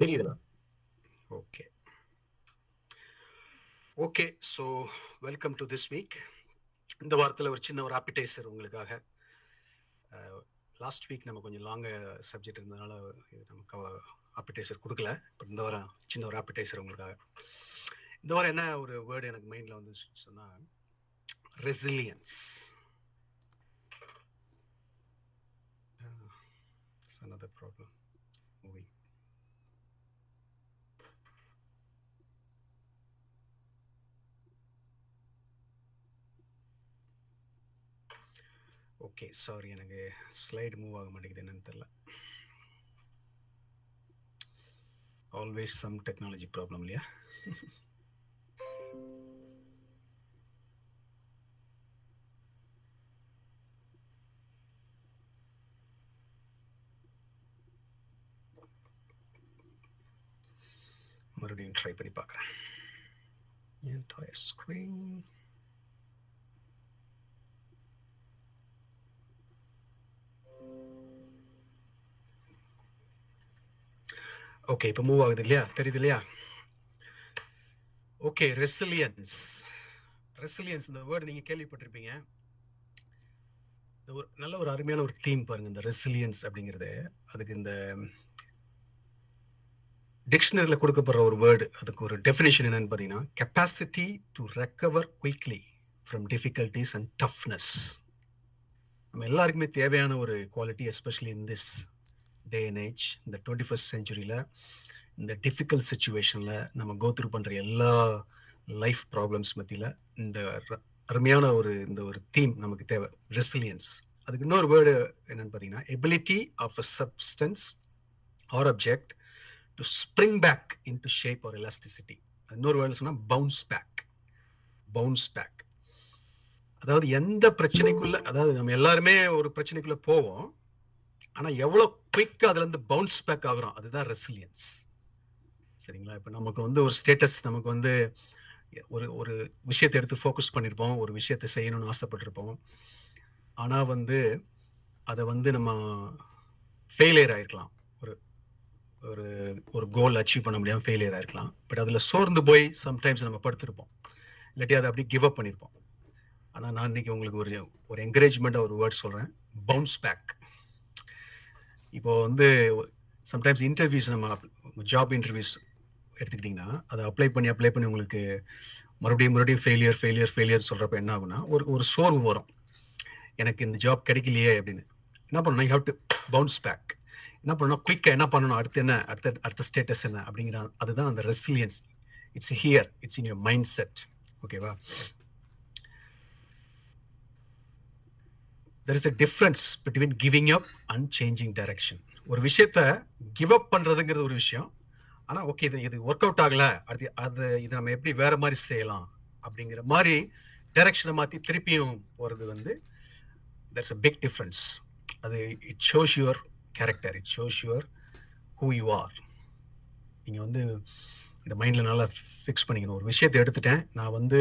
தெரியுதுண்ணா. Okay. Okay so welcome to this week இந்த வாரத்தில் ஒரு சின்ன ஒரு ஆப்பிடைசர் உங்களுக்காக. லாஸ்ட் வீக் நம்ம கொஞ்சம் லாங்க சப்ஜெக்ட் இருந்ததுனால இது நமக்கு ஆப்பிடைசர் கொடுக்கல. பட் இந்த வாரம் சின்ன ஒரு ஆப்பிடைசர் உங்களுக்காக. இந்த வாரம் என்ன ஒரு வேர்டு எனக்கு மைண்டில் வந்து சொன்னால் resilience another problem. Okay sorry எனக்கு ஸ்லைடு மூவ் ஆக மாட்டேங்குது என்னன்னு தெரில ஆல்வேஸ் சம் டெக்னாலஜி ப்ராப்ளம் இல்லையா? மறுபடியும் ட்ரை பண்ணி பார்க்குறேன். என் ஸ்க்ரீன் ஓகே இப்போ மூவ் ஆகுது இல்லையா? தெரியுது இல்லையா? ஓகே ரெசிலியன்ஸ் ரெசிலியன்ஸ் இந்த வேர்டு நீங்கள் கேள்விப்பட்டிருப்பீங்க. ஒரு நல்ல ஒரு அருமையான ஒரு தீம் பாருங்க இந்த ரெசிலியன்ஸ் அப்படிங்கிறது. அதுக்கு இந்த டிக்ஷனரியில் கொடுக்கப்படுற ஒரு வேர்டு அதுக்கு ஒரு டெஃபினேஷன் என்னன்னு பார்த்தீங்கன்னா capacity to recover quickly from difficulties and toughness நம்ம எல்லாருக்குமே தேவையான ஒரு quality especially in this day and age இந்த டுவெண்ட்டி ஃபஸ்ட் செஞ்சுரியில் இந்த டிஃபிகல்ட் சுச்சுவேஷனில் நம்ம கோத்ரூ பண்ணுற எல்லா லைஃப் ப்ராப்ளம்ஸ் மத்தியில் இந்த அருமையான ஒரு இந்த ஒரு தீம் நமக்கு தேவை. ரெசிலியன்ஸ் அதுக்கு இன்னொரு வேர்டு என்னன்னு பார்த்தீங்கன்னா ability of a substance or object to spring back into shape or elasticity இன்னொரு வேர்டு சொன்னால் பவுன்ஸ் பேக் பவுன்ஸ் பேக் அதாவது எந்த பிரச்சனைக்குள்ள அதாவது நம்ம எல்லாருமே ஒரு பிரச்சனைக்குள்ள போவோம். ஆனா எவ்வளவு குயிக்கா அதுல இருந்து பவுன்ஸ் பேக் ஆகுறோம் அதுதான் ரெசிலியன்ஸ் சரிங்களா? இப்போ நமக்கு வந்து ஒரு ஸ்டேட்டஸ் நமக்கு வந்து ஒரு ஒரு விஷயத்தை எடுத்து ஃபோக்கஸ் பண்ணியிருப்போம் ஒரு விஷயத்தை செய்யணும்னு ஆசைப்பட்டிருப்போம். ஆனால் வந்து அதை வந்து நம்ம ஃபெயிலியர் ஆயிருக்கலாம். ஒரு ஒரு ஒரு கோல் அச்சீவ் பண்ண முடியாமல் ஃபெயிலியர் ஆயிருக்கலாம். பட் அதில் சோர்ந்து போய் சம்டைம்ஸ் நம்ம படுத்திருப்போம். இல்லாட்டி அதை அப்படியே கிவ் அப் பண்ணியிருப்போம் ஆனால் நான் இன்னைக்கு உங்களுக்கு ஒரு ஒரு என்கரேஜ்மெண்ட்டாக ஒரு வேர்ட் சொல்கிறேன் பவுன்ஸ் பேக் இப்போ வந்து சம்டைம்ஸ் இன்டர்வியூஸ் நம்ம ஜாப் இன்டர்வியூஸ் எடுத்துக்கிட்டிங்கன்னா அதை அப்ளை பண்ணி அப்ளை பண்ணி உங்களுக்கு மறுபடியும் மறுபடியும் ஃபெயிலியர் ஃபெயிலியர் ஃபெயிலியர் சொல்கிறப்ப என்ன ஆகுனா ஒரு ஒரு சோர்வு வரும். எனக்கு இந்த ஜாப் கிடைக்கலையே அப்படின்னு. என்ன பண்ணணும்? I have to bounce back என்ன பண்ணணும்? குயிக்காக என்ன பண்ணணும்? அடுத்து என்ன? அடுத்த அடுத்த ஸ்டேட்டஸ் என்ன? அப்படிங்கிற அதுதான் அந்த resilience it's here it's in your mindset ஓகேவா there is a difference between giving up and changing direction ஒரு விஷயத்த கிவ் அப் பண்றதுங்கிறது ஒரு விஷயம். ஆனா ஓகே இது இது ஒர்க் அவுட் ஆகல. அது அது இது நம்ம எப்படி வேற மாதிரி செய்யலாம் அப்படிங்கிற மாதிரி டைரக்ஷனை மாத்தி திருப்பியும் போறது வந்து தட்ஸ் அ பிக் டிஃப்ரென்ஸ் அது it shows your character it shows your who you are நீங்க வந்து இந்த மைண்ட்ல நல்லா ஃபிக்ஸ் பண்ணிக்கணும். ஒரு விஷயத்தை எடுத்துட்டேன். நான் வந்து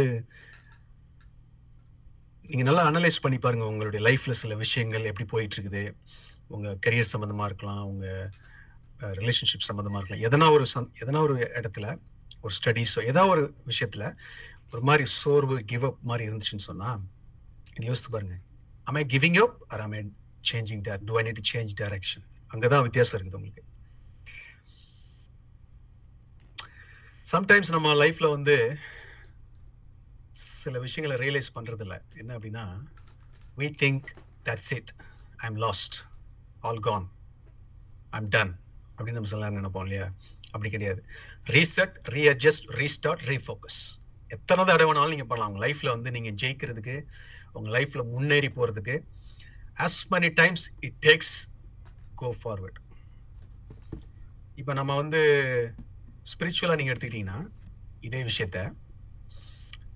நீங்கள் நல்லா அனலைஸ் பண்ணி பாருங்க உங்களுடைய லைஃப்ல சில விஷயங்கள் எப்படி போயிட்டு இருக்குது உங்கள் கரியர் சம்மந்தமாக இருக்கலாம் உங்கள் ரிலேஷன்ஷிப் சம்மந்தமாக இருக்கலாம். எதனா ஒரு சந் எதனா ஒரு இடத்துல ஒரு ஸ்டடீஸோ ஏதாவது ஒரு விஷயத்தில் ஒரு மாதிரி சோர்வு கிவ் அப் மாதிரி இருந்துச்சுன்னு சொன்னால் இது யோசித்து பாருங்க. Am giving up or am changing dare to I need change direction அங்கதான் வித்தியாசம் இருக்குது உங்களுக்கு. சம்டைம்ஸ் நம்ம லைஃப்பில் வந்து சில விஷயங்களை ரியலைஸ் பண்ணுறதில்ல என்ன அப்படின்னா we think that's it I am lost all gone I am done அப்படின்னு நம்ம சொல்லலாம் நினைப்போம் இல்லையா? அப்படி கிடையாது. ரீசெட் ரீஅட்ஜஸ்ட் ரீஸ்டார்ட் ரீஃபோக்கஸ் எத்தனை தடவை வேணாலும் பண்ணலாம். உங்கள் லைஃப்பில் வந்து நீங்கள் ஜெயிக்கிறதுக்கு உங்கள் லைஃப்பில் முன்னேறி போகிறதுக்கு as many times it takes go forward இப்போ நம்ம வந்து ஸ்பிரிச்சுவலாக நீங்கள் எடுத்துக்கிட்டிங்கன்னா இதே விஷயத்த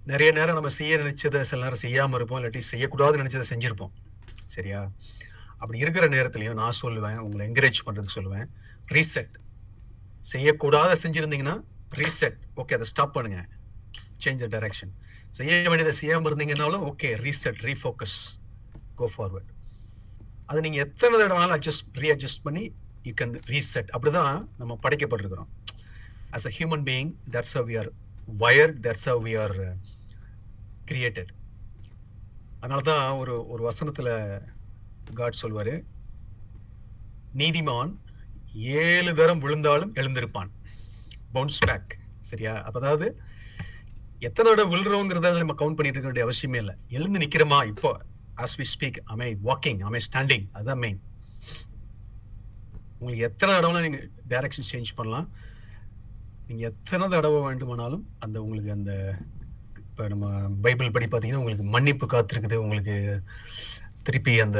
நிறைய நேரம் நம்ம செய்ய நினைச்சதை சில நேரம் செய்யாமல் இருப்போம் இல்லாட்டி செய்யக்கூடாதுன்னு நினைச்சதை செஞ்சிருப்போம். சரியா? அப்படி இருக்கிற நேரத்துலையும் நான் சொல்லுவேன் உங்களை என்கரேஜ் பண்ணுறதுக்கு சொல்லுவேன். ரீசெட் செய்யக்கூடாத செஞ்சிருந்தீங்கன்னா ரீசெட் ஓகே அதை ஸ்டாப் பண்ணுங்க. சேஞ்ச் த டைரக்ஷன் செய்ய வேண்டியதை செய்யாமல் இருந்தீங்கன்னாலும் okay reset refocus go forward அது நீங்கள் எத்தனை தடவை வேணாலும் அட்ஜஸ்ட் பண்ணி யூ கேன் ரீசெட் அப்படிதான் நம்ம படைக்கப்பட்டிருக்கிறோம். As a human being that's how we are wire that's how we are created அதனால தான் ஒரு ஒரு வசனத்தில் காட் சொல்வார் நீதிமான் ஏழு தரம் விழுந்தாலும் எழுந்திருப்பான். பவுன்ஸ் பேக் சரியா? அப்ப அதாவது எத்தனை தடவை விழுறோங்கிறத நம்ம கவுண்ட் பண்ணிட்டு இருக்க வேண்டிய அவசியமே இல்லை. எழுந்து நிக்கிறோமா இப்போ? As we speak am I walking am I standing அதுதான் மெயின் உங்களுக்கு எத்தனை தடவை நீங்க டைரக்ஷன் சேஞ்ச் பண்ணலாம். நீங்க எத்தனை தடவை வேண்டுமானாலும் அந்த உங்களுக்கு அந்த இப்போ நம்ம பைபிள் படி பார்த்தீங்கன்னா உங்களுக்கு மன்னிப்பு காத்திருக்குது. உங்களுக்கு திருப்பி அந்த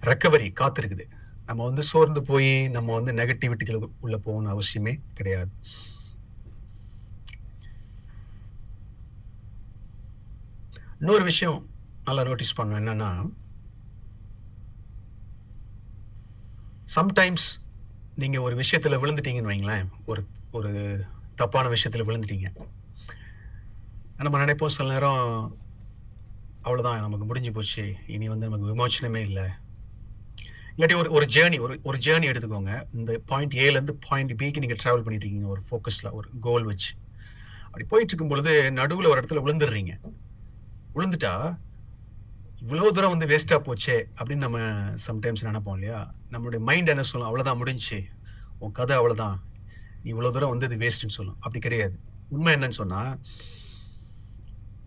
ரெக்கவரி காத்திருக்குது. நம்ம வந்து சோர்ந்து போய் நம்ம வந்து நெகட்டிவிட்டிகள் உள்ள போகணும்னு அவசியமே கிடையாது. இன்னொரு விஷயம் நல்லா நோட்டீஸ் பண்ணோம் என்னன்னா சம்டைம்ஸ் நீங்க ஒரு விஷயத்துல விழுந்துட்டீங்கன்னு வைங்களேன். ஒரு ஒரு தப்பான விஷயத்துல விழுந்துட்டீங்க. நம்ம நினைப்போம் சில நேரம் அவ்வளோதான் நமக்கு முடிஞ்சு போச்சு. இனி வந்து நமக்கு விமோச்சனமே இல்லை. இல்லாட்டி ஒரு ஒரு ஜேர்னி ஒரு ஒரு ஜேர்னி எடுத்துக்கோங்க. இந்த பாயிண்ட் ஏலேருந்து பாயிண்ட் பிக்கு நீங்கள் ட்ராவல் பண்ணிட்டு இருக்கீங்க ஒரு ஃபோக்கஸில் ஒரு கோல் வச்சு. அப்படி போயிட்டு இருக்கும் பொழுது நடுவில் ஒரு இடத்துல விழுந்துடுறீங்க. விழுந்துட்டா இவ்வளோ தூரம் வந்து வேஸ்ட்டாக போச்சே அப்படின்னு நம்ம சம்டைம்ஸ் நினைப்போம் இல்லையா? நம்மளுடைய மைண்ட் என்ன சொல்லும்? அவ்வளோதான் முடிஞ்சுச்சு உன் கதை அவ்வளோதான் இவ்வளோ தூரம் வந்து இது வேஸ்ட்டுன்னு சொல்லும். அப்படி கிடையாது. உண்மை என்னன்னு சொன்னால்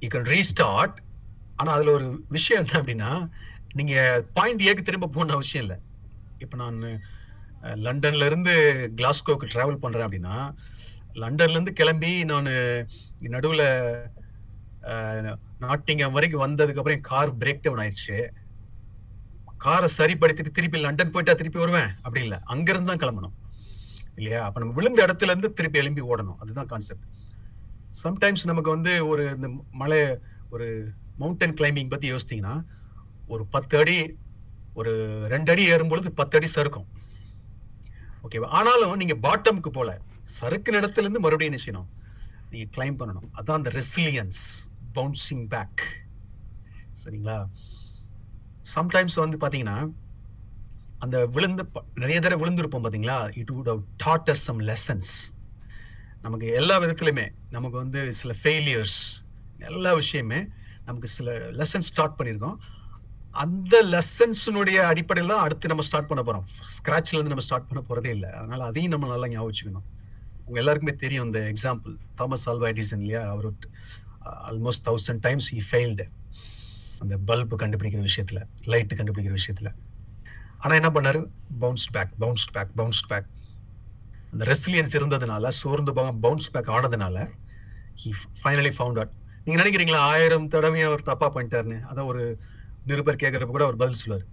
யூ கேன் ரீஸ்டார்ட் ஆனால் அதில் ஒரு விஷயம் என்ன அப்படின்னா நீங்கள் பாயிண்ட் ஏக்கு திரும்ப போகணும் அவசியம் இல்லை. இப்போ நான் லண்டன்லேருந்து லண்டன்ல இருந்து பண்ணுறேன் அப்படின்னா லண்டன்லேருந்து கிளம்பி நான் நடுவில் நாட்டிங்கம் வரைக்கும் வந்ததுக்கப்புறம் கார் பிரேக் டவுன் ஆயிடுச்சு. காரை சரிப்படுத்திட்டு திருப்பி லண்டன் போயிட்டா திருப்பி வருவேன். அப்படி இல்லை. அங்கேருந்து தான் கிளம்பணும். இல்லையா? அப்போ நம்ம விழுந்த இடத்துல இருந்து திருப்பி எழும்பி ஓடணும். அதுதான் கான்செப்ட் சம்டைம்ஸ் நமக்கு வந்து ஒரு இந்த மலை ஒரு மவுண்டன் கிளைம்பிங் பத்தி யோசித்தீங்கன்னா ஒரு பத்து அடி ஒரு ரெண்டு அடி ஏறும்பொழுது பத்து அடி சறுக்கும். ஓகேவா ஆனாலும் நீங்க பாட்டம்க்கு போல சறுக்கு இடத்துலேருந்து மறுபடியும் என்ன செய்யணும்? நீங்க கிளைம் பண்ணணும். அதான் அந்த ரெசிலியன்ஸ் பவுன்சிங் பேக் சரிங்களா? சம்டைம்ஸ் வந்து பாத்தீங்கன்னா அந்த விழுந்து ப- நிறைய தடவை விழுந்திருப்போம் பாத்தீங்களா? It would have taught us some lessons நமக்கு எல்லா விதத்துலையுமே நமக்கு வந்து சில ஃபெயிலியர்ஸ் எல்லா விஷயமே நமக்கு சில லெசன்ஸ் ஸ்டார்ட் பண்ணியிருக்கோம். அந்த லெசன்ஸினுடைய அடிப்படையில் தான் அடுத்து நம்ம ஸ்டார்ட் பண்ண போகிறோம் ஸ்க்ராட்ச்லேருந்து நம்ம ஸ்டார்ட் பண்ண போகிறதே இல்லை. அதனால் அதையும் நம்ம நல்லா ஞாபகம் வச்சுக்கணும். உங்க எல்லாருக்குமே தெரியும் இந்த எக்ஸாம்பிள் தாமஸ் ஆல்வா எடிசன் இல்லையா? அவர் almost thousand times he failed அந்த பல்பு கண்டுபிடிக்கிற விஷயத்தில் லைட்டு கண்டுபிடிக்கிற விஷயத்தில். ஆனால் என்ன பண்ணாரு? Bounced back bounced back bounced back அந்த ரெசிலியன்ஸ் இருந்ததுனால சோர்ந்து போக பவுன்ஸ் பேக் ஆனதுனால ஹி ஃபைனலி ஃபவுண்ட் அவுட் நீங்கள் நினைக்கிறீங்களா ஆயிரம் தடவையும் அவர் தப்பாக பண்ணிட்டாருன்னு? அதான் ஒரு நிருபர் கேட்குறப்ப கூட அவர் பதில் சொல்லுவார்.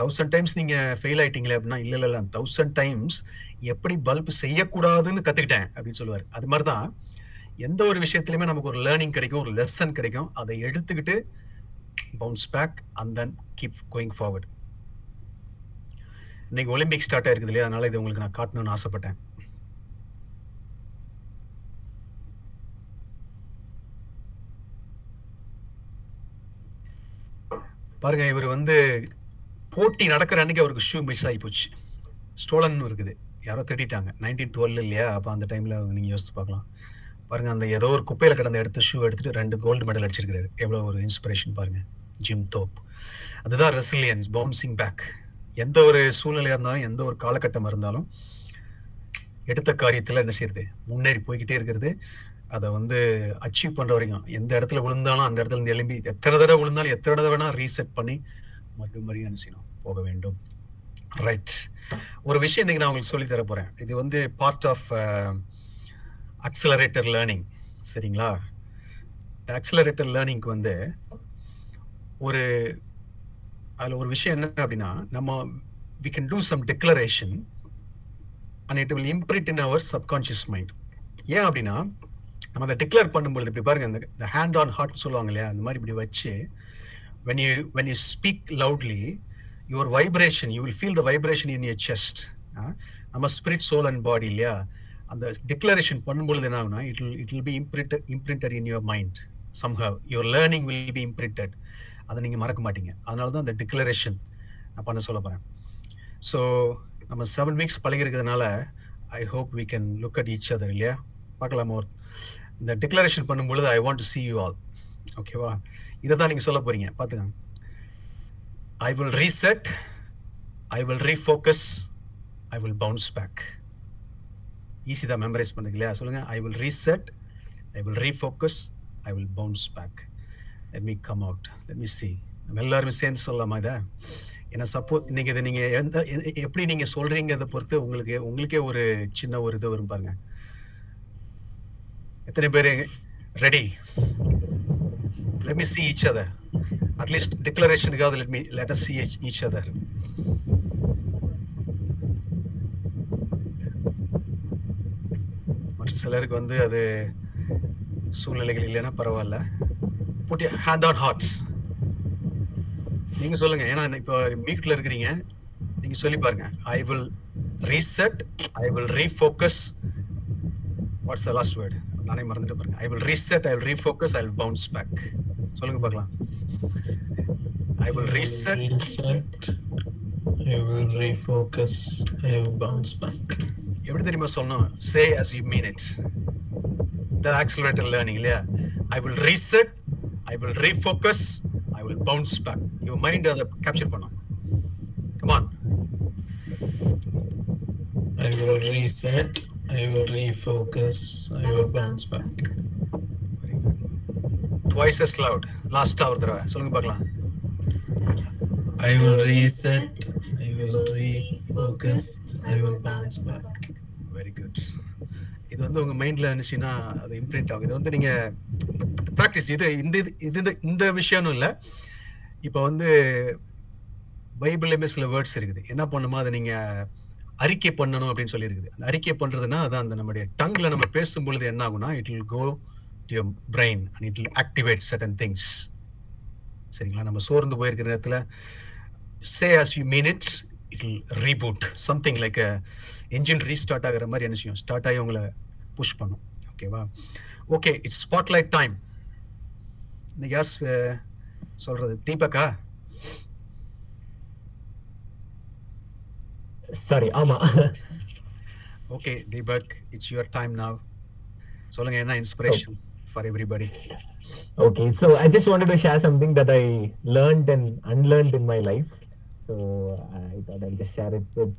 தௌசண்ட் டைம்ஸ் நீங்கள் ஃபெயில் ஆயிட்டீங்களே அப்படின்னா இல்லை இல்லை தௌசண்ட் டைம்ஸ் எப்படி பல்ப் செய்யக்கூடாதுன்னு கற்றுக்கிட்டேன் அப்படின்னு சொல்லுவார். அது மாதிரி தான் எந்த ஒரு விஷயத்துலையுமே நமக்கு ஒரு லேர்னிங் கிடைக்கும் ஒரு லெசன் கிடைக்கும். அதை எடுத்துக்கிட்டு bounce back and then keep going forward இன்னைக்கு ஒலிம்பிக் ஸ்டார்ட் ஆயிருக்குது இல்லையா? அதனால இது உங்களுக்கு நான் காட்டணும்னு ஆசைப்பட்டேன். பாருங்க இவர் வந்து போட்டி நடக்கிற அன்னைக்கு அவருக்கு ஷூ மிஸ் ஆகி போச்சு. ஸ்டோலன் இருக்குது. யாரோ திட்டாங்க நைன்டீன் டுவெல் இல்லையா? அப்போ அந்த டைமில் நீங்கள் யோசித்து பார்க்கலாம். பாருங்கள் அந்த ஏதோ ஒரு குப்பையில் கிடந்த எடுத்து ஷூ எடுத்துட்டு ரெண்டு கோல்டு மெடல் அடிச்சிருக்காரு எவ்வளோ ஒரு இன்ஸ்பிரேஷன் பாருங்கள் ஜிம் தோப் அதுதான் ரெசிலியன்ஸ் பவுன்சிங் பேக் எந்த ஒரு சூழ்நிலையாக இருந்தாலும் எந்த ஒரு காலகட்டமாக இருந்தாலும் எடுத்த காரியத்தில் என்ன செய்யறது? முன்னேறி போய்கிட்டே இருக்கிறது. அதை வந்து அச்சீவ் பண்ணுற வரைக்கும். எந்த இடத்துல விழுந்தாலும் அந்த இடத்துல இருந்து எழும்பி எத்தனை தடவை விழுந்தாலும் எத்தனை தடவை வேணால் ரீசெட் பண்ணி மறுபடியும் மறுபடியும் என்ன செய்யணும்? போக வேண்டும். ரைட் ஒரு விஷயம் இன்றைக்கி நான் உங்களுக்கு சொல்லி தர இது வந்து பார்ட் ஆஃப் அக்சலரேட்டர் லேர்னிங் சரிங்களா? அக்சலரேட்டர் லேர்னிங்க்கு வந்து ஒரு அதில் ஒரு விஷயம் என்ன அப்படின்னா நம்ம we can do some declaration and it will imprint in our subconscious mind ஏன் அப்படின்னா நம்ம அதை டிக்ளேர் பண்ணும்பொழுது இப்படி பாருங்க இந்த ஹேண்ட் ஆன் ஹார்ட் சொல்லுவாங்க இல்லையா? அந்த மாதிரி இப்படி வச்சு when you when you speak loudly your vibration you will feel the vibration in your chest ஆ? நம்ம ஸ்பிரிட் சோல் அண்ட் பாடி இல்லையா? அந்த டிக்ளரேஷன் பண்ணும்பொழுது என்ன ஆகுனா it it will be imprinted imprinted in your mind somehow your learning will be imprinted அதை நீங்கள் மறக்க மாட்டீங்க. அதனால தான் அந்த டிக்ளரேஷன் நான் பண்ண சொல்ல போகிறேன் ஸோ நம்ம seven weeks பழகிருக்கிறதுனால I hope we can look at each other இல்லையா? பார்க்கலாமா ஒரு இந்த டிக்ளரேஷன் பண்ணும்பொழுது I want to see you all ஓகேவா இதை தான் நீங்கள் சொல்ல போறீங்க. பார்த்துக்கங்க I will reset I will refocus I will bounce back easy தான் மெமரைஸ் பண்ணுங்க இல்லையா? சொல்லுங்கள் I will reset I will refocus I will bounce back let me come out let me see நம்ம எல்லாருமே சேர்ந்து சொல்லலாமா இதை? ஏன்னா சப்போஸ் நீங்க இதை நீங்கள் எந்த எப்படி நீங்கள் சொல்கிறீங்கிறத பொறுத்து உங்களுக்கு உங்களுக்கே ஒரு சின்ன ஒரு இது வரும் பாருங்கள் எத்தனை பேர்? Ready let me see each other at least டிக்ளரேஷனுக்காவது let me let us see each other மற்ற சிலருக்கு வந்து அது சூழ்நிலைகள் இல்லைன்னா பரவாயில்ல. புட் ஹேண்ட் ஆன் ஹார்ட்ஸ் நீங்க சொல்லுங்க. ஏன்னா இப்போ மீட்ல இருக்கிறீங்க. நீங்க சொல்லி பாருங்க. I will reset I will refocus what's the last word நானே மறந்துட்டு பாருங்க. I will reset I will refocus I will bounce back சொல்லுங்க பார்க்கலாம். I will reset. I will refocus. I will bounce back. எப்படி தெரியுமா சொல்லணும்? சே as you mean it. The accelerator learning இல்லையா? I will reset I will refocus I will bounce back your mind அதை capture பண்ணும். On. I will reset. I will refocus. I will bounce back. twice as loud லாஸ்டா ஒரு தடவை சொல்லுங்க பார்க்கலாம் I will reset. I will refocus. I will bounce back. Very good இது வந்து உங்க மைண்ட்ல இருந்துச்சுன்னா அது இம்ப்ரிண்ட் ஆகும் இது வந்து நீங்க ப்ராக்டிஸ் இது இந்த இது இந்த- விஷயம்னு இல்ல இப்போ வந்து பைபிள்லயுமே சில வேர்ட்ஸ் இருக்குது என்ன பண்ணுமோ அதை நீங்க அறிக்கை பண்ணணும் அப்படின்னு சொல்லியிருக்குது. அந்த அறிக்கை பண்றதுன்னா அதான் அந்த நம்முடைய டங்ல நம்ம பேசும் பொழுது என்ன ஆகும்னா it will go to your brain and it will activate certain things சரிங்களா? நம்ம சோர்ந்து போயிருக்கிற நேரத்தில் say as you mean it it will reboot something like engine restart ஆகிற மாதிரி என்ன செய்யும்? ஸ்டார்ட் ஆகி உங்களை புஷ் பண்ணும். ஓகேவா ஓகே இட்ஸ் ஸ்பாட்லைட் டைம் இன்னைக்கு யார் சொல்றது? தீபக்கா? சாரி ஆமா okay Deepak it's your time now சொல்லுங்க என்ன inspiration for everybody okay so i just wanted to share something that i learned and unlearned in my life so i thought i'll just share it with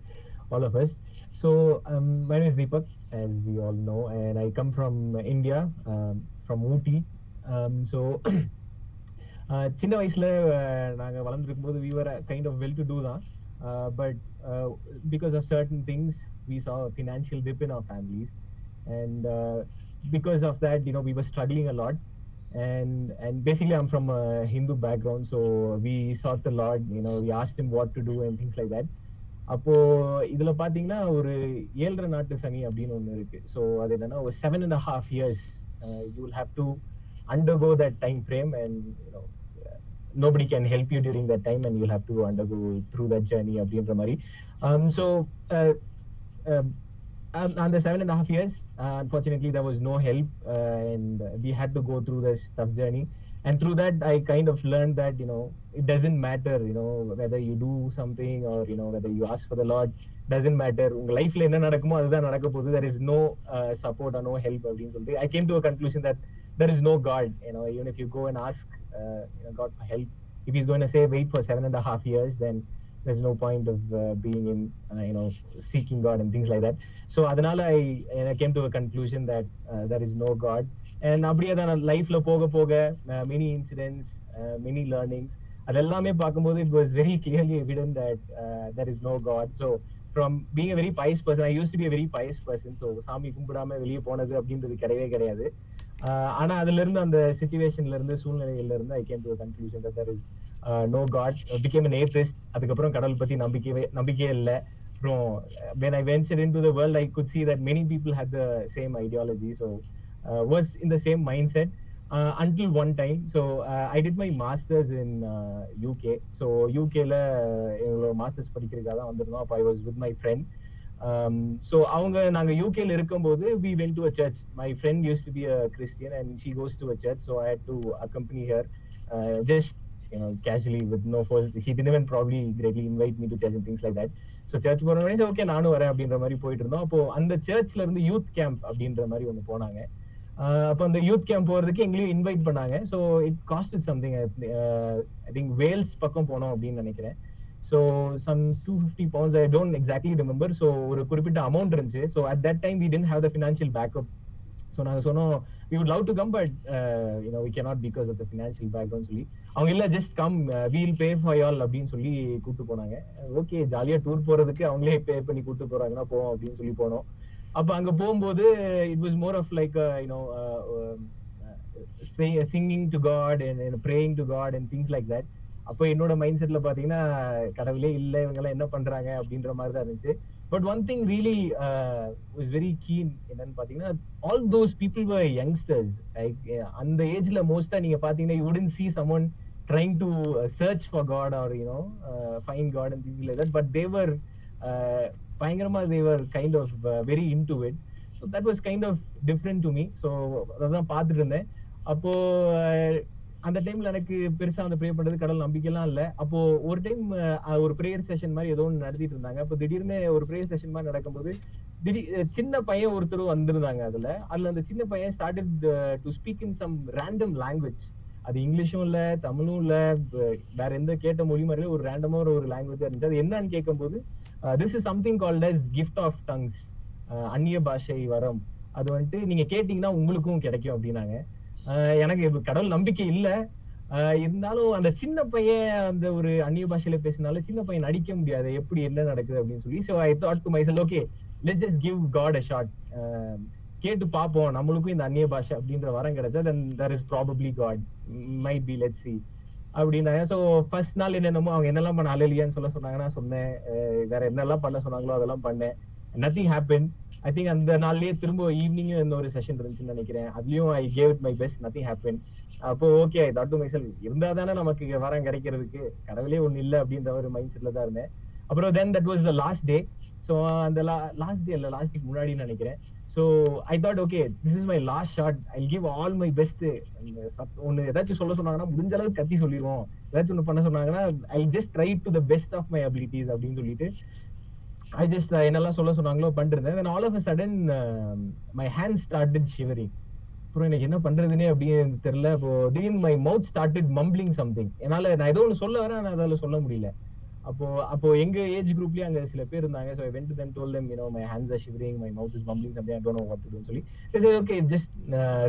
all of us so um, my name is deepak as we all know and i come from india um, from ooty um, so uh, சின்ன வயசுல uh, நாங்க வளர்ந்துருக்கும் போது we were kind of well to do தான் uh, but uh, because of certain things we saw a financial dip in our families and uh, because of that you know we were struggling a lot and and basically i'm from a hindu background so we sought the lord you know we asked him what to do and things like that அப்போ இதுல பாத்தீங்கன்னா ஒரு ஏழரை நாட்டு சனி அப்படின்னு ஒண்ணு இருக்கு so அது என்னன்னா ஒரு seven and half years you will have to undergo that time frame and you know nobody can help you during that time and you'll have to undergo through that journey அப்படின்ற மாதிரி um, so um, um, the seven and a half years uh, unfortunately there was no help uh, and we had to go through this tough journey and through that i kind of learned that you know it doesn't matter you know whether you do something or you know whether you ask for the lord doesn't matter உங்க லைஃப்ல என்ன நடக்குமோ அதுதான் நடக்க போகுது there is no uh, support or no help அப்படின்னு சொல்லிட்டு i came to a conclusion that there is no god you know even if you go and ask uh, you know, god for help if he's going to say wait for seven and a half years then there's no point of uh, being in uh, you know seeking god and things like that so அதனால I, and I came to a conclusion that uh, there is no god and அப்படியே தான் லைஃப்ல போக போக many incidents many learnings அது எல்லாமே பார்க்கும்போது it was very clearly evident that there is no god so from being a very pious person I used to be very pious person so சாமி கும்பிடாம வெளியே போனது அப்படின்றது கிடையவே கிடையாது ஆனா அதுல இருந்து அந்த சுச்சுவேஷன்ல இருந்து சூழ்நிலையில இருந்து I came to conclusion that there is no god became an atheist அதுக்கப்புறம் கடவுள் பத்தி நம்பிக்கையே நம்பிக்கையே இல்லை அப்புறம் when I ventured into the world, I could see that many people had the same ideology. So uh, was in the same mindset uh, until one time. So uh, I did my masters in uh, UK. So UK ல எங்களோட masters படிக்கிறதுக்காக தான் வந்திருந்தோம் அப்போ I was with my friend Um, so அவங்க நாங்கள் யூகேல இருக்கும்போது we went to a church my friend used to be a Christian and she goes to a church so I had to accompany her just you know casually with no force. She didn't even probably greatly invite me to church and things like that. So church போன okay நானும் வரேன் அப்படின்ற மாதிரி போயிட்டு இருந்தோம். அப்போ அந்த சர்ச்ல இருந்து யூத் கேம்ப் அப்படின்ற மாதிரி ஒன்று போனாங்க. Uh, அப்போ அந்த யூத் கேம்ப் போகிறதுக்கு எங்களையும் இன்வைட் பண்ணாங்க. So it cost something I think Wales பக்கம் போனோம் அப்படின்னு நினைக்கிறேன். So some two fifty pounds I don't exactly remember so ஒரு குறிப்பிட்ட அமௌண்ட் இருந்துச்சு. So at that time we didn't have the financial backup so நாங்கள் சொன்னோம் we would love to come but you know we cannot because of the financial background சொல்லி. அவங்க இல்லை just come we'll pay for all அப்படின்னு சொல்லி கூப்பிட்டு போனாங்க. Okay ஜாலியாக டூர் போகிறதுக்கு அவங்களே பே பண்ணி கூப்பிட்டு போகிறாங்கன்னா போவோம் அப்படின்னு சொல்லி போனோம். அப்ப அங்க போகும்போது it was more of like you know singing to god and praying to god and things like that அப்போ என்னோட மைண்ட் செட்ல பாத்தீங்கன்னா கடவுளே இல்ல இவங்க எல்லாம் என்ன பண்றாங்க அப்படின்ற மாதிரி தான் இருந்துச்சு but one thing really was very keen என்னன்னு பாத்தீங்கன்னா all those people were youngsters like அந்த ஏஜ்ல மோஸ்டா நீங்க பாத்தீங்கன்னா you see see someone trying to search for god or or find god uh, find god that but they were பயங்கரமா they were kind of very into it so that was kind of different to me so அதான் பார்த்துட்டு இருந்தேன். அப்போது அந்த டைம்ல எனக்கு பெருசா அந்த ப்ரே பண்றது கடவுள் நம்பிக்கைலாம் இல்ல. அப்போ ஒரு டைம் ஒரு ப்ரேயர் செஷன் மாதிரி ஏதோ ஒன்று நடத்திட்டு இருந்தாங்க. அப்போ திடீர்னு ஒரு ப்ரேயர் செஷன் மாதிரி நடக்கும்போது திடீர் சின்ன பையன் ஒருத்தர் வந்திருந்தாங்க அதுல. அதுல அந்த சின்ன பையன் started to speak in some random language அது இங்கிலீஷும் இல்ல தமிழும் இல்ல வேற எந்த கேட்ட மொழி மாதிரி ஒரு ரேண்டமா ஒரு லாங்குவேஜா இருந்துச்சு. அது என்னன்னு கேட்கும்போது this is something called as gift of tongues அந்நிய பாஷை வரம். அது வந்துட்டு நீங்க கேட்டீங்கன்னா உங்களுக்கும் கிடைக்கும் அப்படின்னாங்க. எனக்கு இப்ப கடவுள் நம்பிக்கை இல்ல. இருந்தாலும் அந்த சின்ன பையன் அந்த ஒரு அந்நிய பாஷையில பேசினாலும் சின்ன பையன் நடிக்க முடியாது. எப்படி என்ன நடக்குது அப்படின்னு சொல்லி. So I thought to myself okay let's just give god a shot கேட்டு பார்ப்போம். நம்மளுக்கும் இந்த அந்நிய பாஷை அப்படின்ற வரம் கிடைச்சா then there is probably god might be let see அப்படின்னாங்க ஸோ ஃபர்ஸ்ட் நாள் என்னென்னமோ அவங்க என்னெல்லாம் பண்ண அலையிலியான்னு சொல்ல சொன்னாங்கன்னா சொன்னேன். வேற என்னெல்லாம் பண்ண சொன்னாங்களோ அதெல்லாம் பண்ணேன். நத்திங் ஹேப்பன் ஐ திங்க் அந்த நாள்லயே திரும்ப ஈவினிங் இந்த ஒரு செஷன் இருந்துச்சுன்னு நினைக்கிறேன். அதுலயும் I gave it my best nothing happen அப்போ okay I thought to myself இருந்தா தானே நமக்கு வரம் கிடைக்கிறதுக்கு. கடவுளே ஒண்ணு இல்லை அப்படின்ற ஒரு மைண்ட் செட்ல தான் இருந்தேன். அப்புறம் then that was the last day so அந்த லாஸ்ட் டே இல்லை லாஸ்ட் டேக்கு முன்னாடி நினைக்கிறேன். So I thought okay this is my last shot I give all my best ஒன்று ஏதாச்சும் சொல்ல சொன்னாங்கன்னா முடிஞ்ச அளவுக்கு கத்தி சொல்லிடுவோம் ஏதாச்சும் ஒன்று பண்ண சொன்னாங்கன்னா I just try to the best of my abilities அப்படின்னு சொல்லிட்டு ஐ ஜஸ்ட் என்னெல்லாம் சொல்ல சொன்னாங்களோ பண்ணிருந்தேன். Then all of a sudden my hand started shivering அப்புறம் எனக்கு என்ன பண்றதுன்னே அப்படியே எனக்கு தெரியல. இப்போ திடீர்னு my mouth started mumbling something என்னால நான் ஏதோ ஒன்று சொல்ல வரேன் ஆனால் அதால சொல்ல முடியல. அப்போ அப்போ எங்க ஏஜ் குரூப்லயே அங்க சில பேர் இருந்தாங்க. So went then told them you know my hands are shivering my mouth is pumping something I don't know what to do சொல்லி. Okay just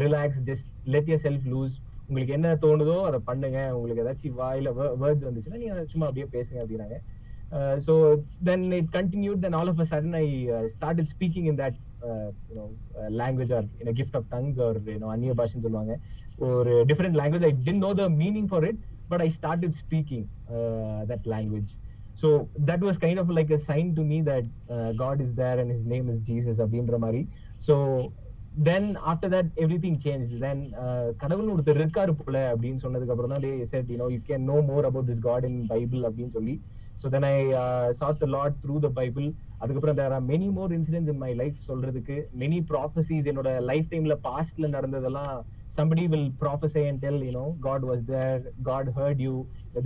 relax just let yourself loose உங்களுக்கு என்ன தோணுதோ அதை பண்ணுங்க. உங்களுக்கு ஏதாச்சும் வாயில வேர்ட்ஸ் வந்துச்சுன்னா நீங்க சும்மா அப்படியே பேசுங்க அப்படின்னாங்க. So then it continued. Then all of a sudden, I started speaking in that you know language or in a gift அந்நிய பாஷைன்னு சொல்லுவாங்க ஒரு different language I didn't know the meaning for it but I started speaking that language so that was kind of like a sign to me that god is there and his name is Jesus அப்படின்ற மாதிரி so then after that everything change then கடவுள்னு ஒருத்தர் இருக்காரு போல அப்படின்னு சொன்னதுக்கு அப்புறம் தான் they you can know more about this god in Bible அப்படின்னு சொல்லி so then I sought the lot through the Bible அதுக்கப்புறம் there are many more incidents in my life சொல்றதுக்கு. மெனி prophecies என்னோட லைஃப் டைம்ல பாஸ்ட்ல நடந்ததெல்லாம் somebody will prophesy and tell tell you know god was there god heard you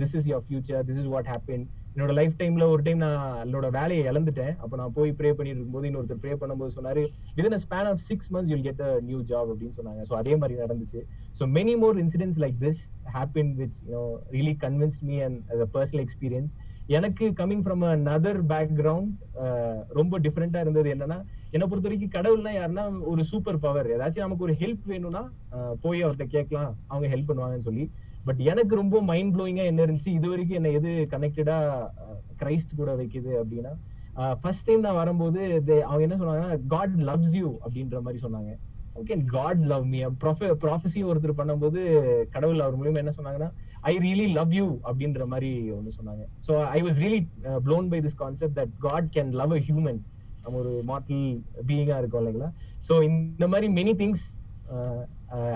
this is your future this is what happened. என்னோட life டைம்ல ஒரு time நான் என்னோட வேலையை இழந்துட்டேன். அப்போ நான் போய் ப்ரே பண்ணிட்டு இருக்கும்போது இன்னொருத்தர் ப்ரே பண்ணும்போது சொன்னாரு within span of six months you'll get a new job அப்படின்னு சொன்னாங்க. ஸோ அதே மாதிரி நடந்துச்சு. So many more incidents like this happen which you know really convince me and as a personal experience எனக்கு கம்மிங் ஃப்ரம் அதர் பேக்ரவுண்ட் ரொம்ப டிஃப்ரெண்டா இருந்தது என்னன்னா என்னை பொறுத்த வரைக்கும் கடவுள்னா யாருன்னா ஒரு சூப்பர் பவர் ஏதாச்சும் நமக்கு ஒரு ஹெல்ப் வேணும்னா uh, போய் அவர்கிட்ட கேட்கலாம். அவங்க ஹெல்ப் பண்ணுவாங்கன்னு சொல்லி. பட் எனக்கு ரொம்ப மைண்ட் ப்ளோயிங்கா என்ன இருந்துச்சு இது வரைக்கும் என்ன எது கனெக்டடா கிரைஸ்ட் uh, கூட வைக்குது அப்படின்னா uh, ஃபர்ஸ்ட் டைம் நான் வரும்போது அவங்க என்ன சொன்னாங்கன்னா காட் லவ்ஸ் யூ அப்படின்ற மாதிரி சொன்னாங்க. Can god love me prophecy ஒருத்தர் பண்ணும்போது கடவுள் அவர் மூலியமா என்ன சொன்னாங்கன்னா ஐ ரியலி லவ் யூ அப்படின்ற மாதிரி ஒன்று சொன்னாங்க so I was really blown by this concept that god can love a human நம்ம ஒரு மாட்டல் பீயிங்காக இருக்கும் இல்லைங்களா ஸோ இந்த மாதிரி many things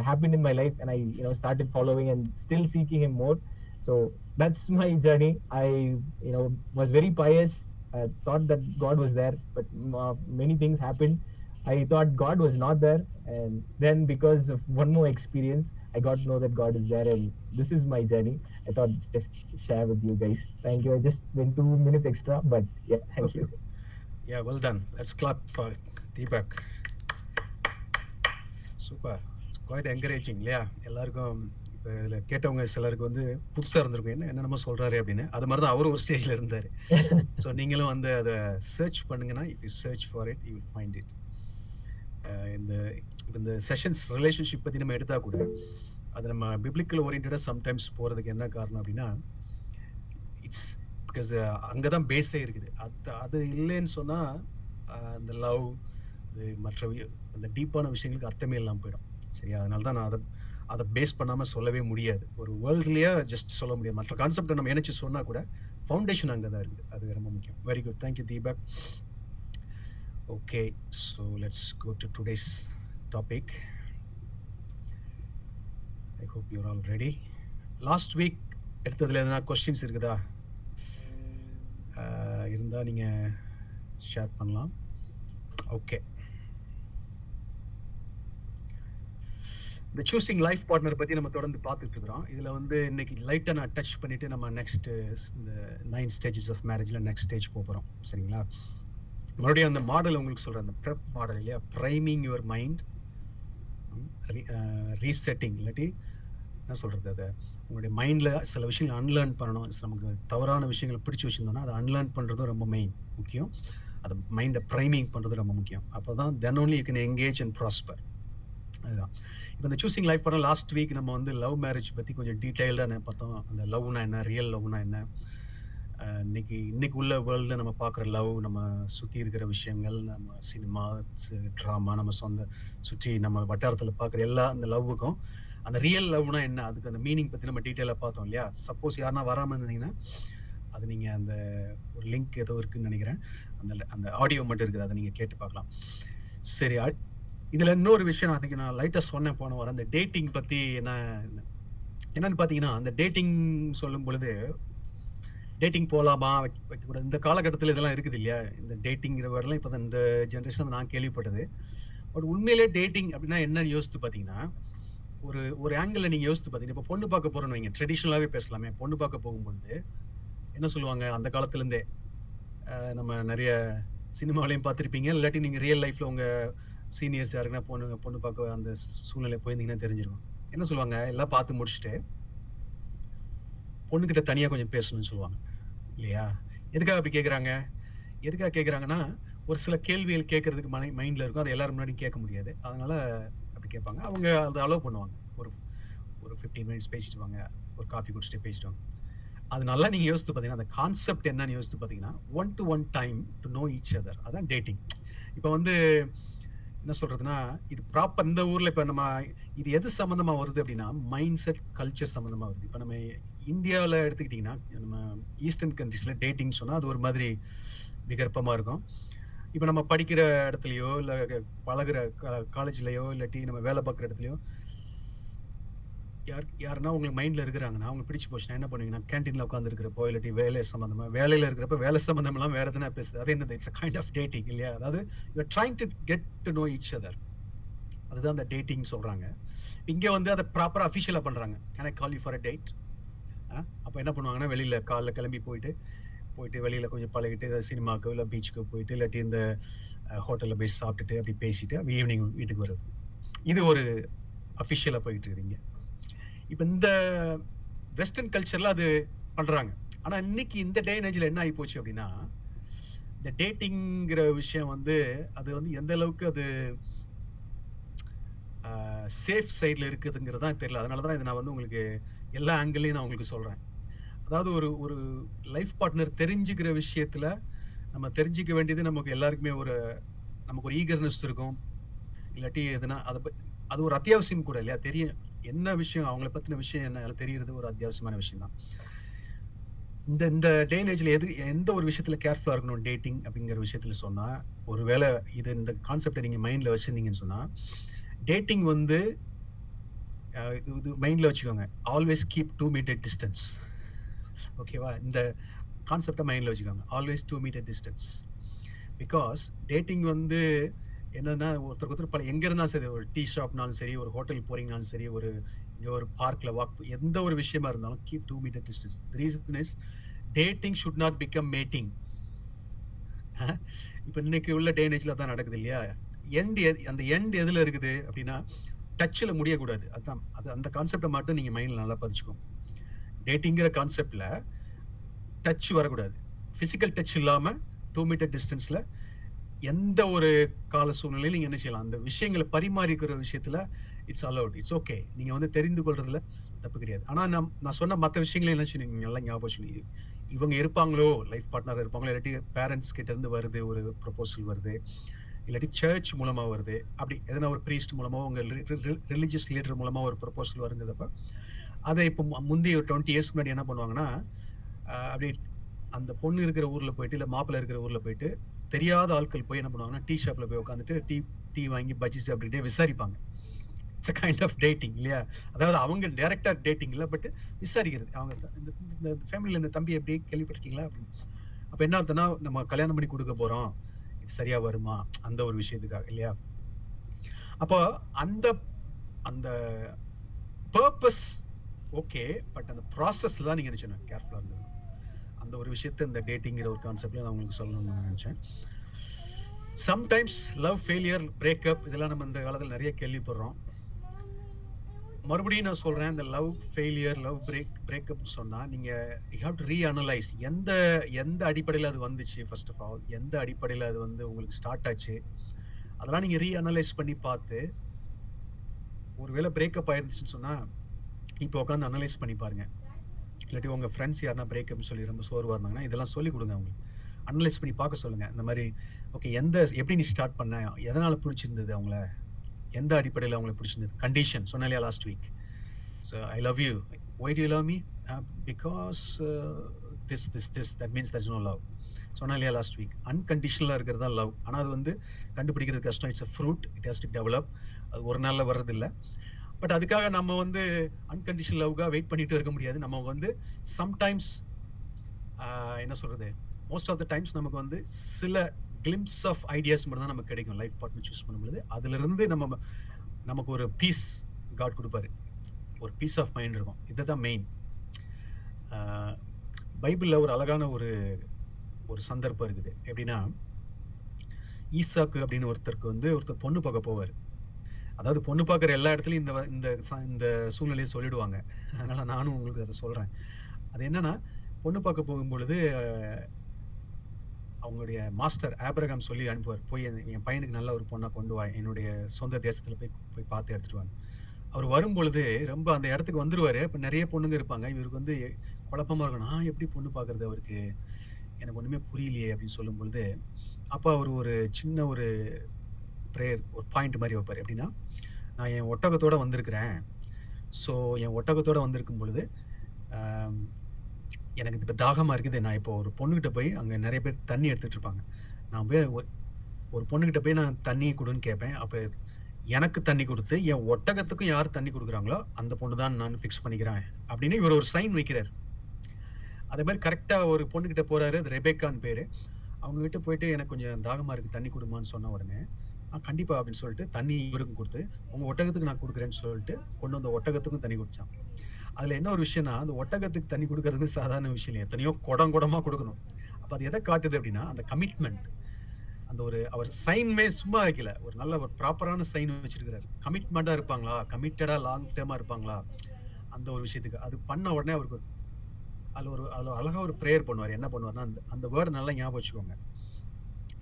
happen in my life and I you know started following and still seeking him more so that's my journey I you know was very pious I thought that god was there but many things happen i thought god was not there and then because of one more experience I got to know that God is there, and this is my journey. I thought just share with you guys. Thank you. I just went two minutes extra, but yeah, thank you. Yeah, well done. Let's clap for Deepak. Super it's quite encouraging இல்லையா எல்லாருக்கும் இப்போ இதில் கேட்டவங்க சிலருக்கு வந்து புதுசாக இருந்திருக்கும் என்ன என்னென்னமோ சொல்கிறாரு அப்படின்னு அது மாதிரி தான் அவரும் ஒரு ஸ்டேஜில் இருந்தார் ஸோ நீங்களும் வந்து அதை சர்ச் பண்ணுங்கன்னா if you search for it you will find it இந்த இந்த செஷன்ஸ் ரிலேஷன்ஷிப் பற்றி நம்ம எடுத்தால் கூட அது நம்ம பிப்ளிக்கல் ஓரியன்டாக சம்டைம்ஸ் போகிறதுக்கு என்ன காரணம் அப்படின்னா இட்ஸ் பிகாஸ் அங்கே தான் பேஸே இருக்குது. அது அது இல்லைன்னு சொன்னால் அந்த லவ் இது மற்ற அந்த டீப்பான விஷயங்களுக்கு அர்த்தமே இல்லாமல் போயிடும். சரியா? அதனால தான் நான் அதை அதை பேஸ் பண்ணாமல் சொல்லவே முடியாது. ஒரு வேர்ல்ட்லேயே ஜஸ்ட் சொல்ல முடியாது. மற்ற கான்செப்டை நம்ம இணைச்சு சொன்னால் கூட ஃபவுண்டேஷன் அங்கே தான் இருக்குது. அது ரொம்ப முக்கியம். Very good thank you Deepak okay so let's go to today's topic I hope you're all ready. Last week எடுத்ததுல எதனா கொஸ்டின்ஸ் இருக்குதா? இருந்தால் நீங்கள் ஷேர் பண்ணலாம். ஓகே இந்த சூசிங் லைஃப் பார்ட்னர் பற்றி நம்ம தொடர்ந்து பார்த்துட்டு இருக்கிறோம். இதில் வந்து இன்னைக்கு லைட்டாக நான் டச் பண்ணிட்டு நம்ம நெக்ஸ்ட் இந்த நைன் ஸ்டேஜஸ் ஆஃப் மேரேஜில் நெக்ஸ்ட் ஸ்டேஜ் போகிறோம் சரிங்களா? மறுபடியும் அந்த மாடல் உங்களுக்கு சொல்கிறேன் அந்த ப்ரெப் மாடல் இல்லையா? ப்ரைமிங் யுவர் மைண்ட் ரீசெட்டிங் இல்லாட்டி என்ன சொல்கிறது அதை? உங்களுடைய மைண்டில் சில விஷயங்கள் அன்லேர்ன் பண்ணணும். நமக்கு தவறான விஷயங்களை பிடிச்சி வச்சுருந்தோம்னா அதை அன்லேர்ன் பண்ணுறதும் ரொம்ப மெயின் முக்கியம். அதை மைண்டை ப்ரைமிங் பண்ணுறது ரொம்ப முக்கியம். அப்போ தான் then only you can engage and prosper அதுதான். இப்போ இந்த சூசிங் லைஃப் படம் லாஸ்ட் வீக் நம்ம வந்து லவ் மேரேஜ் பற்றி கொஞ்சம் டீட்டெயில்டாக பார்த்தோம். அந்த லவ்னா என்ன? ரியல் லவ்னா என்ன? இன்னைக்கு இன்னைக்கு உள்ள வேர்ல்டில் நம்ம பார்க்குற லவ் நம்ம சுற்றி இருக்கிற விஷயங்கள் நம்ம சினிமா ட்ராமா நம்ம சொந்த சுற்றி நம்ம வட்டாரத்தில் பார்க்குற எல்லா அந்த லவ்வுக்கும் அந்த ரியல் லவ்னா என்ன? அதுக்கு அந்த மீனிங் பற்றி நம்ம டீட்டெயிலாக பார்த்தோம் இல்லையா? சப்போஸ் யாருன்னா வராமல் இருந்தீங்கன்னா அது நீங்கள் அந்த ஒரு லிங்க் ஏதோ இருக்குன்னு நினைக்கிறேன். அந்த அந்த ஆடியோ மட்டும் இருக்குது அதை நீங்கள் கேட்டு பார்க்கலாம். சரி இதில் இன்னொரு விஷயம் அன்னைக்கு நான் லைட்டாக சொன்னேன் போன வாரம். அந்த டேட்டிங் பற்றி என்ன என்னன்னு பார்த்தீங்கன்னா அந்த டேட்டிங் சொல்லும் பொழுது டேட்டிங் போகலாமா வைக்கக்கூடாது. இந்த காலகட்டத்தில் இதெல்லாம் இருக்குது இல்லையா? இந்த டேட்டிங்கிற வேர்டெல்லாம் இப்போ இந்த ஜென்ரேஷன் நான் கேள்விப்பட்டது. பட் உண்மையிலே டேட்டிங் அப்படின்னா என்னன்னு யோசித்து பார்த்தீங்கன்னா ஒரு ஒரு ஆங்கிளில் நீங்கள் யோசித்து பார்த்தீங்கன்னா இப்போ பொண்ணு பார்க்க போறோம்னு வைங்க ட்ரெடிஷ்னலாகவே பேசலாமே. பொண்ணு பார்க்க போகும்போது என்ன சொல்லுவாங்க? அந்த காலத்துலேருந்தே நம்ம நிறைய சினிமாவிலையும் பார்த்துருப்பீங்க. இல்லாட்டி நீங்கள் ரியல் லைஃப்பில் உங்கள் சீனியர்ஸ் யாருக்குன்னா பொண்ணு பொண்ணு பார்க்க அந்த சூழ்நிலை போயிருந்தீங்கன்னா தெரிஞ்சிருக்கும். என்ன சொல்லுவாங்க? எல்லாம் பார்த்து முடிச்சுட்டு பொண்ணுக்கிட்ட தனியாக கொஞ்சம் பேசணும்னு சொல்லுவாங்க. இல்லையா? எதுக்காக அப்படி கேட்குறாங்க எதுக்காக கேட்குறாங்கன்னா ஒரு சில கேள்விகள் கேட்கறதுக்கு மனை மைண்டில் இருக்கும். அதை எல்லாரும் முன்னாடி கேட்க முடியாது. அதனால அப்படி கேட்பாங்க. அவங்க அதை அலோவ் பண்ணுவாங்க. ஒரு ஒரு ஃபிஃப்டீன் மினிட்ஸ் பேசிட்டு வாங்க. ஒரு காஃபி குடிச்சிட்டு பேசிட்டு வாங்க. அது நல்லா நீங்கள் யோசித்து பார்த்தீங்கன்னா அந்த கான்செப்ட் என்னன்னு யோசித்து பார்த்தீங்கன்னா one to one time to know each other அதான் டேட்டிங் இப்போ வந்து என்ன சொல்கிறதுனா இது ப்ராப்பர் இந்த ஊரில் இப்போ நம்ம இது எது சம்மந்தமாக வருது அப்படின்னா மைண்ட் செட் கல்ச்சர் சம்மந்தமாக வருது. இப்போ நம்ம இந்தியாவில் எடுத்துக்கிட்டிங்கன்னா நம்ம ஈஸ்டர்ன் கண்ட்ரிஸில் டேட்டிங் சொன்னால் அது ஒரு மாதிரி விகற்பமாக இருக்கும். இப்போ நம்ம படிக்கிற இடத்துலையோ இல்லை பழகுற காலேஜ்லையோ இல்லாட்டி நம்ம வேலை பார்க்குற இடத்துலையோ யார் யாருன்னா உங்களுக்கு மைண்டில் இருக்கிறாங்கன்னா அவங்க பிடிச்சி போச்சுன்னா என்ன பண்ணுவீங்கன்னா கேன்டீனில் உட்காந்துருக்கிறப்போ இல்லாட்டி வேலை சம்மந்தமாக வேலையில் இருக்கிறப்ப வேலை சம்மந்தமெல்லாம் வேறு எதுனா பேசுது அது என்னது? இட்ஸ் கைண்ட் ஆஃப் டேட்டிங் இல்லையா? அதாவது you trying to get to know each other அதுதான் அந்த டேட்டிங் சொல்கிறாங்க இங்கே வந்து அதை ப்ராப்பராக அஃபிஷியலாக பண்ணுறாங்க can I call you for a date அப்போ என்ன பண்ணுவாங்கன்னா வெளியில் காலைல கிளம்பி போயிட்டு போயிட்டு வெளியில் கொஞ்சம் பழகிட்டு ஏதாவது சினிமாக்கோ இல்லை பீச்சுக்கோ போயிட்டு இல்லாட்டி இந்த ஹோட்டலில் போய் சாப்பிட்டுட்டு அப்படி பேசிட்டு ஈவினிங் வீட்டுக்கு வருது இது ஒரு அஃபிஷியலாக போயிட்டு இருக்குதுங்க. இப்போ இந்த வெஸ்டர்ன் கல்ச்சரில் அது பண்ணுறாங்க ஆனால் இன்னைக்கு இந்த டே ஏஜ்ல என்ன ஆகி போச்சு அப்படின்னா இந்த டேட்டிங்கிற விஷயம் வந்து அது வந்து எந்த அளவுக்கு அது சேஃப் சைடில் இருக்குதுங்கிறது தான் தெரியல அதனால தான் இதை நான் வந்து உங்களுக்கு எல்லா ஆங்கிளையும் நான் உங்களுக்கு சொல்கிறேன் அதாவது ஒரு ஒரு லைஃப் பார்ட்னர் தெரிஞ்சுக்கிற விஷயத்தில் நம்ம தெரிஞ்சுக்க வேண்டியது நமக்கு எல்லாருக்குமே ஒரு நமக்கு ஒரு ஈகர்னஸ் இருக்கும். இல்லாட்டி எதுனா அதை அது ஒரு அத்தியாவசியம் கூட இல்லையா? தெரியும். என்ன விஷயம் அவங்கள பற்றின விஷயம் என்ன தெரியறது ஒரு அத்தியாவசியமான விஷயம் தான் இந்த இந்த டேனேஜ்ல எது எந்த ஒரு விஷயத்தில் கேர்ஃபுல்லாக இருக்கணும் டேட்டிங் அப்படிங்கிற விஷயத்தில் சொன்னால் ஒரு ஒருவேளை இது இந்த கான்செப்டை நீங்கள் மைண்டில் வச்சுருந்தீங்கன்னு சொன்னால் டேட்டிங் வந்து இது மைண்டில் வச்சுக்கோங்க. Always keep two metre distance ஓகேவா இந்த கான்செப்டை மைண்டில் வச்சுக்கோங்க. Always two metre distance because dating வந்து என்னன்னா ஒருத்தருக்கு ஒருத்தர் பல எங்கே இருந்தாலும் சரி ஒரு டீ ஷாப்னாலும் சரி ஒரு ஹோட்டல் போகிறீங்கனாலும் சரி ஒரு இங்கே ஒரு பார்க்கில் வாக் எந்த ஒரு விஷயமா இருந்தாலும் keep two metre distance reason is dating should not become mating இப்போ இன்னைக்கு உள்ள டேனேஜில் தான் நடக்குது இல்லையா? எண்ட் அந்த எண்ட் எதில் இருக்குது அப்படின்னா டச்சில் முடியக்கூடாது. அதுதான் அது அந்த கான்செப்டை மட்டும் நீங்கள் மைண்டில் நல்லா பதிச்சுக்கோங்க டேட்டிங்கிற கான்செப்டில் டச் வரக்கூடாது. ஃபிசிக்கல் டச் இல்லாமல் டூ மீட்டர் டிஸ்டன்ஸில் எந்த ஒரு கால சூழ்நிலையும் நீங்கள் என்ன செய்யலாம்? அந்த விஷயங்களை பரிமாறிக்கிற விஷயத்தில் இட்ஸ் அலவுட் இட்ஸ் ஓகே நீங்கள் வந்து தெரிந்து கொள்றதுல தப்பு கிடையாது. ஆனால் நான் நான் சொன்ன மற்ற விஷயங்களை என்ன சொன்னீங்க நல்லா ஞாபகம் சொல்லி இவங்க இருப்பாங்களோ? லைஃப் பார்ட்னர் இருப்பாங்களோ? இல்லாட்டி பேரண்ட்ஸ் கிட்ட இருந்து வருது ஒரு ப்ரொபோசல் வருது. இல்லாட்டி சர்ச் மூலமாக வருது. அப்படி எதனா ஒரு ப்ரீஸ்ட் மூலமாக உங்கள் ரிலீஜியஸ் லீடர் மூலமாக ஒரு ப்ரொபோசல் வருங்கிறதப்ப அதை இப்போ முந்தைய ஒரு டுவெண்ட்டி இயர்ஸ் முன்னாடி என்ன பண்ணுவாங்கன்னா அப்படி அந்த பொண்ணு இருக்கிற ஊரில் போயிட்டு இல்லை மாப்பிள்ளை இருக்கிற ஊரில் போயிட்டு தெரியாத ஆட்கள் போய் என்ன பண்ணுவாங்கன்னா டீ ஷாப்பில் போய் உட்காந்துட்டு டீ டீ வாங்கி பஜ்ஜி அப்படின்ட்டு விசாரிப்பாங்க. இட்ஸ் கைண்ட் ஆஃப் டேட்டிங் இல்லையா? அதாவது அவங்க டேரக்டாக டேட்டிங் இல்லை பட் விசாரிக்கிறது. அவங்க இந்த இந்த ஃபேமிலியில் இந்த தம்பி எப்படி கேள்விப்பட்டிருக்கீங்களா? அப்படின்னு அப்போ என்ன அர்த்தம்னா நம்ம கல்யாணம் பண்ணி கொடுக்க போகிறோம் சரியாக சரியா வருமா? அந்த ஒரு விஷயத்துக்காக இல்லையா? அப்போ அந்த அந்த பர்பஸ் ஓகே பட் அந்த ப்ராசஸ்ல தான் நீங்க நினைச்சணும் கேர்ஃபுல்லா இருந்தது அந்த ஒரு விஷயத்த இந்த டேட்டிங்கிற ஒரு கான்செப்ட்ல நான் உங்களுக்கு சொல்லணும்னு நான் நினைச்சேன். சம்டைம்ஸ் லவ் ஃபெயிலியர் பிரேக்கப் இதெல்லாம் நம்ம இந்த காலத்தில் நிறைய கேள்விப்படுறோம். மறுபடியும் நான் சொல்றேன் இந்த love failure love break breakup சொன்னால் நீங்கள் யூ ஹாவ் டு ரீஅனலைஸ் எந்த எந்த அடிப்படையில் அது வந்துச்சு ஃபர்ஸ்ட் ஆஃப் ஆல் எந்த அடிப்படையில் அது வந்து உங்களுக்கு ஸ்டார்ட் ஆச்சு? அதெல்லாம் நீங்கள் ரீஅனலைஸ் பண்ணி பார்த்து ஒருவேளை பிரேக்கப் ஆயிருந்துச்சுன்னு சொன்னால் இப்போ உட்காந்து அனலைஸ் பண்ணி பாருங்க. இல்லாட்டி உங்கள் ஃப்ரெண்ட்ஸ் யாருன்னா பிரேக்கப்னு சொல்லி ரொம்ப சோர்வாக இருந்தாங்கன்னா இதெல்லாம் சொல்லி கொடுங்க அவங்களுக்கு. அனலைஸ் பண்ணி பார்க்க சொல்லுங்கள் இந்த மாதிரி ஓகே எந்த எப்படி நீ ஸ்டார்ட் பண்ண? எதனால் பிடிச்சிருந்தது அவங்கள? எந்த அடிப்படையில் அவங்களுக்கு பிடிச்சிருந்தது? கண்டிஷன் சொன்னாலே last week so I love you why to love me because this this this that means that's no love சொன்னாலே லாஸ்ட் வீக் அன்கண்டிஷனலாக இருக்கிறது தான் லவ் ஆனால் அது வந்து கண்டுபிடிக்கிறது கஷ்டம். It's a fruit it has to develop அது ஒரு நாளில் வர்றதில்லை. பட் அதுக்காக நம்ம வந்து அன்கண்டிஷனல் லவ்காக வெயிட் பண்ணிட்டு இருக்க முடியாது. நம்ம வந்து சம்டைம்ஸ் uh, என்ன சொல்கிறது மோஸ்ட் ஆஃப் த டைம்ஸ் நமக்கு வந்து சில கிளிம்ஸ் ஆஃப் ஐடியாஸ் மட்டும் தான் நமக்கு கிடைக்கும். லைஃப் பார்ட்னர் சூஸ் பண்ணும்போது அதுலேருந்து நம்ம நமக்கு ஒரு பீஸ் காட் கொடுப்பாரு. ஒரு பீஸ் ஆஃப் மைண்ட் இருக்கும். இதுதான் மெயின் பைபிளில் ஒரு அழகான ஒரு ஒரு சந்தர்ப்பம் இருக்குது. எப்படின்னா ஈசாக்கு அப்படின்னு ஒருத்தருக்கு வந்து ஒருத்தர் பொண்ணு பார்க்க போவார். அதாவது பொண்ணு பார்க்குற எல்லா இடத்துலையும் இந்த இந்த ச- இந்த சூழ்நிலையை சொல்லிடுவாங்க. அதனால் நானும் உங்களுக்கு அதை சொல்கிறேன் அது என்னென்னா பொண்ணு பார்க்க போகும்பொழுது அவங்களுடைய மாஸ்டர் ஆபிரகாம் சொல்லி அனுப்புவார். போய் என் பையனுக்கு நல்ல ஒரு பொண்ணை கொண்டு வா. என்னுடைய சொந்த தேசத்தில் போய் போய் பார்த்து எடுத்துட்டு அவர் வரும்பொழுது ரொம்ப அந்த இடத்துக்கு வந்துடுவார் இப்போ நிறைய பொண்ணுங்க இருப்பாங்க. இவருக்கு வந்து குழப்பமாக இருக்கும். நான் எப்படி பொண்ணு பார்க்கறது அவருக்கு? எனக்கு ஒன்றுமே புரியலையே அப்படின்னு சொல்லும் பொழுது அப்ப அவர் ஒரு சின்ன ஒரு ப்ரேயர் ஒரு பாயிண்ட் மாதிரி வைப்பார். எப்படின்னா நான் என் ஒட்டகத்தோட வந்திருக்கிறேன். ஸோ என் ஒட்டகத்தோடு வந்திருக்கும் பொழுது எனக்கு இப்போ தாகமாக இருக்குது. நான் இப்போ ஒரு பொண்ணுக்கிட்ட போய் அங்கே நிறைய பேர் தண்ணி எடுத்துட்டு இருப்பாங்க. நான் போய் ஒரு- ஒரு போய் நான் தண்ணி கொடுன்னு கேட்பேன் அப்போ எனக்கு தண்ணி கொடுத்து என் ஒட்டகத்துக்கும் யார் தண்ணி கொடுக்குறாங்களோ அந்த பொண்ணு தான் நான் ஃபிக்ஸ் பண்ணிக்கிறேன் அப்படின்னு இவர் ஒரு சைன் வைக்கிறார். அதே மாதிரி கரெக்டாக ஒரு பொண்ணுக்கிட்ட போகிறாரு அது ரெபேக்கான்னு பேர். அவங்க கிட்ட போயிட்டு எனக்கு கொஞ்சம் தாகமாக இருக்குது தண்ணி கொடுமான்னு சொன்ன உடனே ஆ கண்டிப்பாக அப்படின்னு சொல்லிட்டு தண்ணி இவருக்கும் கொடுத்து உங்கள் ஒட்டகத்துக்கு நான் கொடுக்குறேன்னு சொல்லிட்டு கொண்டு வந்த ஒட்டகத்துக்கும் தண்ணி குடித்தான் அதுல என்ன ஒரு விஷயம்னா அந்த ஒட்டகத்துக்கு தண்ணி கொடுக்கறது சாதாரண விஷயம் இல்லை எத்தனையோ குடம் குடமா கொடுக்கணும். அப்ப அது எதை காட்டுது அப்படின்னா அந்த கமிட்மெண்ட் அந்த ஒரு அவர் சைன்மே சும்மா வைக்கல. ஒரு நல்ல ஒரு ப்ராப்பரான சைன் வச்சிருக்கிறாரு. கமிட்மெண்டா இருப்பாங்களா? கமிட்டடா லாங் டேர்மா இருப்பாங்களா? அந்த ஒரு விஷயத்துக்கு. அது பண்ண உடனே அவருக்கு அதில் ஒரு அதில் அழகாக ஒரு ப்ரேயர் பண்ணுவார். என்ன பண்ணுவார்னா அந்த அந்த வேர்டு நல்லா ஞாபகம் வச்சுக்கோங்க.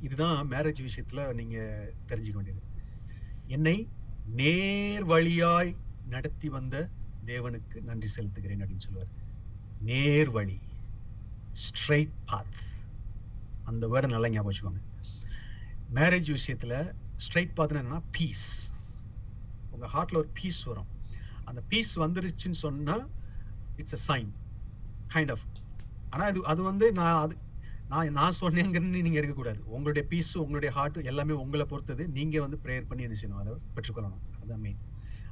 இதுதான் மேரேஜ் விஷயத்தில் நீங்கள் தெரிஞ்சுக்க வேண்டியது. என்னை நேர் வழியாய் நடத்தி வந்த தேவனுக்கு நன்றி செலுத்துகிறேன் அப்படின்னு சொல்லுவார். நேர் வழி ஸ்ட்ரெயிட் பாத் அந்த வேர்டை நல்லா ஞாபகம் வச்சுக்கோங்க. மேரேஜ் விஷயத்தில் ஸ்ட்ரைட் பாத்னா என்னன்னா பீஸ் உங்கள் ஹார்ட்டில் ஒரு பீஸ் வரும். அந்த பீஸ் வந்துருச்சுன்னு சொன்னால் it's a sign kind of ஆனால் அது அது வந்து நான் அது நான் நான் சொன்னேங்கன்னு நீங்கள் இருக்கக்கூடாது. உங்களுடைய பீஸு உங்களுடைய ஹார்ட்டு எல்லாமே உங்களை பொறுத்தது. நீங்கள் வந்து ப்ரேயர் பண்ணி என்ன செய்யணும்? அதை பெற்றுக்கொள்ளணும். அதுதான் மெயின்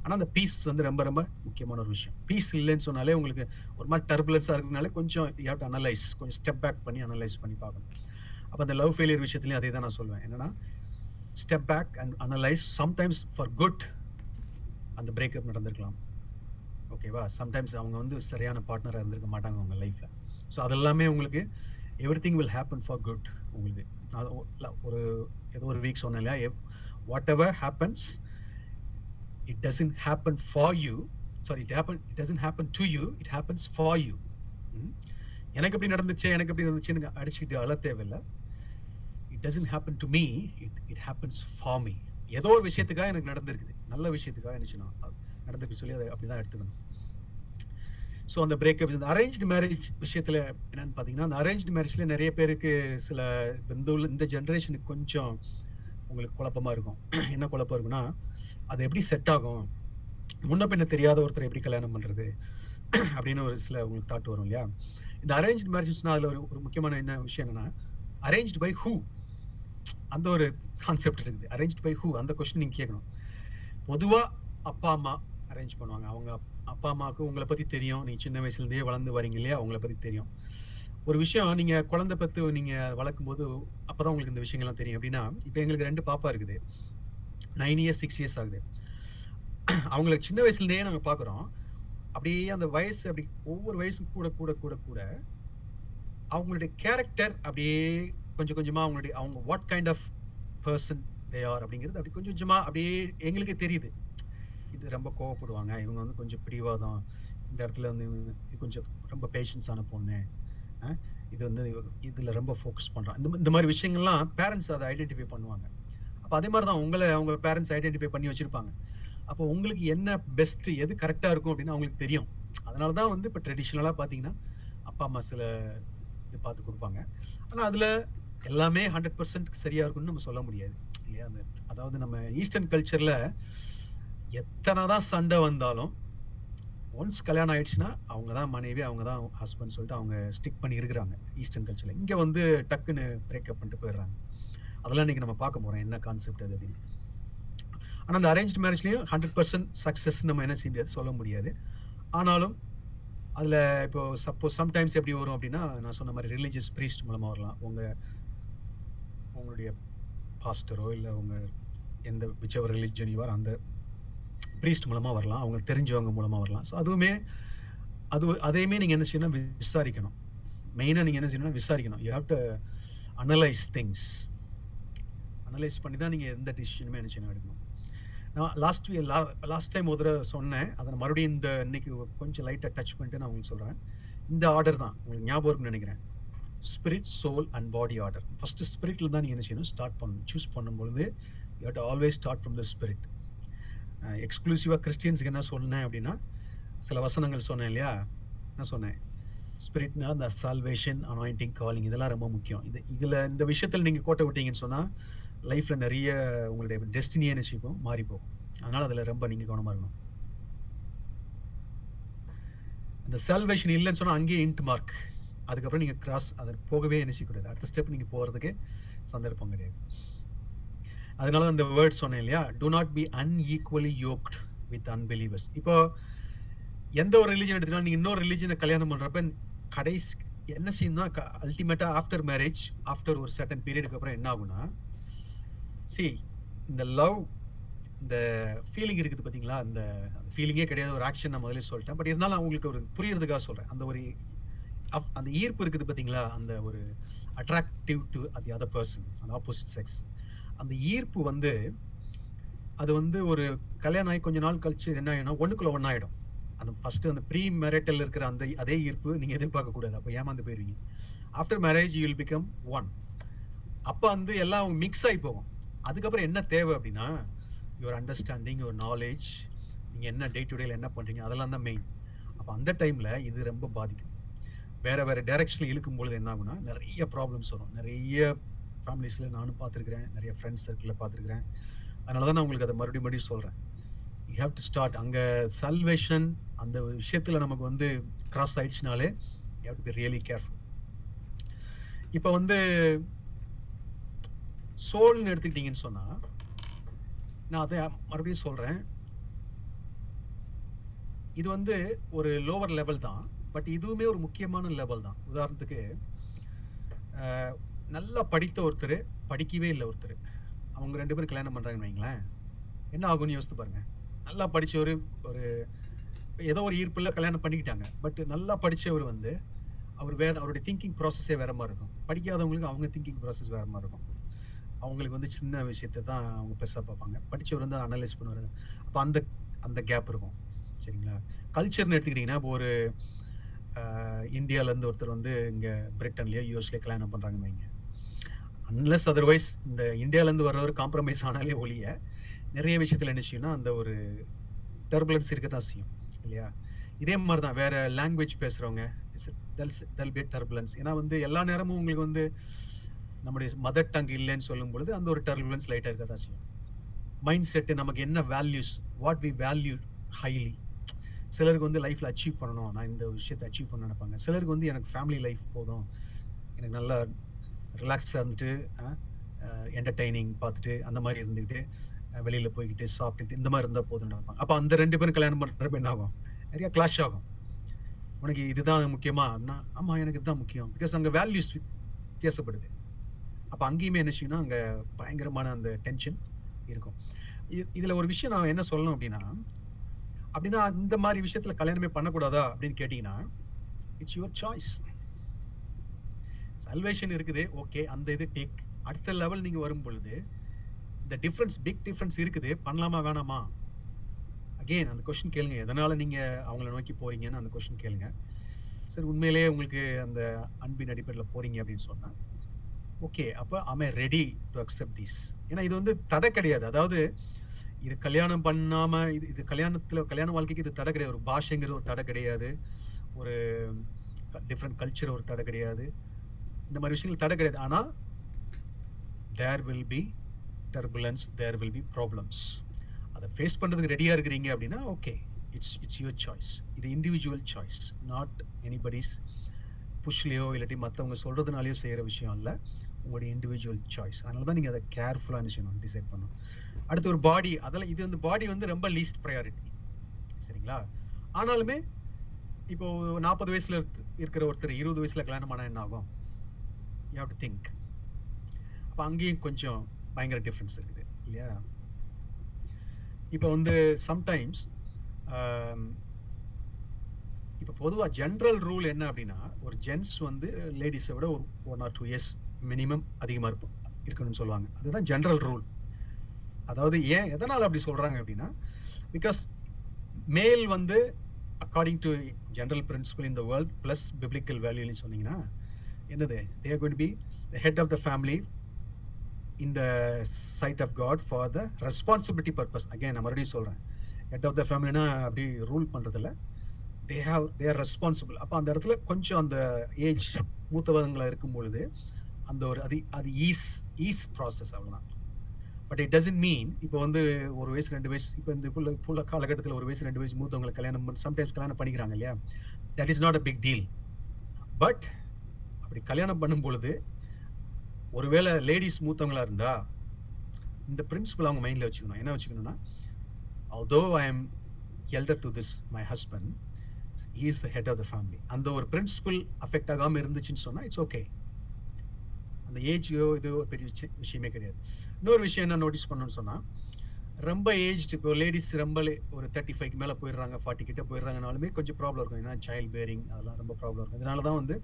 ஆனால் அந்த பீஸ் வந்து ரொம்ப ரொம்ப முக்கியமான ஒரு விஷயம். பீஸ் இல்லைன்னு சொன்னாலே உங்களுக்கு ஒரு மாதிரி டர்புலன்ஸாக இருக்கனால கொஞ்சம் யூ ஹேவ் டு அனலைஸ் கொஞ்சம் ஸ்டெப் பேக் பண்ணி அனலைஸ் பண்ணி பார்க்கணும். அப்போ அந்த லவ் ஃபெயிலியர் விஷயத்துலையும் அதே தான் நான் சொல்லுவேன் என்னன்னா step back and analyse sometimes for good அந்த பிரேக்கப் நடந்திருக்கலாம். ஓகேவா சம்டைம்ஸ் அவங்க வந்து சரியான பார்ட்னராக இருந்திருக்க மாட்டாங்க அவங்க லைஃப்பில் ஸோ அதெல்லாமே உங்களுக்கு everything will happen for good உங்களுக்கு நான் ஒரு ஏதோ ஒரு வீக் சொன்னேன் இல்லையா? Whatever happens it doesn't happen for you sorry it happen it doesn't happen to you it happens for you hmm? எனக்கு எப்படி நடந்துச்சு எனக்கு எப்படி நடந்துச்சுன்னு அடிச்சுக்கிட்டு அழ தேவையில்லை. It doesn't happen to me it it happens for me ஏதோ ஒரு விஷயத்துக்காக எனக்கு நடந்திருக்குது. நல்ல விஷயத்துக்காக நினைச்சுனா நடந்திருக்கு சொல்லி அதை அப்படிதான் எடுத்துக்கணும். ஸோ அந்த பிரேக்கப் இந்த அரேஞ்ச்டு மேரேஜ் விஷயத்தில் என்னன்னு பார்த்தீங்கன்னா அந்த அரேஞ்ச்டு மேரேஜில் நிறைய பேருக்கு சில இந்த உள்ள இந்த ஜென்ரேஷனுக்கு கொஞ்சம் உங்களுக்கு குழப்பமாக இருக்கும். என்ன குழப்பம் இருக்குன்னா அது எப்படி செட் ஆகும்? முன்ன பின்ன தெரியாத ஒருத்தரை எப்படி கல்யாணம் பண்ணுறது அப்படின்னு ஒரு சில உங்களுக்கு தாட் வரும் இல்லையா? இந்த அரேஞ்ச்டு மேரேஜ்னா அதில் ஒரு ஒரு முக்கியமான என்ன விஷயம் என்னன்னா அரேஞ்ச் பை ஹூ அந்த ஒரு கான்செப்ட் இருக்குது. அரேஞ்ச்டு பை ஹூ அந்த கொஸ்டின் நீங்கள் கேட்கணும் பொதுவாக அப்பா அம்மா அரேஞ்ச் பண்ணுவாங்க. அவங்க அப்பா அம்மாவுக்கு உங்களை பற்றி தெரியும். நீங்கள் சின்ன வயசுலேருந்தே வளர்ந்து வரீங்க இல்லையா? அவங்கள பற்றி தெரியும். ஒரு விஷயம் நீங்கள் குழந்தை பத்து நீங்கள் வளர்க்கும் போது அப்பதான் உங்களுக்கு இந்த விஷயங்கள்லாம் தெரியும். அப்படின்னா இப்போ எங்களுக்கு ரெண்டு பாப்பா இருக்குது. நைன் இயர்ஸ் சிக்ஸ் இயர்ஸ் ஆகுது. அவங்களுக்கு சின்ன வயசுலேருந்தே நாங்கள் பார்க்குறோம் அப்படியே அந்த வயசு அப்படி ஒவ்வொரு வயசும் கூட கூட கூட கூட அவங்களுடைய கேரக்டர் அப்படியே கொஞ்சம் கொஞ்சமாக அவங்களுடைய அவங்க what kind of person they are அப்படிங்கிறது அப்படி கொஞ்சம் கொஞ்சமாக அப்படியே எங்களுக்கே தெரியுது. இது ரொம்ப கோவப்படுவாங்க. இவங்க வந்து கொஞ்சம் பிடிவாதம். இந்த இடத்துல வந்து இவங்க- இது கொஞ்சம் ரொம்ப பேஷன்ஸான பொண்ணு. இது வந்து இதில் ரொம்ப ஃபோக்கஸ் பண்ணுறான் இந்த இந்த மாதிரி விஷயங்கள்லாம் பேரண்ட்ஸ் அதை ஐடென்டிஃபை பண்ணுவாங்க. அப்போ அதே மாதிரி தான் உங்களை அவங்க பேரண்ட்ஸ் ஐடென்டிஃபை பண்ணி வச்சிருப்பாங்க. அப்போ உங்களுக்கு என்ன பெஸ்ட் எது கரெக்டாக இருக்கும் அப்படின்னு அவங்களுக்கு தெரியும். அதனால தான் வந்து இப்போ ட்ரெடிஷ்னலாக பார்த்தீங்கன்னா அப்பா அம்மா சில இது பார்த்து கொடுப்பாங்க. ஆனால் அதில் எல்லாமே ஹண்ட்ரட் பர்சன்ட் சரியாக இருக்கும்னு நம்ம சொல்ல முடியாது. இல்லையா? அந்த அதாவது நம்ம ஈஸ்டர்ன் கல்ச்சரில் எத்தனை தான் சண்டை வந்தாலும் ஒன்ஸ் கல்யாணம் ஆயிடுச்சுன்னா அவங்க தான் மனைவி அவங்க தான் ஹஸ்பண்ட் சொல்லிட்டு அவங்க ஸ்டிக் பண்ணி இருக்கிறாங்க. ஈஸ்டர்ன் கல்ச்சரில் இங்கே வந்து டக்குன்னு பிரேக்கப் பண்ணிட்டு போயிடுறாங்க. அதெல்லாம் இன்றைக்கி நம்ம பார்க்க போகிறோம் என்ன கான்செப்ட் அது அப்படின்னு. ஆனால் அந்த அரேஞ்ச் மேரேஜ்லேயும் ஹண்ட்ரட் பர்சன்ட் சக்ஸஸ் நம்ம என்ன செய்ய முடியாது? சொல்ல முடியாது. ஆனாலும் அதில் இப்போ சப்போஸ் சம்டைம்ஸ் எப்படி வரும் அப்படின்னா நான் சொன்ன மாதிரி ரிலீஜியஸ் ப்ரீஸ்ட் மூலமாக வரலாம். உங்கள் உங்களுடைய பாஸ்டரோ இல்லை உங்கள் எந்த விச்சவர் ரிலிஜன் யூவார் அந்த ப்ரீஸ்ட் மூலமாக வரலாம். அவங்க தெரிஞ்சவங்க மூலமாக வரலாம். ஸோ அதுவுமே அது அதையுமே நீங்கள் என்ன செய்யணும்? விசாரிக்கணும். மெயினாக நீங்கள் என்ன செய்யணும்னா விசாரிக்கணும். You have to analyse things analyse பண்ணி தான் நீங்கள் எந்த டிசிஷனுமே என்ன செய்யணும் எடுக்கணும். நான் லாஸ்ட் லா லாஸ்ட் டைம் ஒரு தடவை சொன்னேன். அதை நான் மறுபடியும் இந்த இன்னைக்கு கொஞ்சம் லைட்டாக டச் பண்ணிட்டு நான் உங்களுக்கு சொல்கிறேன் இந்த ஆர்டர் தான். உங்களுக்கு ஞாபகம் இருக்குன்னு நினைக்கிறேன். Spirit soul and body order first ஸ்பிரிட்டில் தான் நீங்கள் என்ன செய்யணும்? ஸ்டார்ட் பண்ணணும். சூஸ் பண்ணும்பொழுது you had always start from the spirit எக்ஸ்க்ளூசிவாக கிறிஸ்டியன்ஸுக்கு என்ன சொன்னேன் அப்படின்னா சில வசனங்கள் சொன்னேன் இல்லையா? என்ன சொன்னேன். ஸ்பிரிட்னா அந்த சால்வேஷன் அனாயிண்டிங் காலிங் இதெல்லாம் ரொம்ப முக்கியம். இது இதில் இந்த விஷயத்தில் நீங்கள் கோட்டை விட்டீங்கன்னு சொன்னால் லைஃப்பில் நிறைய உங்களுடைய டெஸ்டினியே நினைச்சுப்போம் மாறி போகும் அதில் ரொம்ப நீங்கள் கவனமாக இருக்கணும். அந்த சால்வேஷன் இல்லைன்னு சொன்னால் அங்கேயே இன்ட் மார்க் அதுக்கப்புறம் நீங்கள் கிராஸ் அதை போகவே நினைச்சக்கூடாது அடுத்த ஸ்டெப் நீங்கள் போகிறதுக்கு சந்தர்ப்பம் கிடையாது. அதனால அந்த வேர்ட்ஸ் வேர்ட் சொன்னேன் இல்லையா? To not be unequally yoked with unbelievers இப்போ எந்த ஒரு ரிலீஜன் எடுத்துக்கலாம் நீங்கள் இன்னொரு ரிலீஜனை கல்யாணம் பண்ணுறப்ப கடைசி என்ன செய்யணும்னா அல்டிமேட்டாக ஆஃப்டர் மேரேஜ் ஆஃப்டர் ஒரு சர்டன் பீரியடுக்கு அப்புறம் என்ன ஆகும்னா சி இந்த லவ் இந்த ஃபீலிங் இருக்குது பார்த்தீங்களா? அந்த ஃபீலிங்கே கிடையாது ஒரு ஆக்ஷன் நான் முதல்ல சொல்லிட்டேன். பட் இருந்தாலும் உங்களுக்கு ஒரு புரியறதுக்காக சொல்கிறேன் அந்த ஒரு அப்- அந்த ஈர்ப்பு இருக்குது பார்த்தீங்களா? அந்த ஒரு attractive to the other person அந்த ஆப்போசிட் செக்ஸ் அந்த ஈர்ப்பு வந்து அது வந்து ஒரு கல்யாணம் ஆகி கொஞ்ச நாள் கழிச்சு என்ன ஆயிடும் ஒன்றுக்குள்ளே ஒன்றாயிடும் அந்த ஃபஸ்ட்டு அந்த ப்ரீ மேரிட்டல் இருக்கிற அந்த அதே ஈர்ப்பு நீங்கள் எதிர்பார்க்கக்கூடாது அப்போ ஏமாந்து போயிடுவீங்க after marriage you will become one அப்போ வந்து எல்லாம் மிக்ஸ் ஆகி போகும். அதுக்கப்புறம் என்ன தேவை அப்படின்னா யுவர் அண்டர்ஸ்டாண்டிங் யுவர் நாலேஜ் நீங்கள் என்ன டே டு டேயில் என்ன பண்ணுறீங்க அதெல்லாம் தான் மெயின் அப்போ அந்த டைமில் இது ரொம்ப பாதிக்கும். வேறு வேறு டைரக்ஷன்ல இழுக்கும் பொழுது என்ன ஆகுனா நிறைய ப்ராப்ளம்ஸ் வரும். நிறைய ஃபேமிலிஸில் நானும் பார்த்துருக்குறேன் நிறைய ஃப்ரெண்ட்ஸ் சர்க்கிளில் பார்த்துருக்குறேன். அதனால தான் நான் உங்களுக்கு அதை மறுபடியும் மறுபடியும் சொல்கிறேன் யூ ஹேவ் டு ஸ்டார்ட் அங்கே சல்வேஷன் அந்த ஒரு நமக்கு வந்து cross ஆயிடுச்சுனாலே you have to be really careful இப்போ வந்து சோல்னு எடுத்துக்கிட்டீங்கன்னு சொன்னால் நான் அதை மறுபடியும் சொல்கிறேன் இது வந்து ஒரு லோவர் லெவல் தான் பட் இதுவுமே ஒரு முக்கியமான லெவல் தான். உதாரணத்துக்கு நல்லா படித்த ஒருத்தர் படிக்கவே இல்லை ஒருத்தர். அவங்க ரெண்டு பேரும் கல்யாணம் பண்ணுறாங்கன்னு வைங்களேன். என்ன ஆகும்னு யோசித்து பாருங்கள் நல்லா படித்தவர் ஒரு ஏதோ ஒரு ஈர்ப்பில் கல்யாணம் பண்ணிக்கிட்டாங்க. பட் நல்லா படித்தவர் வந்து அவர் வேறு அவருடைய திங்கிங் ப்ராசஸே வேறு மாதிரி இருக்கும். படிக்காதவங்களுக்கு அவங்க திங்கிங் ப்ராசஸ் வேறு மாதிரி இருக்கும். அவங்களுக்கு வந்து சின்ன விஷயத்தை தான் அவங்க பெருசாக பார்ப்பாங்க. படித்தவர் வந்து அனலைஸ் பண்ணுவார். அப்போ அந்த அந்த கேப் இருக்கும். சரிங்களா? கல்ச்சர்னு எடுத்துக்கிட்டிங்கன்னா இப்போ ஒரு இந்தியாவிலேருந்து ஒருத்தர் வந்து இங்கே பிரிட்டன்லேயோ யூஎஸ்லேயோ கல்யாணம் பண்ணுறாங்க வைங்க. அன்லஸ் அதர்வைஸ் இந்த இந்தியாவிலேருந்து வர்றவர் காம்ப்ரமைஸ் ஆனாலே ஒழிய நிறைய விஷயத்தில் என்ன செய்யணும்னா அந்த ஒரு டர்புலன்ஸ் இருக்க தான் செய்யும். இல்லையா? இதே மாதிரி தான் வேற லாங்குவேஜ் பேசுகிறவங்க தெல் பி டர்புலன்ஸ் ஏன்னா வந்து எல்லா நேரமும் உங்களுக்கு வந்து நம்முடைய மதர் டங் இல்லைன்னு சொல்லும் பொழுது அந்த ஒரு டர்புலன்ஸ் லைட்டாக இருக்க தான் செய்யும். மைண்ட் செட்டு நமக்கு என்ன values what we value highly சிலருக்கு வந்து லைஃப்பில் அச்சீவ் பண்ணணும் நான் இந்த விஷயத்தை அச்சீவ் பண்ண நினைப்பாங்க. சிலருக்கு வந்து எனக்கு ஃபேமிலி லைஃப் போதும். எனக்கு நல்லா ரிலாக்ஸாக இருந்துட்டு என்டர்டைனிங் பார்த்துட்டு அந்த மாதிரி இருந்துக்கிட்டு வெளியில் போய்கிட்டு சாப்பிட்டுட்டு இந்த மாதிரி இருந்தால் போதும் நினைப்பாங்க. அப்போ அந்த ரெண்டு பேரும் கல்யாணம் பண்ணுறப்ப என்ன ஆகும்? நிறையா கிளாஷ் ஆகும். உனக்கு இதுதான் முக்கியமா? அப்படின்னா எனக்கு இதுதான் முக்கியம். பிகாஸ் அங்கே வேல்யூஸ் வித்தியாசப்படுது. அப்போ அங்கேயுமே என்ன செய்யணும் அங்கே பயங்கரமான அந்த டென்ஷன் இருக்கும். இதில் ஒரு விஷயம் நான் என்ன சொல்லணும் அப்படின்னா அப்படின்னா இந்த மாதிரி விஷயத்தில் கல்யாணமே பண்ணக்கூடாதா அப்படின்னு கேட்டிங்கன்னா இட்ஸ் யுவர் சாய்ஸ் சல்வேஷன் இருக்குது ஓகே அந்த இது டேக் அடுத்த லெவல் நீங்கள் வரும் பொழுது இந்த டிஃப்ரென்ஸ் பிக் டிஃப்ரென்ஸ் இருக்குது பண்ணலாமா வேணாமா? அகெயின் அந்த கொஷின் கேளுங்க. எதனால் நீங்கள் அவங்கள நோக்கி போகிறீங்கன்னு அந்த கொஷின் கேளுங்க. சரி உண்மையிலேயே உங்களுக்கு அந்த அன்பின் அடிப்படையில் போகிறீங்க அப்படின்னு சொன்னால் ஓகே அப்போ I ready to accept this ஏன்னா இது வந்து தடை கிடையாது. அதாவது இது கல்யாணம் பண்ணாம இது இது கல்யாணத்துல கல்யாண வாழ்க்கைக்கு இது தடை கிடையாது. ஒரு பாஷைங்கிறது ஒரு தடை கிடையாது. ஒரு டிஃப்ரெண்ட் கல்ச்சர் ஒரு தடை கிடையாது. இந்த மாதிரி விஷயங்கள் தடை கிடையாது. ஆனால் there will be turbulence there will be problems அதை ஃபேஸ் பண்ணுறதுக்கு ரெடியாக இருக்கிறீங்க அப்படின்னா okay it's it's your choice இது இண்டிவிஜுவல் சாய்ஸ் நாட் எனிபடிஸ் புஷ்லேயோ இல்லாட்டி மற்றவங்க சொல்கிறதுனாலையோ செய்கிற விஷயம் இல்லை உங்களுடைய இண்டிவிஜுவல் சாய்ஸ் அதனால தான் நீங்கள் அதை கேர்ஃபுல்லாக செய்யணும் டிசைட் பண்ணணும். அடுத்து ஒரு பாடி அதெல்லாம் இது வந்து பாடி வந்து ரொம்ப லீஸ்ட் ப்ரையாரிட்டி சரிங்களா? ஆனாலுமே இப்போ நாற்பது வயசுல இருக்கிற ஒருத்தர் இருபது வயசுல கல்யாணம் ஆனால் என்ன ஆகும்? யூ ஹவ் டு திங்க் அப்போ அங்கேயும் கொஞ்சம் பயங்கர டிஃப்ரென்ஸ் இருக்குது இல்லையா? இப்போ வந்து சம்டைம்ஸ் இப்போ பொதுவாக ஜென்ரல் ரூல் என்ன அப்படின்னா ஒரு ஜென்ஸ் வந்து லேடிஸை விட ஒரு one or two years minimum அதிகமாக இருக்கும் இருக்கணும்னு சொல்லுவாங்க. அதுதான் ஜென்ரல் ரூல் அதாவது ஏன் எதனால் அப்படி சொல்கிறாங்க அப்படின்னா பிகாஸ் மேல் வந்து according to general principle in the world plus biblical வேல்யூன்னு சொன்னீங்கன்னா என்னது? They are be the head of the family in the sight of God for the responsibility purpose Again, நான் மறுபடியும் சொல்கிறேன் ஹெட் ஆஃப் த ஃபேமிலினா அப்படி rule பண்ணுறதில்ல they have they are responsible அப்போ அந்த இடத்துல கொஞ்சம் அந்த ஏஜ் மூத்தவங்களா இருக்கும் பொழுது அந்த ஒரு அது அது ஈஸ் ஈஸ் ப்ராசஸ் அவ்வளோதான் பட் இட் டசன்ட் மீன் இப்போ வந்து ஒரு வயசு ரெண்டு வயசு இப்போ இந்த புள்ள புள்ள காலகட்டத்தில் ஒரு வயசு ரெண்டு வயசு மூத்தவங்களை கல்யாணம் பண்ணி சம்டைம்ஸ் கல்யாணம் பண்ணிக்கிறாங்க இல்லையா? That is not a big deal but அப்படி கல்யாணம் பண்ணும் பொழுது ஒருவேளை லேடிஸ் மூத்தவங்களா இருந்தா இந்த பிரின்சிபல் அவங்க மைண்டில் வச்சுக்கணும். என்ன வச்சுக்கணும்னா although I am elder to this my husband he is the head of the family அந்த ஒரு பிரின்சிபல் அஃபெக்ட் ஆகாமல் இருந்துச்சுன்னு சொன்னால் இட்ஸ் ஓகே அந்த ஏஜ்யோ இது பெரிய விஷய- விஷயமே கிடையாது. இன்னொரு விஷயம் என்ன நோட்டீஸ் பண்ணணும்னு சொன்னால் ரொம்ப ஏஜ் இப்போ லேடிஸ் ரொம்ப ஒரு தேர்ட்டி ஃபைவ்க்கு மேலே போயிடுறாங்க ஃபார்ட்டி கிட்ட போயிடுறாங்கனாலுமே கொஞ்சம் ப்ராப்ளம் இருக்கும். ஏன்னா சைல்ட் பேரிங் அதெல்லாம் ரொம்ப ப்ராப்ளம் இருக்கும். இதனால தான் வந்து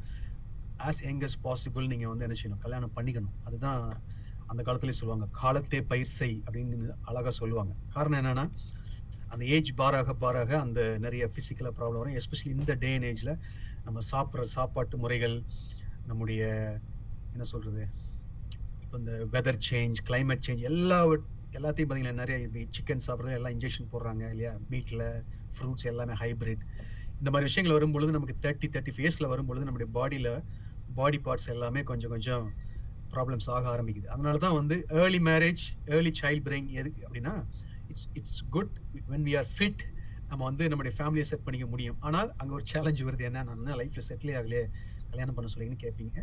ஆஸ் யங் அஸ் பாசிபிள் நீங்கள் வந்து என்ன செய்யணும்? கல்யாணம் பண்ணிக்கணும். அதுதான் அந்த காலத்துலேயே சொல்லுவாங்க காலத்தே பயிர் செய் அப்படின்னு அழகாக சொல்லுவாங்க. காரணம் என்னென்னா அந்த ஏஜ் பாராக பாராக அந்த நிறைய ஃபிசிக்கலாக ப்ராப்ளம் வரும். எஸ்பெஷலி இந்த டே அண்ட் ஏஜில் நம்ம சாப்பிட்ற சாப்பாட்டு முறைகள் நம்முடைய என்ன சொல்கிறது இப்போ இந்த வெதர் சேஞ்ச் கிளைமேட் சேஞ்ச் எல்லா எல்லாத்தையும் பார்த்தீங்கன்னா நிறைய சிக்கன் சாப்பிட்றது எல்லாம் இன்ஜெக்ஷன் போடுறாங்க இல்லையா? மீட்டில் ஃப்ரூட்ஸ் எல்லாமே ஹைபிரிட் இந்த மாதிரி விஷயங்கள் வரும்பொழுது நமக்கு தேர்ட்டி தேர்ட்டி ஃபேஸில் வரும்பொழுது நம்முடைய பாடியில் பாடி பார்ட்ஸ் எல்லாமே கொஞ்சம் கொஞ்சம் ப்ராப்ளம்ஸ் ஆக ஆரம்பிக்குது. அதனால தான் வந்து early marriage early child brain எதுக்கு அப்படின்னா it's it's good when we are fit நம்ம வந்து நம்முடைய ஃபேமிலியை செட் பண்ணிக்க முடியும். ஆனால் அங்கே ஒரு சேலஞ்ச் வருது. என்ன நான் லைஃப்பில் செட்டிலே ஆகலையே? கல்யாணம் பண்ண சொல்லிங்கன்னு கேட்பீங்க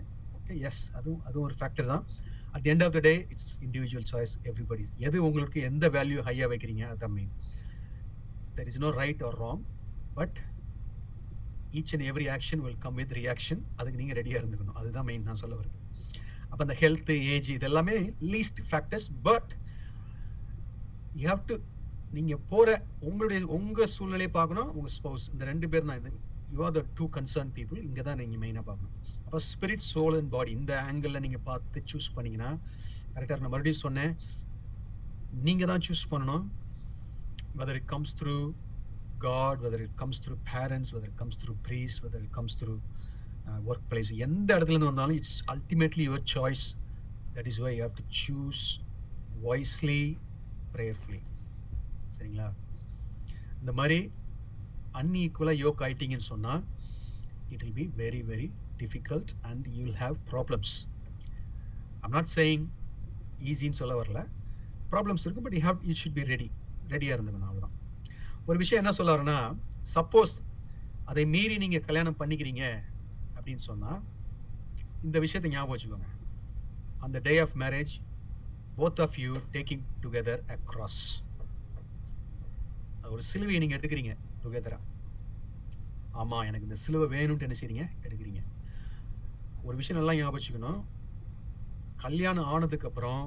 ஓகே எஸ் அதுவும் அதுவும் ஒரு ஃபேக்டர் தான். At end of the day it's individual choice everybody எது உங்களுக்கு எந்த வேல்யூ ஹையாக வைக்கிறீங்க அதுதான் main there is no right or wrong but each and every action will come with reaction அதுக்கு நீங்கள் ரெடியாக இருந்துக்கணும். அதுதான் மெயின் நான் சொல்ல வருது அப்போ அந்த ஹெல்த்து ஏஜ் இது எல்லாமே least factors but you have to நீங்கள் போகிற உங்களுடைய உங்கள் சூழ்நிலையை பார்க்கணும். உங்கள் ஸ்பௌஸ் இந்த ரெண்டு பேர் தான் இது. You are the two concern people இங்கே தான் நீங்கள் மெயினாக பார்க்கணும். அப்போ ஸ்பிரிட் சோல் அண்ட் பாடி இந்த ஆங்கிளில் நீங்கள் பார்த்து சூஸ் பண்ணீங்கன்னா கரெக்டாக நான் மறுபடியும் சொன்னேன். நீங்கள் தான் சூஸ் பண்ணணும். Whether it comes through God whether it comes through parents whether it comes through priests, whether it comes through எந்த இடத்துலேருந்து வந்தாலும் it's ultimately your choice that is why you have to choose wisely prayerfully சரிங்களா? இந்த மாதிரி அன்ஈக்குவலாக yoke ஆயிட்டீங்கன்னு சொன்னால் it will be very very difficult and you will have problems I'm not saying ஈஸின்னு சொல்ல வரல. ப்ராப்ளம்ஸ் இருக்கும் but you have you should be ready ரெடியாக இருந்துக்கணும் அவ்வளோதான் ஒரு விஷயம் என்ன சொல்ல வரேன்னா சப்போஸ் அதை மீறி நீங்கள் கல்யாணம் பண்ணிக்கிறீங்க அப்படின்னு சொன்னால் இந்த விஷயத்தை ஞாபகம் வச்சுக்கோங்க. அந்த day of marriage both of you taking together a cross ஒரு சிலுவையை நீங்கள் எடுக்கிறீங்க டுகெதராக ஆமாம் எனக்கு இந்த சிலுவை வேணும்ன்ட்டு என்ன செய்றீங்க எடுக்கிறீங்க. ஒரு விஷயம் நல்லா ஞாபகம் கல்யாணம் ஆனதுக்கு அப்புறம்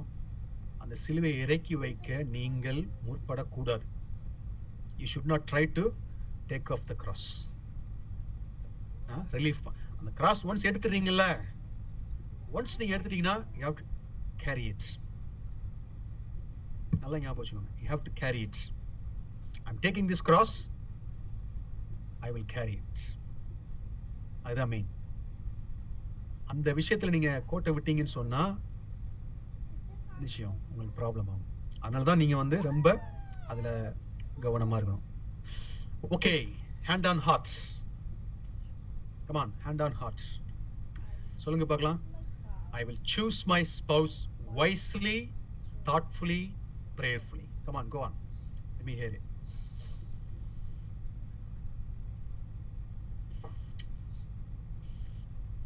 அந்த சிலுவையை இறக்கி வைக்க நீங்கள் முற்படக்கூடாது. You should not try to take off the cross relief அந்த கிராஸ் ஒன்ஸ் எடுத்துட்டீங்கல்ல ஒன்ஸ் நீங்க எடுத்துட்டீங்கன்னா you have to carry it's நல்லா ஞாபகம் வச்சுக்கோங்க you have to carry it's I'm taking this cross I will carry it's அதுதான் main அந்த விஷயத்தில் நீங்கள் கோட்டை விட்டீங்கன்னு சொன்னால் நிச்சயம் உங்களுக்கு ப்ராப்ளம் ஆகும். அதனால தான் நீங்கள் வந்து ரொம்ப அதில் கவனமாக இருக்கணும். Okay hand on hearts come on hand on hearts சொல்லுங்க பார்க்கலாம். I will choose my spouse wisely thoughtfully prayerfully come on go on me hear it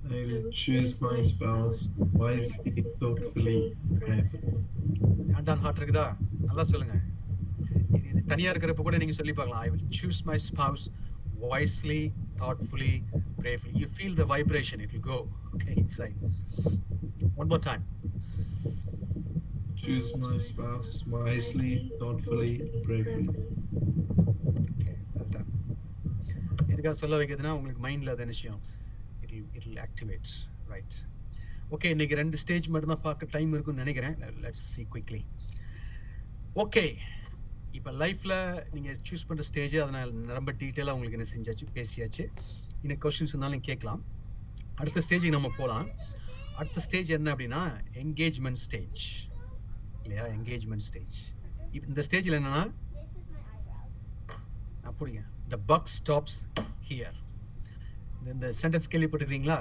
I will choose my spouse wisely, thoughtfully, prayerfully. Heart இருக்குதா? நல்லா சொல்லுங்க. தனியா இருக்கிறப்ப கூட நீங்க சொல்லி பார்க்கலாம். I will choose my spouse wisely thoughtfully prayerfully you feel the vibration it will go okay inside one more time Choose my spouse wisely, thoughtfully, prayerfully. Okay அதுதான் எதுக்காக சொல்ல வைக்கிறதுனா உங்களுக்கு மைண்டில் அது விஷயம். It it will activate right okay இன்னைக்கு ரெண்டு ஸ்டேஜ் மட்டும் தான் பார்க்க டைம் இருக்கும்னு நினைக்கிறேன். லெட்ஸ் சி குவிக்லி ஓகே இப்போ லைஃப்பில் நீங்கள் சூஸ் பண்ணுற ஸ்டேஜ் அதை நான் ரொம்ப டீட்டெயிலாக உங்களுக்கு என்ன செஞ்சாச்சு பேசியாச்சு. இன்னும் கொஸ்டின்ஸ் இருந்தாலும் கேட்கலாம். அடுத்த ஸ்டேஜுக்கு நம்ம போகலாம் அடுத்த ஸ்டேஜ் என்ன அப்படின்னா என்கேஜ்மெண்ட் ஸ்டேஜ் இல்லையா? என்கேஜ்மெண்ட் ஸ்டேஜ் இப்போ இந்த ஸ்டேஜில் என்னன்னா அப்படிங்க த பக் ஸ்டாப்ஸ் ஹியர் இந்த சென்டென்ஸ் கேள்விப்பட்டிருக்கீங்களா?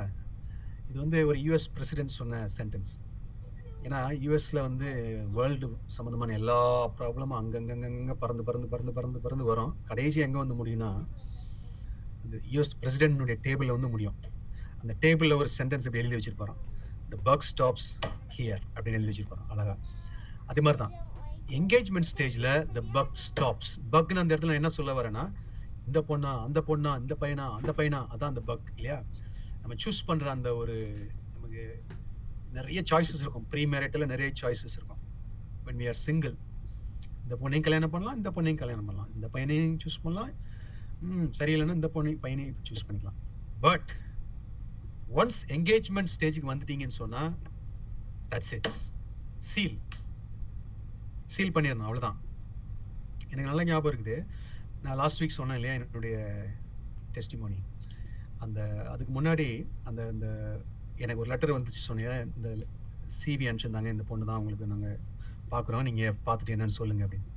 இது வந்து ஒரு யூஎஸ் பிரசிடென்ட் சொன்ன சென்டென்ஸ் ஏன்னா யூஎஸில் வந்து வேர்ல்டு சம்மந்தமான எல்லா ப்ராப்ளமும் அங்கங்கங்க பறந்து பறந்து பறந்து பறந்து பறந்து வரும். கடைசி எங்கே வந்து முடியும்னா அந்த யூஎஸ் பிரசிடென்ட்னுடைய டேபிளில் வந்து முடியும். அந்த டேபிளில் ஒரு சென்டென்ஸ் இப்படி எழுதி வச்சிருப்பாராம் த பக் ஸ்டாப்ஸ் ஹியர் அப்படின்னு எழுதி வச்சிருப்பாராம் அழகா. அதே மாதிரி தான் என்கேஜ்மெண்ட் ஸ்டேஜில் த பக் ஸ்டாப்ஸ் பக்னு அந்த இடத்துல என்ன சொல்ல வரேன்னா இந்த பொண்ணா அந்த பொண்ணா இந்த பையனா அந்த பையனா அதான் அந்த பக் இல்லையா? நம்ம சூஸ் பண்ற அந்த ஒரு நமக்கு நிறைய சாய்ஸஸ் இருக்கும். ப்ரீ மேரிட்டில் நிறைய சாய்ஸஸ் இருக்கும். வென் வி ஆர் சிங்கிள் இந்த பொண்ணையும் கல்யாணம் பண்ணலாம் இந்த பொண்ணையும் கல்யாணம் பண்ணலாம். இந்த பையனையும் சூஸ் பண்ணலாம். ம் சரியில்லைன்னா இந்த பொண்ணை பையனையும் சூஸ் பண்ணிக்கலாம். பட் ஒன்ஸ் என்கேஜ்மெண்ட் ஸ்டேஜுக்கு வந்துட்டீங்கன்னு சொன்னால் தட்ஸ் இட் சீல் சீல் பண்ணிடணும் அவ்வளோதான் எனக்கு நல்ல ஞாபகம் இருக்குது. நான் லாஸ்ட் வீக் சொன்னேன் இல்லையா என்னுடைய டெஸ்டிமோனி அந்த அதுக்கு முன்னாடி அந்த இந்த எனக்கு ஒரு லெட்டர் வந்துச்சு சொன்னீங்க இந்த சிவி அனுப்பிச்சிருந்தாங்க இந்த பொண்ணு தான் உங்களுக்கு நாங்கள் பார்க்குறோம். நீங்கள் பார்த்துட்டு என்னன்னு சொல்லுங்க அப்படின்னு.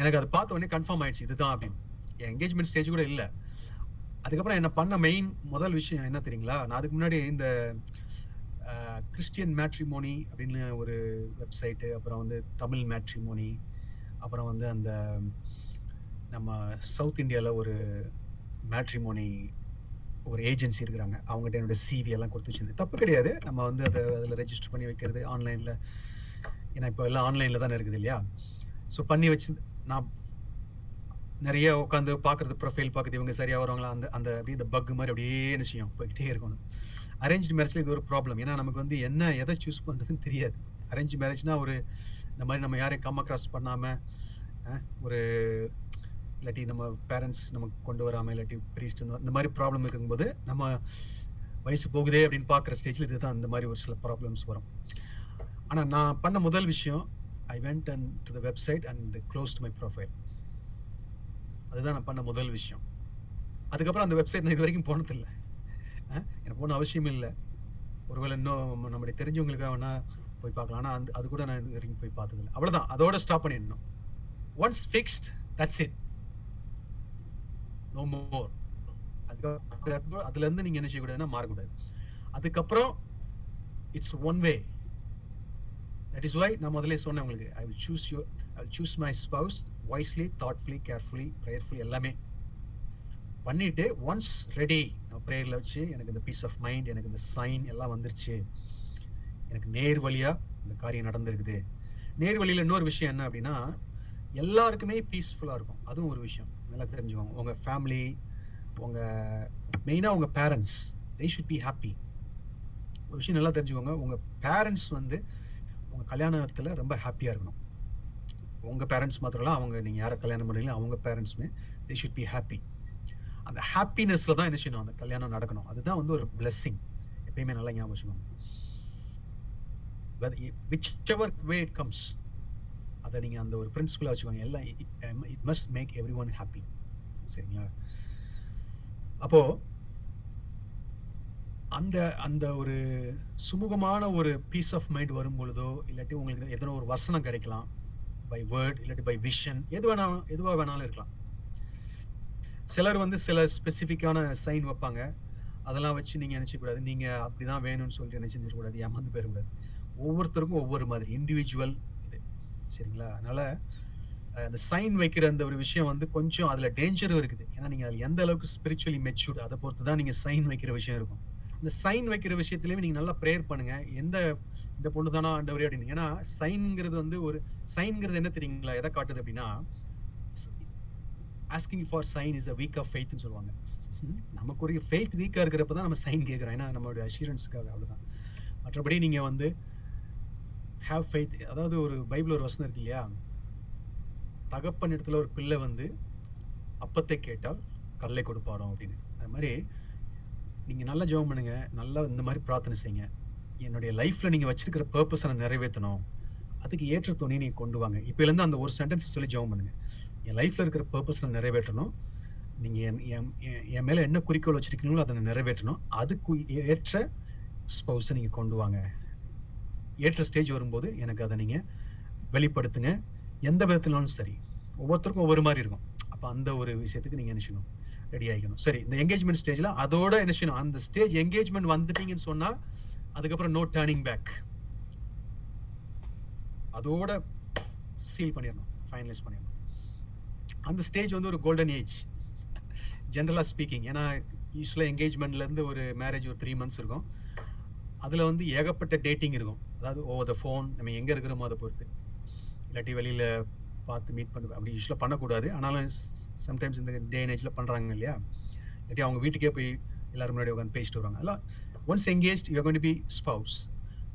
எனக்கு அதை பார்த்த உடனே கன்ஃபார்ம் ஆயிடுச்சு இதுதான் அப்படின்னு. என் என்கேஜ்மெண்ட் ஸ்டேஜ் கூட இல்லை. அதுக்கப்புறம் என்ன பண்ண மெயின் முதல் விஷயம் என்ன தெரியுங்களா? நான் அதுக்கு முன்னாடி இந்த கிறிஸ்டியன் மேட்ரிமோனி அப்படின்னு ஒரு வெப்சைட்டு அப்புறம் வந்து தமிழ் மேட்ரிமோனி அப்புறம் வந்து அந்த நம்ம சவுத் இந்தியாவில் ஒரு மேட்ரிமோனி ஒரு ஏஜென்சி இருக்கிறாங்க. அவங்ககிட்ட என்னோட சிவி எல்லாம் கொடுத்து வச்சிருந்தேன் தப்பு கிடையாது. நம்ம வந்து அதை அதில் ரெஜிஸ்டர் பண்ணி வைக்கிறது ஆன்லைனில் ஏன்னா இப்போ எல்லாம் ஆன்லைனில் தானே இருக்குது இல்லையா? ஸோ பண்ணி வச்சு நான் நிறைய உட்காந்து பார்க்குறது ப்ரொஃபைல் பார்க்குறது இவங்க சரியாக வருவாங்களா? அந்த அந்த அப்படியே இந்த பக் மாதிரி அப்படியே என்ன செய்யும்? போய்கிட்டே இருக்கணும் அரேஞ்ச் மேரேஜில் இது ஒரு ப்ராப்ளம் ஏன்னா நமக்கு வந்து என்ன எதை சூஸ் பண்ணுறதுன்னு தெரியாது. அரேஞ்ச் மேரேஜ்னா ஒரு இந்த மாதிரி நம்ம யாரையும் கம் அக்ராஸ் பண்ணாமல் ஒரு இல்லாட்டி நம்ம பேரண்ட்ஸ் நமக்கு கொண்டு வராமல் இல்லாட்டி ப்ரீஸ்ட் இந்த மாதிரி ப்ராப்ளம் இருக்கும்போது நம்ம வயசு போகுதே அப்படின்னு பார்க்குற ஸ்டேஜில் இதுதான் அந்த மாதிரி ஒரு சில ப்ராப்ளம்ஸ் வரும். ஆனால் நான் பண்ண முதல் விஷயம் I went and to the website and close to my profile அதுதான் நான் பண்ண முதல் விஷயம். அதுக்கப்புறம் அந்த வெப்சைட் நான் இது வரைக்கும் போனதில்லை எனக்கு போன அவசியம் இல்லை. ஒருவேளை இன்னும் நம்முடைய தெரிஞ்சவங்களுக்காக வேணா போய் பார்க்கலாம். ஆனால் அந்த அது கூட நான் இது வரைக்கும் போய் பார்த்ததில்லை. அவ்வளோதான் அதோட ஸ்டாப் பண்ணிடணும். Once fixed that's it no more அதுக்கப்புறம் அதுல இருந்து நீங்க என்ன செய்யக்கூடாதுன்னா மாறக்கூடாது. அதுக்கப்புறம் it's one way that is why நான் முதல்ல சொன்னேன் உங்களுக்கு I will choose you I will choose my spouse wisely thoughtfully carefully prayerfully எல்லாமே. பண்ணிட்டு ஒன்ஸ் ரெடி நான் ப்ரேயரில் வச்சு எனக்கு இந்த பீஸ் ஆஃப் மைண்ட் எனக்கு இந்த சைன் எல்லாம் வந்துருச்சு. எனக்கு நேர் வழியாக இந்த காரியம் நடந்திருக்குது. நேர் வழியில் இன்னொரு விஷயம் என்ன அப்படின்னா எல்லாருக்குமே பீஸ்ஃபுல்லாக இருக்கும். அதுவும் ஒரு விஷயம். நல்லா தெரிஞ்சுக்கோங்க உங்கள் ஃபேமிலி உங்கள் மெயினாக உங்கள் parents they should be happy ஒரு விஷயம் நல்லா தெரிஞ்சுக்கோங்க. உங்கள் பேரண்ட்ஸ் வந்து உங்கள் கல்யாணத்தில் ரொம்ப ஹாப்பியாக இருக்கணும். உங்கள் பேரண்ட்ஸ் மாத்திரம் அவங்க நீங்கள் யாரை கல்யாணம் பண்ணுறீங்களோ அவங்க பேரண்ட்ஸுமே தே ஷுட் பி ஹாப்பி அந்த ஹாப்பினஸில் தான் என்ன செய்யணும்? அந்த கல்யாணம் நடக்கணும். அதுதான் வந்து ஒரு பிளெஸ்ஸிங் எப்பயுமே நல்லா ஞாபகம் வச்சுக்கோங்க. Whichever way it comes அதை நீங்கள் அந்த ஒரு பிரின்சிபலாக வச்சுக்கோங்க. எல்லாம் it must make everyone happy சரிங்களா? அப்போ அந்த அந்த ஒரு சுமூகமான ஒரு பீஸ் ஆஃப் மைண்ட் வரும் பொழுதோ இல்லாட்டி உங்களுக்கு எதனா ஒரு வசனம் கிடைக்கலாம் பை வேர்ட் இல்லாட்டி பை விஷன் எது வேணாலும் எதுவாக வேணாலும் இருக்கலாம். சிலர் வந்து சில ஸ்பெசிஃபிக்கான சைன் வைப்பாங்க. அதெல்லாம் வச்சு நீங்க நீங்கள் நீங்க அப்படிதான் வேணும்னு சொல்லிட்டு என்ன செஞ்சிடக்கூடாது ஏமாந்து போயிடக்கூடாது. ஒவ்வொருத்தருக்கும் ஒவ்வொரு மாதிரி. இண்டிவிஜுவல் சரிங்களா? அதனால அந்த சைன் வைக்கிற அந்த ஒரு விஷயம் வந்து கொஞ்சம் அதுல டேஞ்சரும் இருக்குது. ஏன்னா நீங்க அதுல எந்த அளவுக்கு ஸ்பிரிச்சுவலி மெச்சூர்ட் அதை பொறுத்து தான் நீங்க சைன் வைக்கிற விஷயம் இருக்கும். இந்த சைன் வைக்கிற விஷயத்துலயுமே நீங்க நல்லா ப்ரேயர் பண்ணுங்க. எந்த இந்த பொண்ணு தானா ஆண்டவரே அப்படின்னு. ஏன்னா சைன்ங்கிறது வந்து ஒரு சைன்ங்கிறது என்ன தெரியுங்களா? எதை காட்டுது அப்படின்னா asking for sign is a weak of ஃபெய்த்னு சொல்லுவாங்க. நமக்குரிய நமக்கு ஒரு ஃபெய்த் வீக்காக இருக்கிறப்ப தான் நம்ம சைன் கேட்குறோம். ஏன்னா நம்மளுடைய அஷூரன்ஸுக்காக அவ்வளோதான் மற்றபடி நீங்கள் வந்து ஹேவ் ஃபெய்த் அதாவது ஒரு பைபிள் ஒரு வசனம் இருக்கு இல்லையா? தகப்பன் இடத்துல ஒரு பிள்ளை வந்து அப்பத்தை கேட்டால் கல்லை கொடுப்பாரோ அப்படின்னு. அது மாதிரி நீங்கள் நல்லா ஜெபம் பண்ணுங்க. நல்லா இந்த மாதிரி பிரார்த்தனை செய்யுங்க. என்னுடைய லைஃப்பில் நீங்கள் வச்சிருக்கிற பர்பஸை நான் நிறைவேற்றணும். அதுக்கு ஏற்ற துணியை நீங்கள் கொண்டு வாங்க. இப்போலேருந்து அந்த ஒரு சென்டென்ஸ் சொல்லி ஜெபம் பண்ணுங்க. என் லைஃப்பில் இருக்கிற பர்பஸ் நான் நிறைவேற்றணும். நீங்கள் என் என் என் என் என்ன குறிக்கோள் வச்சுருக்கீங்களோ அதை நிறைவேற்றணும். அதுக்கு ஏற்ற ஸ்பௌஸை நீங்கள் கொண்டு வாங்க. ஏற்ற ஸ்டேஜ் வரும்போது எனக்கு அதை நீங்கள் வெளிப்படுத்துங்க. எந்த விதத்துலனாலும் சரி. ஒவ்வொருத்தருக்கும் ஒவ்வொரு மாதிரி இருக்கும். அப்போ அந்த ஒரு விஷயத்துக்கு நீங்கள் என்ன செய்யணும்? ரெடி ஆகிக்கணும் சரி இந்த என்கேஜ்மெண்ட் ஸ்டேஜில் அதோட என்ன செய்யணும்? அந்த ஸ்டேஜ் என்கேஜ்மெண்ட் வந்துட்டீங்கன்னு சொன்னால் அதுக்கப்புறம் நோ டேர்னிங் பேக் அதோட சீல் பண்ணிடணும். ஃபைனலைஸ் பண்ணிடணும். அந்த ஸ்டேஜ் வந்து ஒரு கோல்டன் ஏஜ் ஜென்ரலாக ஸ்பீக்கிங் ஏன்னா யூஸ்வலாக என்கேஜ்மெண்ட்லேருந்து ஒரு மேரேஜ் ஒரு த்ரீ மந்த்ஸ் இருக்கும். அதில் வந்து ஏகப்பட்ட டேட்டிங் இருக்கும். அதாவது ஓவர் த ஃபோன் நம்ம எங்கே இருக்கிறோமோ அதை பொறுத்து. இல்லாட்டி வெளியில் பார்த்து மீட் பண்ண அப்படி யூஸ்வலாக பண்ணக்கூடாது. ஆனாலும் சம்டைம்ஸ் இந்த டே நேஜில் பண்ணுறாங்க இல்லையா? இல்லாட்டி அவங்க வீட்டுக்கே போய் எல்லாரும் முன்னாடி உட்காந்து பேசிட்டு வருவாங்க. அதெல்லாம் once engage you going be spouse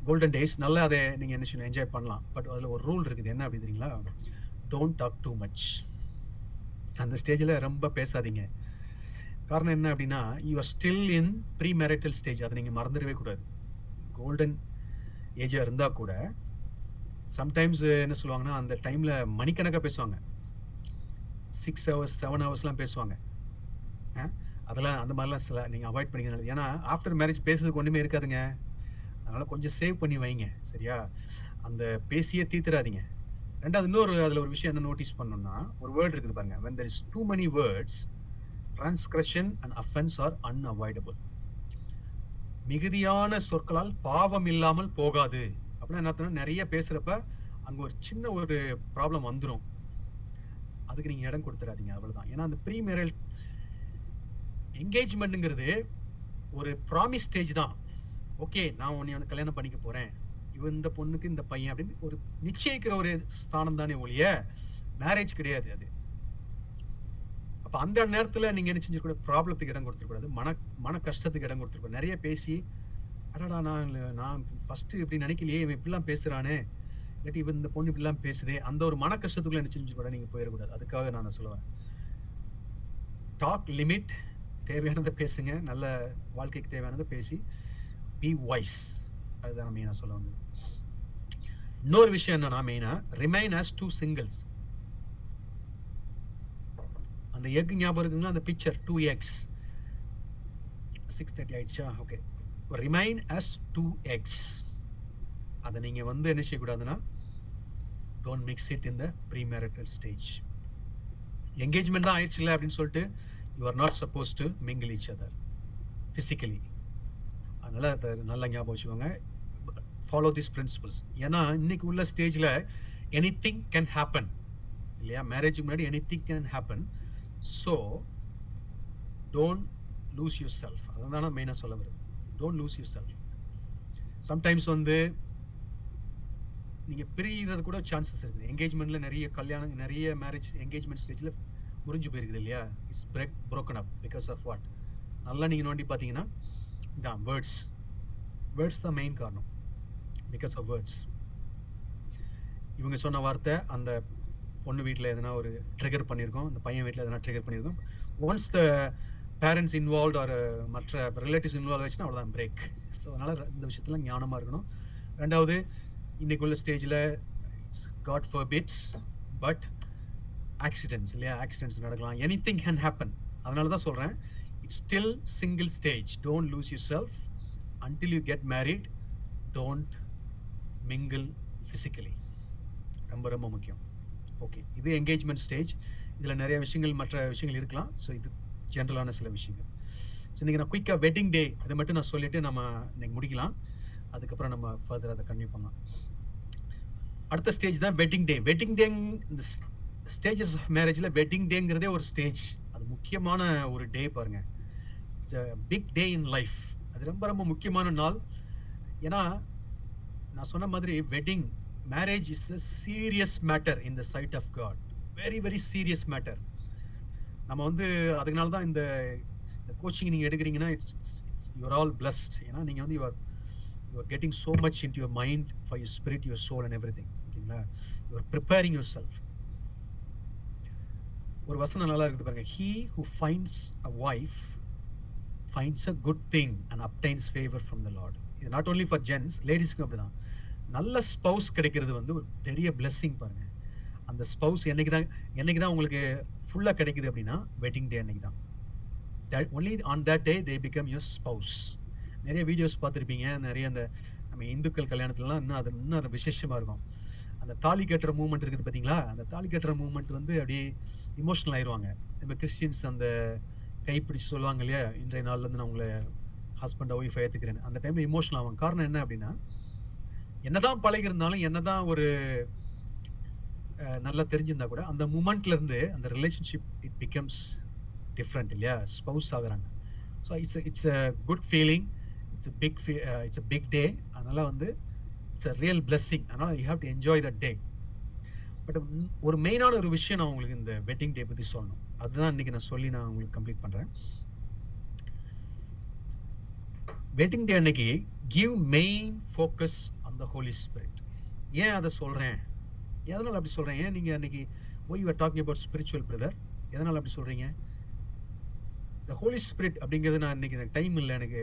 golden days நல்லா அதை நீங்கள் என்ன செய்யணும் என்ஜாய் பண்ணலாம். பட் அதில் ஒரு ரூல் இருக்குது. என்ன அப்படி தெரியுங்களா? டோன்ட் டாக் டூ மச் அந்த ஸ்டேஜில் ரொம்ப பேசாதீங்க. காரணம் என்ன அப்படின்னா you are still in pre marital stage அதை நீங்கள் மறந்துடவே கூடாது. கோல்டன் ஏஜாக இருந்தால் கூட சம்டைம்ஸ் என்ன சொல்லுவாங்கன்னா அந்த டைமில் மணிக்கணக்காக பேசுவாங்க. சிக்ஸ் ஹவர்ஸ் செவன் ஹவர்ஸ்லாம் பேசுவாங்க. அதெல்லாம் அந்த மாதிரிலாம் சில நீங்கள் அவாய்ட் பண்ணிக்கிறது ஏன்னா ஆஃப்டர் மேரேஜ் பேசுறதுக்கு ஒன்றுமே இருக்காதுங்க. அதனால் கொஞ்சம் சேவ் பண்ணி வைங்க சரியா? அந்த பேசியே தீத்துறாதீங்க. ரெண்டாவது இன்னொரு அதில் ஒரு விஷயம் என்ன நோட்டீஸ் பண்ணணும்னா ஒரு வேர்ட் இருக்குது பாருங்க. When there is too many words transgression and offence are unavoidable மிகுதியான சொற்களால் பாவம் இல்லாமல் போகாது. அப்படின்னா என்ன நிறைய பேசுறப்ப அங்க ஒரு சின்ன ஒரு ப்ராப்ளம் வந்துடும் அதுக்கு நீங்க இடம் கொடுத்துடாதீங்க அவ்வளவுதான். ஏன்னா அந்த ப்ரீ மேரல் என்கேஜ்மெண்ட்ங்கிறது ஒரு ப்ராமிஸ் ஸ்டேஜ் தான். ஓகே நான் உன்னை வந்து கல்யாணம் பண்ணிக்க போறேன். இவன் இந்த பொண்ணுக்கு இந்த பையன் அப்படின்னு ஒரு நிச்சயிக்கிற ஒரு ஸ்தானம் தானே ஒழிய மேரேஜ் கிடையாது அது. அப்ப அந்த நேரத்துல நீங்க என்ன செஞ்சிருக்கூட ப்ராப்ளத்துக்கு இடம் கொடுத்துருக்கூடாது மன மன கஷ்டத்துக்கு இடம் கொடுத்துருக்கூடாது நிறைய பேசி அடடா நான் நான் ஃபர்ஸ்ட் இப்படி நினைக்கலையே இவன் இப்படிலாம் பேசுறானே. இல்லாட்டி இவன் இந்த பொண்ணு இப்படிலாம் பேசுதே. அந்த ஒரு மன கஷ்டத்துக்குள்ள என்ன செஞ்சுக்கூட நீங்கள் நீங்க போயிடக்கூடாது. அதுக்காக நான் சொல்லுவேன் டாக் லிமிட் தேவையானதை பேசுங்க. நல்ல வாழ்க்கைக்கு தேவையானதை பேசி பி வாய்ஸ் அதுதான் மெயினாக சொல்ல வந்து இன்னொரு விஷயம் என்னன்னா மெயினாக ரிமைன் அஸ் டூ சிங்கிள்ஸ் அந்த எக் ஞாபகம் இருக்குங்களா அந்த picture two x six thirty ஆயிடுச்சா? Okay remain as two x அதை நீங்கள் வந்து என்ன செய்யக்கூடாதுன்னா don't mix it in the pre marital stage engagement தான் ஆயிடுச்சுல அப்படின்னு சொல்லிட்டு you are not suppose to mingle each other physically அதனால் அதை நல்லா ஞாபகம் வச்சுக்கோங்க. ஃபாலோ திஸ் பிரின்சிபல்ஸ் ஏன்னா இன்னைக்கு உள்ள ஸ்டேஜில் எனி திங் கேன் ஹேப்பன் இல்லையா? மேரேஜுக்கு முன்னாடி anything can happen so don't lose yourself அதான் நான் மெயினாக சொல்ல வருது don't lose yourself sometimes வந்து நீங்கள் பிரிகிறது கூட சான்சஸ் இருக்குது. என்கேஜ்மெண்ட்ல நிறைய கல்யாணம் நிறைய மேரேஜ் என்கேஜ்மெண்ட் ஸ்டேஜில் முறிஞ்சு போயிருக்குது இல்லையா? It's break broken up because of what நல்லா நீங்கள் நோண்டி பார்த்தீங்கன்னா தான் வேர்ட்ஸ் வேர்ட்ஸ் தான் மெயின் காரணம். பிகாஸ் ஆஃப் வேர்ட்ஸ் இவங்க சொன்ன வார்த்தை அந்த பொண்ணு வீட்டில் எதனா ஒரு ட்ரிகர் பண்ணியிருக்கோம் அந்த பையன் வீட்டில் எதனா ட்ரிகர் பண்ணியிருக்கோம் once the parents involve or மற்ற ரிலேட்டிவ்ஸ் இன்வால்வ் ஆச்சுன்னா அவ்வளோதான் பிரேக் ஸோ அதனால் இந்த விஷயத்துல ஞானமாக இருக்கணும். ரெண்டாவது இன்றைக்கு உள்ள ஸ்டேஜில் God forbids but accidents இல்லையா? ஆக்சிடென்ட்ஸ் நடக்கலாம். எனி திங் கேன் ஹேப்பன் அதனால தான் சொல்கிறேன் it's still single stage don't lose yourself until you get married don't mingle physically ரொம்ப ரொம்ப முக்கியம். ஓகே இது என்கேஜ்மெண்ட் ஸ்டேஜ் இதில் நிறைய விஷயங்கள் மற்ற விஷயங்கள் இருக்கலாம். ஸோ இது ஜென்ரலான சில விஷயங்கள். ஸோ இன்றைக்கி நான் குயிக்காக வெட்டிங் டே அதை மட்டும் நான் சொல்லிட்டு நம்ம இன்னைக்கு முடிக்கலாம். அதுக்கப்புறம் நம்ம ஃபர்தர் அதை கன்டினியூ பண்ணலாம். அடுத்த ஸ்டேஜ் தான் வெட்டிங் டே வெட்டிங் டேங் இந்த ஸ்டேஜஸ் ஆஃப் மேரேஜில் வெட்டிங் டேங்கிறதே ஒரு ஸ்டேஜ் அது முக்கியமான ஒரு டே பாருங்க. It's big day in life அது ரொம்ப ரொம்ப முக்கியமான நாள். ஏன்னா நான் சொன்ன மாதிரி wedding marriage is a serious matter in the sight of God very very serious matter நம்ம வந்து அதனால தான் இந்த இந்த கோச்சிங் நீங்கள் எடுக்கிறீங்கன்னா it's it's it's you're all blessed ஏன்னா நீங்கள் வந்து your your getting so much in your mind for your spirit your soul and everything ஓகேங்களா? யுவர் ப்ரிப்பேரிங் யுவர் செல்ஃப் ஒரு வசனம் நல்லா இருக்குது பாருங்க. He who finds a wife finds a good thing and obtains favour from the Lord இது not only for gents லேடிஸ்க்கும் அப்படிதான். நல்ல ஸ்பவுஸ் கிடைக்கிறது வந்து ஒரு பெரிய பிளெஸ்ஸிங் பாருங்க. அந்த ஸ்பவுஸ் என்னைக்கு தான் என்னைக்கு தான் உங்களுக்கு ஃபுல்லாக கிடைக்குது அப்படின்னா வெட்டிங் டே அன்னைக்கு தான். Only on that day they become your spouse நிறைய வீடியோஸ் பார்த்துருப்பீங்க நிறைய அந்த நம்ம இந்துக்கள் கல்யாணத்துலலாம் இன்னும் அது இன்னும் விசேஷமாக இருக்கும். அந்த தாலி கட்டுற மூமெண்ட் இருக்குது பார்த்தீங்களா? அந்த தாலி கட்டுற மூமெண்ட் வந்து அப்படியே இமோஷனல் ஆயிடுவாங்க நம்ம கிறிஸ்டின்ஸ் அந்த கைப்பிடிச்சு சொல்லுவாங்க இல்லையா? இன்றைய நாள்லேருந்து நான் உங்களை ஹஸ்பண்டை ஒய்ஃபை ஏற்றுக்கிறேன் அந்த டைமில் இமோஷனல் ஆகும் காரணம் என்ன அப்படின்னா என்னதான் பழகி இருந்தாலும் என்னதான் ஒரு நல்லா தெரிஞ்சிருந்தா கூட அந்த மூமெண்ட்ல இருந்து அந்த ரிலேஷன்ஷிப் இட் பிகம்ஸ் டிஃப்ரெண்ட் இல்லையா? ஸ்பவுஸ் ஆகுறாங்க. So it's it's a good feeling it's a big it's a big day அதனால வந்து இட்ஸ் அ ரியல் பிளெஸ்ஸிங் அதனால் you have to enjoy that day but ஒரு மெயினான ஒரு விஷயம் நான் உங்களுக்கு இந்த வெட்டிங் டே பற்றி சொல்லணும். அதுதான் இன்னைக்கு நான் சொல்லி நான் உங்களுக்கு கம்ப்ளீட் பண்ணுறேன் வெட்டிங் டே அன்னைக்கு give main focus the holy spirit ஏன் அதை சொல்கிறேன் எதனால் அப்படி சொல்கிறேன் ஏன் நீங்கள் அன்னைக்கு why you're talking about spiritual brother எதனால் அப்படி சொல்கிறீங்க இந்த ஹோலி ஸ்பிரிட் அப்படிங்கிறது நான் இன்றைக்கி எனக்கு டைம் இல்லை. எனக்கு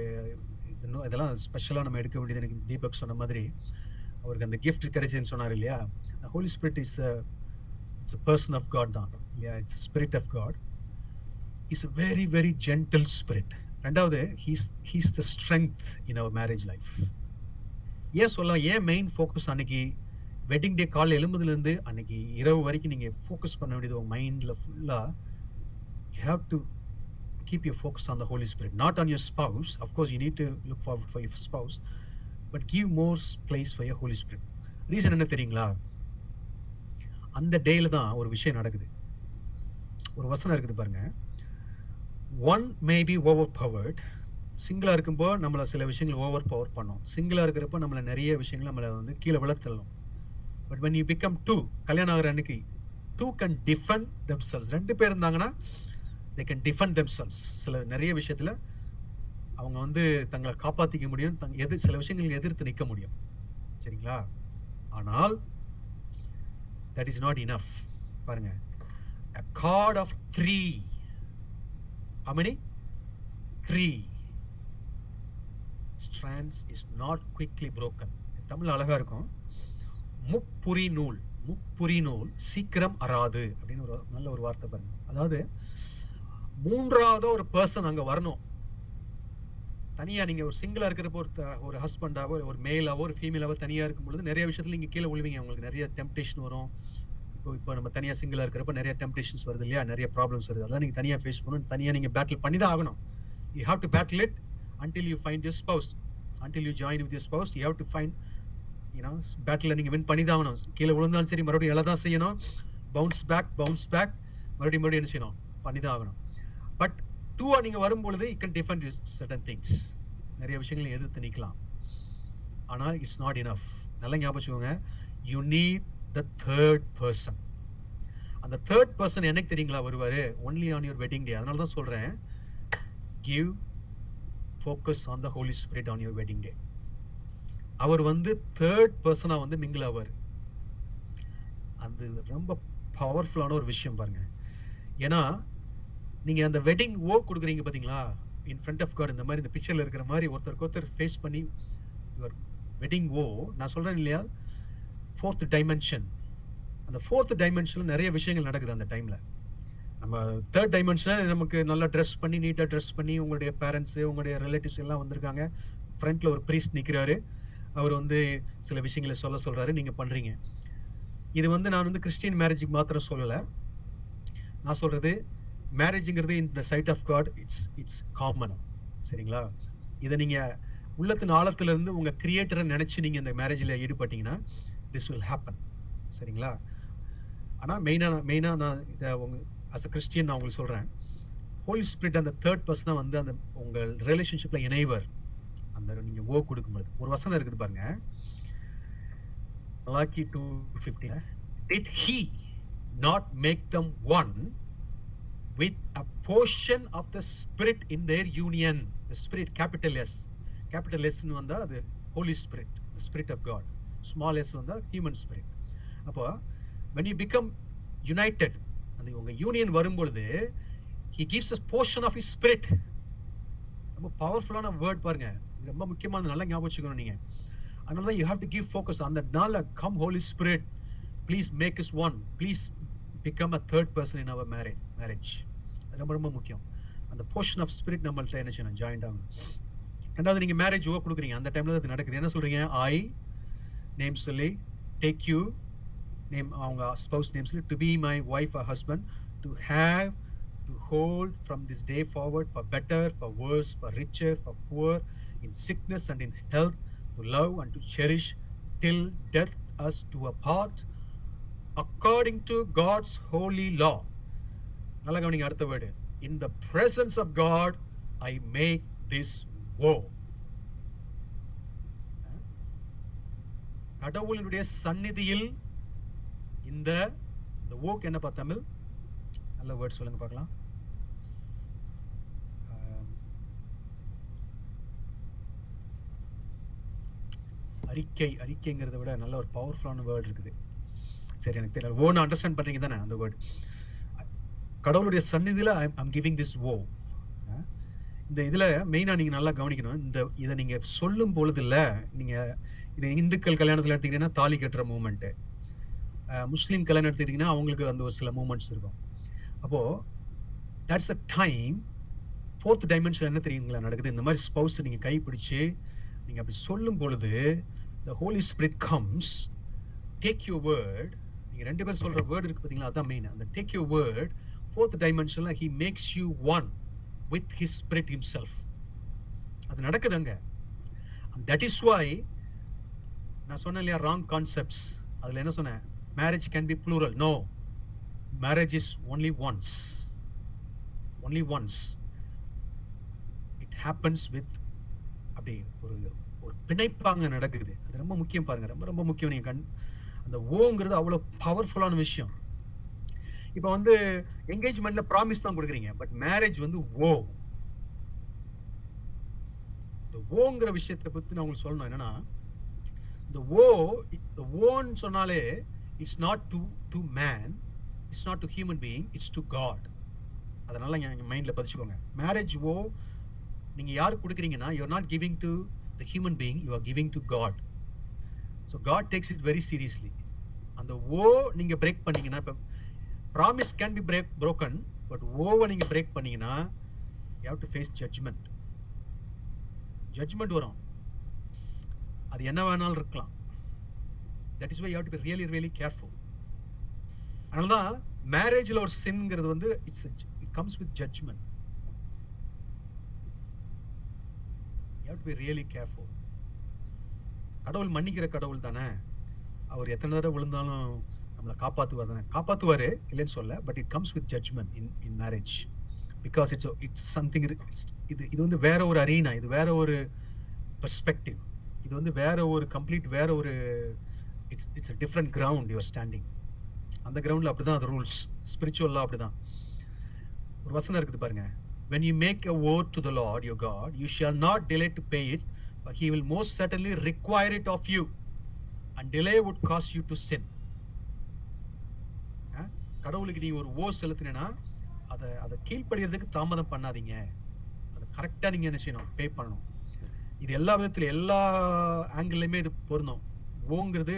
இன்னும் இதெல்லாம் ஸ்பெஷலாக நம்ம எடுக்க வேண்டியது எனக்கு தீபக் சொன்ன மாதிரி. அவருக்கு அந்த கிஃப்ட் கிடைச்சதுன்னு சொன்னார் இல்லையா? Holy spirit is it's a person of God தான். இல்லையா? It's spirit of God is a very very gentle spirit ரெண்டாவது he's he's the strength in our marriage life ஏன் சொல்லலாம் ஏன் மெயின் ஃபோக்கஸ் அன்னைக்கு வெட்டிங் டே காலையில் எழும்புதுலேருந்து அன்னைக்கு இரவு வரைக்கும் நீங்கள் ஃபோக்கஸ் பண்ண வேண்டியது உங்கள் மைண்டில் ஃபுல்லாக you have to keep your focus on the holy spirit not on your spouse of course you need to look look for your spouse but give more place for your holy spirit reason என்ன தெரியுங்களா? அந்த டேயில் தான் ஒரு விஷயம் நடக்குது. ஒரு வசனம் இருக்குது பாருங்க. One may be overpowered சிங்கிளாக இருக்கும்போ நம்மளை சில விஷயங்கள் ஓவர் பவர் பண்ணோம். சிங்கிளாக இருக்கிறப்போ நம்மளை நிறைய விஷயங்கள் நம்மளை வந்து கீழே விழத்தள்ளும் but when you become two கல்யாணம் ஆகிற அன்னைக்கு டூ கேன் டிஃபெண்ட் தெம்செல்ஸ் ரெண்டு பேர் இருந்தாங்கன்னா தே கேன் டிஃபெண்ட் தெம்செல்ஸ் சில நிறைய விஷயத்தில் அவங்க வந்து தங்களை காப்பாற்றிக்க முடியும் தங் எது சில விஷயங்கள் எதிர்த்து நிற்க முடியும். சரிங்களா? ஆனால் தட் இஸ் நாட் இனஃப் பாருங்க. A of three three. Many three strands is not quickly broken Tamil அழகாக இருக்கும். முப்புரி நூல் முப்புரி நூல் சீக்கிரம் அறாது அப்படின்னு ஒரு நல்ல ஒரு வார்த்தை பாருங்க. அதாவது மூன்றாவது ஒரு பர்சன் அங்கே வரணும். தனியாக நீங்கள் ஒரு சிங்கிளாக இருக்கிறப்போ ஒரு ஒரு ஹஸ்பண்டாவோ ஒரு மேலாவோ ஒரு ஃபீமேலாவோ தனியாக இருக்கும் பொழுது நிறைய விஷயத்தில் நீங்கள் கீழே விழுவீங்க. உங்களுக்கு நிறைய டெம்டேஷன் வரும். இப்போ இப்போ நம்ம தனியாக சிங்கிளாக இருக்கிறப்ப நிறைய டெம்டேஷன்ஸ் வருது இல்லையா? நிறைய ப்ராப்ளம்ஸ் வருது. அதெல்லாம் நீங்கள் தனியாக ஃபேஸ் பண்ணணும். தனியாக நீங்கள் பேட்டில் பண்ணி தான் ஆகணும். You have to battle it until you find your spouse. Until you join with your spouse you have to find you know battle நீங்கள் வின் பண்ணி தான் ஆகணும். கீழே விழுந்தாலும் சரி மறுபடியும் எல்லாம் தான் செய்யணும். பவுன்ஸ் பேக் பவுன்ஸ் பேக் மறுபடியும் மறுபடியும் என்ன செய்யணும்? பண்ணி தான் ஆகணும். பட் டூவாக நீங்கள் வரும்பொழுது you can defend you certain things நிறைய விஷயங்களை எதிர்த்து நிற்கலாம் ஆனால் இட்ஸ் நாட் இனஃப் நல்லா ஞாபகம் வச்சுக்கோங்க. You need the third person அந்த தேர்ட் பர்சன் எனக்கு தெரியுங்களா? வருவார் only on your wedding day அதனால தான் சொல்கிறேன் give focus on the holy spirit on your wedding day அவர் வந்து தேர்ட் பர்சனாக வந்து மிங்கிள் ஆவார் அது ரொம்ப பவர்ஃபுல்லான ஒரு விஷயம் பாருங்க. ஏன்னா நீங்கள் அந்த வெட்டிங் ஓ கொடுக்குறீங்க பார்த்தீங்களா இன் ஃப்ரண்ட் ஆஃப் காட் இந்த மாதிரி இந்த பிக்சரில் இருக்கிற மாதிரி ஒருத்தருக்கு ஒருத்தர் ஃபேஸ் பண்ணி யுவர் வெட்டிங் ஓ நான் சொல்கிறேன் இல்லையா? ஃபோர்த் டைமென்ஷன் அந்த ஃபோர்த் டைமென்ஷனில் நிறைய விஷயங்கள் நடக்குது அந்த டைமில் நம்ம தேர்ட் டைமென்ஷன்ல நமக்கு நல்லா ட்ரெஸ் பண்ணி நீட்டாக ட்ரெஸ் பண்ணி உங்களுடைய பேரண்ட்ஸ் உங்களுடைய ரிலேட்டிவ்ஸ் எல்லாம் வந்திருக்காங்க. ஃப்ரண்ட்ல ஒரு ப்ரீஸ்ட் நிற்கிறாரு அவர் வந்து சில விஷயங்களை சொல்ல சொல்றாரு. நீங்க பண்றீங்க. இது வந்து நான் வந்து கிறிஸ்டியன் மேரேஜுக்கு மாத்திரம் சொல்லலை. நான் சொல்றது மேரேஜுங்கிறது in the sight of God it's it's common சரிங்களா? இதை நீங்க உள்ளத்தின் ஆழத்துலேருந்து உங்கள் உங்க கிரியேட்டரை நினைச்சு நீங்க இந்த மேரேஜில் ஈடுபட்டீங்கன்னா திஸ் வில் ஹேப்பன் சரிங்களா? ஆனால் மெயினாக மெயினாக நான் இதை உங்க அஸ் அ கிறிஸ்டியன் நான் உங்களுக்கு சொல்கிறேன் ஹோலி ஸ்பிரிட் அந்த தேர்ட் பர்சனாக வந்து அந்த உங்கள் ரிலேஷன்ஷிப்பில் இணைவர் அந்த நீங்கள் ஓ கொடுக்கும்போது ஒரு வசனம் இருக்குது பாருங்க மலாக்கி டூ ஃபிஃப்டியில் it he not make them one with a portion of the spirit in their union spirit capital S capital எஸ்ன்னு வந்தால் அது holy spirit spirit of God small S வந்தால் ஹியூமன் ஸ்பிரிட் அப்போ வென் யூ பிகம் யுனைடெட் அந்த உங்கள் union வரும்பொழுது he gives us portion of his spirit ரொம்ப பவர்ஃபுல்லான வேர்ட் பாருங்க. இது ரொம்ப முக்கியமான நல்லா ஞாபகம் வச்சுக்கணும் நீங்கள் அதனால தான் you have to give focus அந்த நாள் come holy spirit please make us one please become a third person in our marriage marriage ரொம்ப ரொம்ப முக்கியம். அந்த போர்ஷன் ஆஃப் ஸ்பிரிட் நம்மள்ட்ட என்ன செய்யணும்? ஜாயிண்ட் ஆகும் ரெண்டாவது நீங்கள் மேரேஜ் ஓ கொடுக்குறீங்க. அந்த டைமில் அது நடக்குது. என்ன சொல்கிறீங்க ஐ நேம் சொல்லி டேக் யூ நேம் அவங்க ஸ்பௌஸ் நேம் சொல்லி to be my wife a husband to have to hold from this day forward for better for worse for richer for poorer in sickness and in health to love and to cherish till death us do a part according to God's holy law நல்லா கவனிங்க அடுத்த word in the presence of God I make this vow கடவுளினுடைய சந்நிதியில் இந்த இந்த okay என்னப்பா தமிழ்? நல்ல word சொல்லுங்க பார்க்கலாம். அறிக்கை அறிக்கைங்கிறத விட நல்ல ஒரு பவர்ஃபுல்லான வேர்ட் இருக்குது. சரி எனக்கு தெரியல. ஓன்னு அண்டர்ஸ்டாண்ட் பண்ணுறீங்க தானே அந்த வேர்ட் கடவுளுடைய சந்நிதியில் I I'm giving this vow இந்த இதில் மெயினாக நீங்கள் நல்லா கவனிக்கணும். இந்த இதை நீங்கள் சொல்லும் பொழுது இல்லை நீங்கள் இது இந்துக்கள் கல்யாணத்தில் எடுத்தீங்கன்னா தாலி கட்டுற மூமெண்ட்டு முஸ்லீம் கல்யாணம் எடுத்துக்கிட்டீங்கன்னா அவங்களுக்கு அந்த ஒரு சில மூமெண்ட்ஸ் இருக்கும். அப்போது that's a time fourth dimension என்ன தெரியுங்களா நடக்குது? இந்த மாதிரி ஸ்பௌஸ் நீங்கள் கைப்பிடிச்சு நீங்கள் அப்படி சொல்லும் பொழுது the holy spirit comes take you word நீங்கள் ரெண்டு பேர் சொல்கிற வேர்டு இருக்கு பார்த்தீங்களா அதான் மெயின் அந்த take you word fourth டைமென்ஷனில் he makes you one with his spirit himself அது நடக்குது அங்கே தட் இஸ் வை நான் சொன்னேன் இல்லையா ராங் கான்செப்ட்ஸ் அதில் என்ன சொன்னேன்? Marriage can be plural no marriage is only once only once it happens with அப்படி ஒரு ஒரு பிணைப்பாங்க நடக்குது. அது ரொம்ப முக்கியம் பாருங்க. ரொம்ப ரொம்ப முக்கியம். நீங்க கண் அந்த ஓங்கிறது அவ்வளோ பவர்ஃபுல்லான விஷயம். இப்போ வந்து என்கேஜ்மெண்ட்ல ப்ராமிஸ் தான் கொடுக்குறீங்க. பட் மேரேஜ் வந்து ஓ. இந்த ஓங்கிற விஷயத்தை பத்தி நான் உங்களுக்கு சொல்லணும். என்னன்னா இந்த ஓ இந்த ஓன்னு சொன்னாலே it's not to to man it's not to human being it's to God அதனால் எங்கள் மைண்டில் பதிச்சுக்கோங்க. மேரேஜ் ஓ நீங்கள் யாருக்கு கொடுக்குறீங்கன்னா you're not giving to the human being you are giving to God so God takes it very seriously அந்த vow நீங்கள் break பண்ணீங்கன்னா இப்போ promise can be break broken but ஓவை நீங்கள் பிரேக் பண்ணீங்கன்னா you have to face judgement judgement வரும். அது என்ன வேணாலும் இருக்கலாம். That is why have to be really really careful அதனால தான் மேரேஜில் ஒரு சின்ங்கிறது வந்து it's it comes with judgement have to be really careful கடவுள் மன்னிக்கிற கடவுள் தானே. அவர் எத்தனை தடவை விழுந்தாலும் நம்மளை காப்பாற்றுவார் தானே. காப்பாற்றுவார் இல்லைன்னு சொல்ல but it comes with judgement in in marriage because it's it's something இது இது வந்து வேற ஒரு அரீனா இது வேற ஒரு பெர்ஸ்பெக்டிவ் இது வந்து வேற ஒரு கம்ப்ளீட் வேற ஒரு it's it's a different ground your standing அந்த கிரவுண்டில் அப்படி தான் அது ரூல்ஸ் ஸ்பிரிச்சுவலாக அப்படி தான் ஒரு வசனம் இருக்குது பாருங்க. When you make a vow to the Lord you God you shall not delay to pay it but he will most certainly require it of you and delay would cause you to sin ஆ? கடவுளுக்கு நீ ஒரு ஓ செலுத்தினா அதை அதை கீழ்ப்படுகிறதுக்கு தாமதம் பண்ணாதீங்க. அதை கரெக்டாக நீங்கள் என்ன செய்யணும்? பே பண்ணணும். இது எல்லா விதத்தில் எல்லா ஆங்கிள்லையுமே இது பொருந்தும். ஓங்கிறது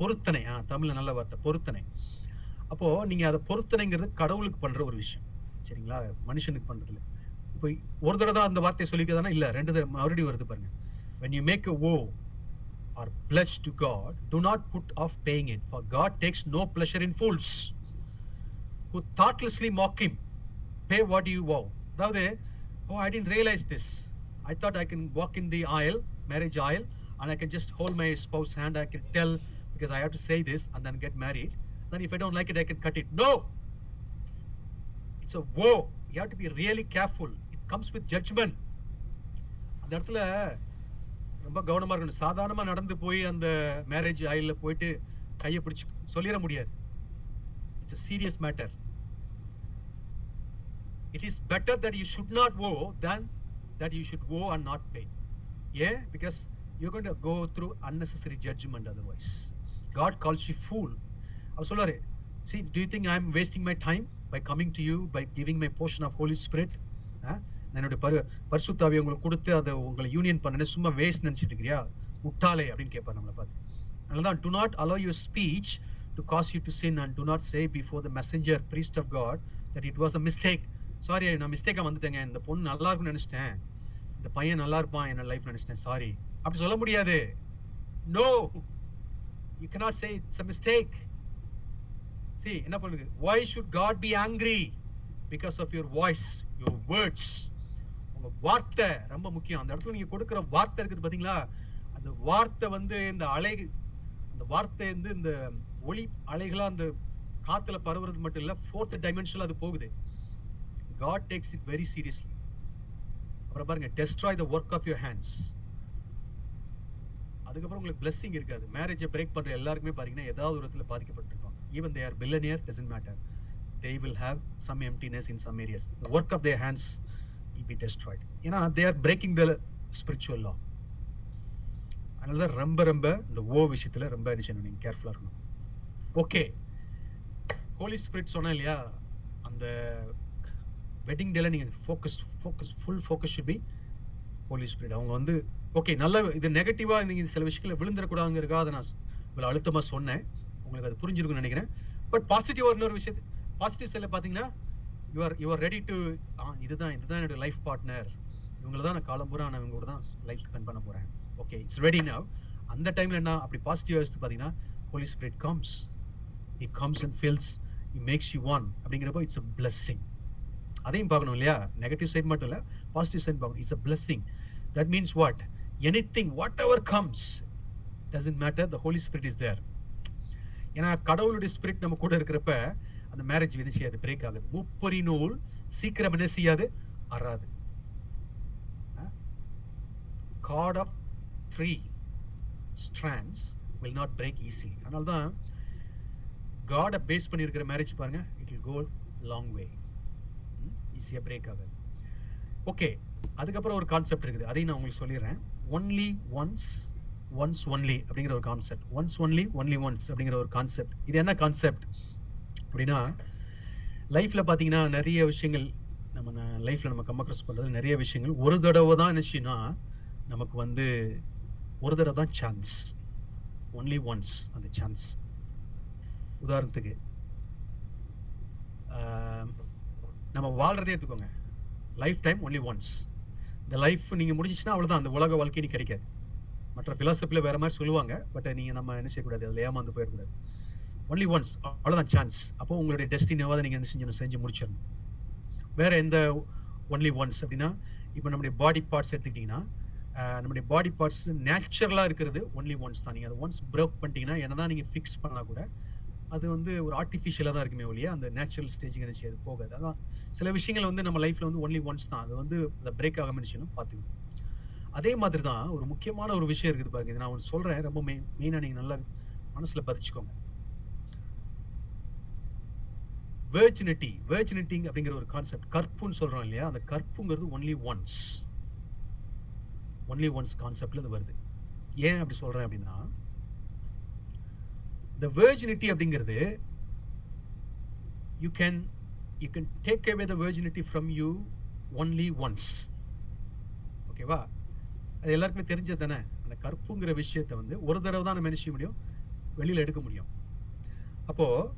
பொருத்தனை ஆ தமிழ்ல நல்ல வார்த்தை பொருத்தனை அப்போ நீங்க அதை பொருத்தனைங்கிறது கடவுளுக்கு பண்ற ஒரு விஷயம் சரிங்களா மனுஷனுக்கு பண்றதுல இப்போ ஒரு தடவை தான் அந்த வார்த்தையை சொல்லிக்கிறதானா இல்ல ரெண்டு தடவை மறுபடியும் வருது பாருங்க when you make a vow or pledge to God do not put off paying it for God takes no pleasure in fools who thoughtlessly mock him pay what you vow அதாவது vow I didn't realise this I thought I can walk in the aisle marriage aisle and I can just hold my spouse hand I can tell because I have to say this and then get married. Then if I don't like it, I can cut it. No! It's a woe. You have to be really careful. It comes with judgment. அந்த இடத்துல ரொம்ப கவனமாக இருக்கணும் சாதாரணமாக நடந்து போய் அந்த marriage ஆயிலில் போயிட்டு கையை பிடிச்சி சொல்லிட முடியாது it's a serious matter it is better that you should not vow than that you should vow and not pay ஏன் because you gonna go through unnecessary judgement otherwise God calls you fool அவர் சொல்றாரு see do think I am wasting my time by coming to you by giving my portion of holy spirit ஆ? நான் என்னுடைய பரு பரிசுத்தாவி உங்களுக்கு கொடுத்து அதை உங்களை union பண்ணனே சும்மா வேஸ்ட் நினச்சிட்டு இருக்கிறியா? முட்டாளே அப்படின்னு கேட்பார் நம்மளை பார்த்து. அதனால தான் do not allow your speech to cause you to sin and do not say before the messenger priest of God that it was a mistake sorry நான் மிஸ்டேக்காக வந்துட்டேங்க. இந்த பொண்ணு நல்லா இருக்கும்னு நினச்சிட்டேன். இந்த பையன் நல்லா இருப்பான் என்ன லைஃப் நினச்சிட்டேன். சாரி அப்படி சொல்ல முடியாது. No you cannot say it's a mistake see என்ன பண்ணுது? Why should God be angry because of your voice your words உங்க வார்த்தை ரொம்ப முக்கியம். அந்த இடத்துல நீங்க கொடுக்குற வார்த்தை இருக்குது பாத்தீங்களா? அந்த வார்த்தை வந்து இந்த அலை அந்த வார்த்தை வந்து இந்த ஒளி அலைகளாக அந்த காத்துல பரவுறது மட்டும் இல்லை ஃபோர்த் டைமென்ஷன்ல அது போகுது. God takes it very seriously அப்புறம் பாருங்க destroy the work of your hands அதுக்கப்புறம் உங்களுக்கு பிளஸ்ஸிங் இருக்காது. மேரேஜை பிரேக் பண்ணுற எல்லாருக்குமே பாத்தீங்கன்னா ஏதாவது ஒரு இடத்துல பாதிக்கப்பட்டிருப்பாங்க. Even they are billionaire doesn't matter they will have some emptiness in some areas work of their hands will be destroyed ஏன்னா they are breaking the spiritual law அதனால தான் ரொம்ப ரொம்ப இந்த ஓ விஷயத்தில் ரொம்ப என்ன செய்யணும்? கேர்ஃபுல்லாக இருக்கணும். ஓகே ஹோலி ஸ்பிரிட் சொன்னேன் இல்லையா? அந்த வெட்டிங் டேல நீங்கள் focus focus full focus should be holy spirit அவங்க வந்து ஓகே நல்ல இது நெகட்டிவாக நீங்கள் சில விஷயங்களை விழுந்துடக்கூடாதுங்கிறக்காக அதை நான் இவ்வளோ அழுத்தமாக சொன்னேன். உங்களுக்கு அது புரிஞ்சிருக்கும்னு நினைக்கிறேன். பட் பாசிட்டிவாக இன்னொரு விஷயத்து பாசிட்டிவ் சைடில் பார்த்தீங்கன்னா you are you are ready to ah இதுதான் இதுதான் என்னோட லைஃப் பார்ட்னர் இவங்கள தான் நான் காலம்பூரா நான் இவங்க கூட தான் லைஃப் ஸ்பெண்ட் பண்ண போகிறேன் ஓகே இட்ஸ் ரெடி நவ் அந்த டைமில் என்ன அப்படி பாசிட்டிவ் யோசித்து பார்த்தீங்கன்னா holy spirit comes he comes and feels he makes you one அப்படிங்கிறப்போ இட்ஸ் அ பிளஸ்ஸிங் அதையும் பார்க்கணும் இல்லையா? நெகட்டிவ் சைட் மட்டும் இல்லை பாசிட்டிவ் சைட் பார்க்கணும். It's a blessing that means what anything whatever comes doesn't matter the holy spirit is there ஏன்னா கடவுளுடைய spirit நம்ம கூட இருக்கிறப்ப அந்த மேரேஜ் என்ன செய்யாது? பிரேக் ஆகுது. முப்பரி நூல் சீக்கிரம் என்ன செய்யாது? அறாது. Cord of three strands will not break easy அதனால தான் காடை பேஸ் பண்ணியிருக்கிற மேரேஜ் பாருங்க it will go long way ஈஸியாக பிரேக் ஆகாது. ஓகே அதுக்கப்புறம் ஒரு கான்செப்ட் இருக்குது. அதையும் நான் உங்களுக்கு சொல்லிடுறேன். ஒன்லி ஒன்ஸ் ஒன்ஸ் ஒன்லி அப்படிங்கிற ஒரு concept once only only once அப்படிங்கிற ஒரு கான்செப்ட் இது என்ன கான்செப்ட் அப்படின்னா லைஃப்பில் பார்த்தீங்கன்னா நிறைய விஷயங்கள் நம்ம லைஃப்பில் நம்ம கம்மக்ரஸ் பண்ணுறது நிறைய விஷயங்கள். ஒரு தடவை தான் நினைச்சுன்னா நமக்கு வந்து ஒரு தடவை தான் சான்ஸ் ஒன்லி ஒன்ஸ் அந்த சான்ஸ் உதாரணத்துக்கு நம்ம வாழ்கிறதே எடுத்துக்கோங்க. லைஃப் டைம் ஒன்லி ஒன்ஸ் இந்த லைஃப் நீங்கள் முடிஞ்சிச்சுன்னா அவ்வளோதான் அந்த உலக வாழ்க்கை நீ கிடைக்காது. மற்ற ஃபிலாசபியில் வேற மாதிரி சொல்லுவாங்க. பட் நீங்கள் நம்ம என்ன செய்யக்கூடாது? அதில் ஏமாந்து போயிடக்கூடாது. ஒன்லி ஒன்ஸ் அவ்வளோதான் சான்ஸ் அப்போ உங்களுடைய டெஸ்டினாவது நீங்கள் என்ன செஞ்சு செஞ்சு முடிச்சிடணும். வேற எந்த ஒன்லி ஒன்ஸ் அப்படின்னா இப்போ நம்முடைய பாடி பார்ட்ஸ் எடுத்துக்கிட்டிங்கன்னா நம்முடைய பாடி பார்ட்ஸ் நேச்சுரலாக இருக்கிறது ஒன்லி ஒன்ஸ் தான். நீங்கள் அதை ஒன்ஸ் பிரேக் பண்ணிட்டீங்கன்னா என்ன தான் நீங்கள் ஃபிக்ஸ் பண்ணால் கூட அது வந்து ஒரு ஆர்டிஃபிஷியலாக தான் இருக்குமே ஒழிய அந்த நேச்சுரல் ஸ்டேஜிங் எனர்ஜி அது போகாது. அதான் சில விஷயங்கள் வந்து நம்ம லைஃப்பில் வந்து ஒன்லி ஒன்ஸ் தான். அது வந்து அதை பிரேக் ஆகாம நினைச்சுன்னு பார்த்துக்கணும். அதே மாதிரி தான் ஒரு முக்கியமான ஒரு விஷயம் இருக்குது பாருங்க. இது நான் ஒன்று சொல்கிறேன் ரொம்ப மெயின் மெயினாக நீங்கள் நல்லா மனசில் பதிச்சுக்கோங்க. வேர்ஜினிட்டி வேர்ஜினிட்டிங் அப்படிங்கிற ஒரு கான்செப்ட் கற்புன்னு சொல்கிறோம் இல்லையா? அந்த கற்புங்கிறது ஒன்லி ஒன்ஸ் ஒன்லி ஒன்ஸ் கான்செப்டில் அது வருது. ஏன் அப்படி சொல்கிறேன் அப்படின்னா இந்த வேர்ஜினிட்டி அப்படிங்கிறது you can you can take away the virginity from you only once ஓகேவா அது எல்லாருக்குமே தெரிஞ்சது தானே? அந்த கற்புங்கிற விஷயத்தை வந்து ஒரு தடவை தான் நம்ம என்ன செய்ய முடியும்? வெளியில் எடுக்க முடியும். அப்போது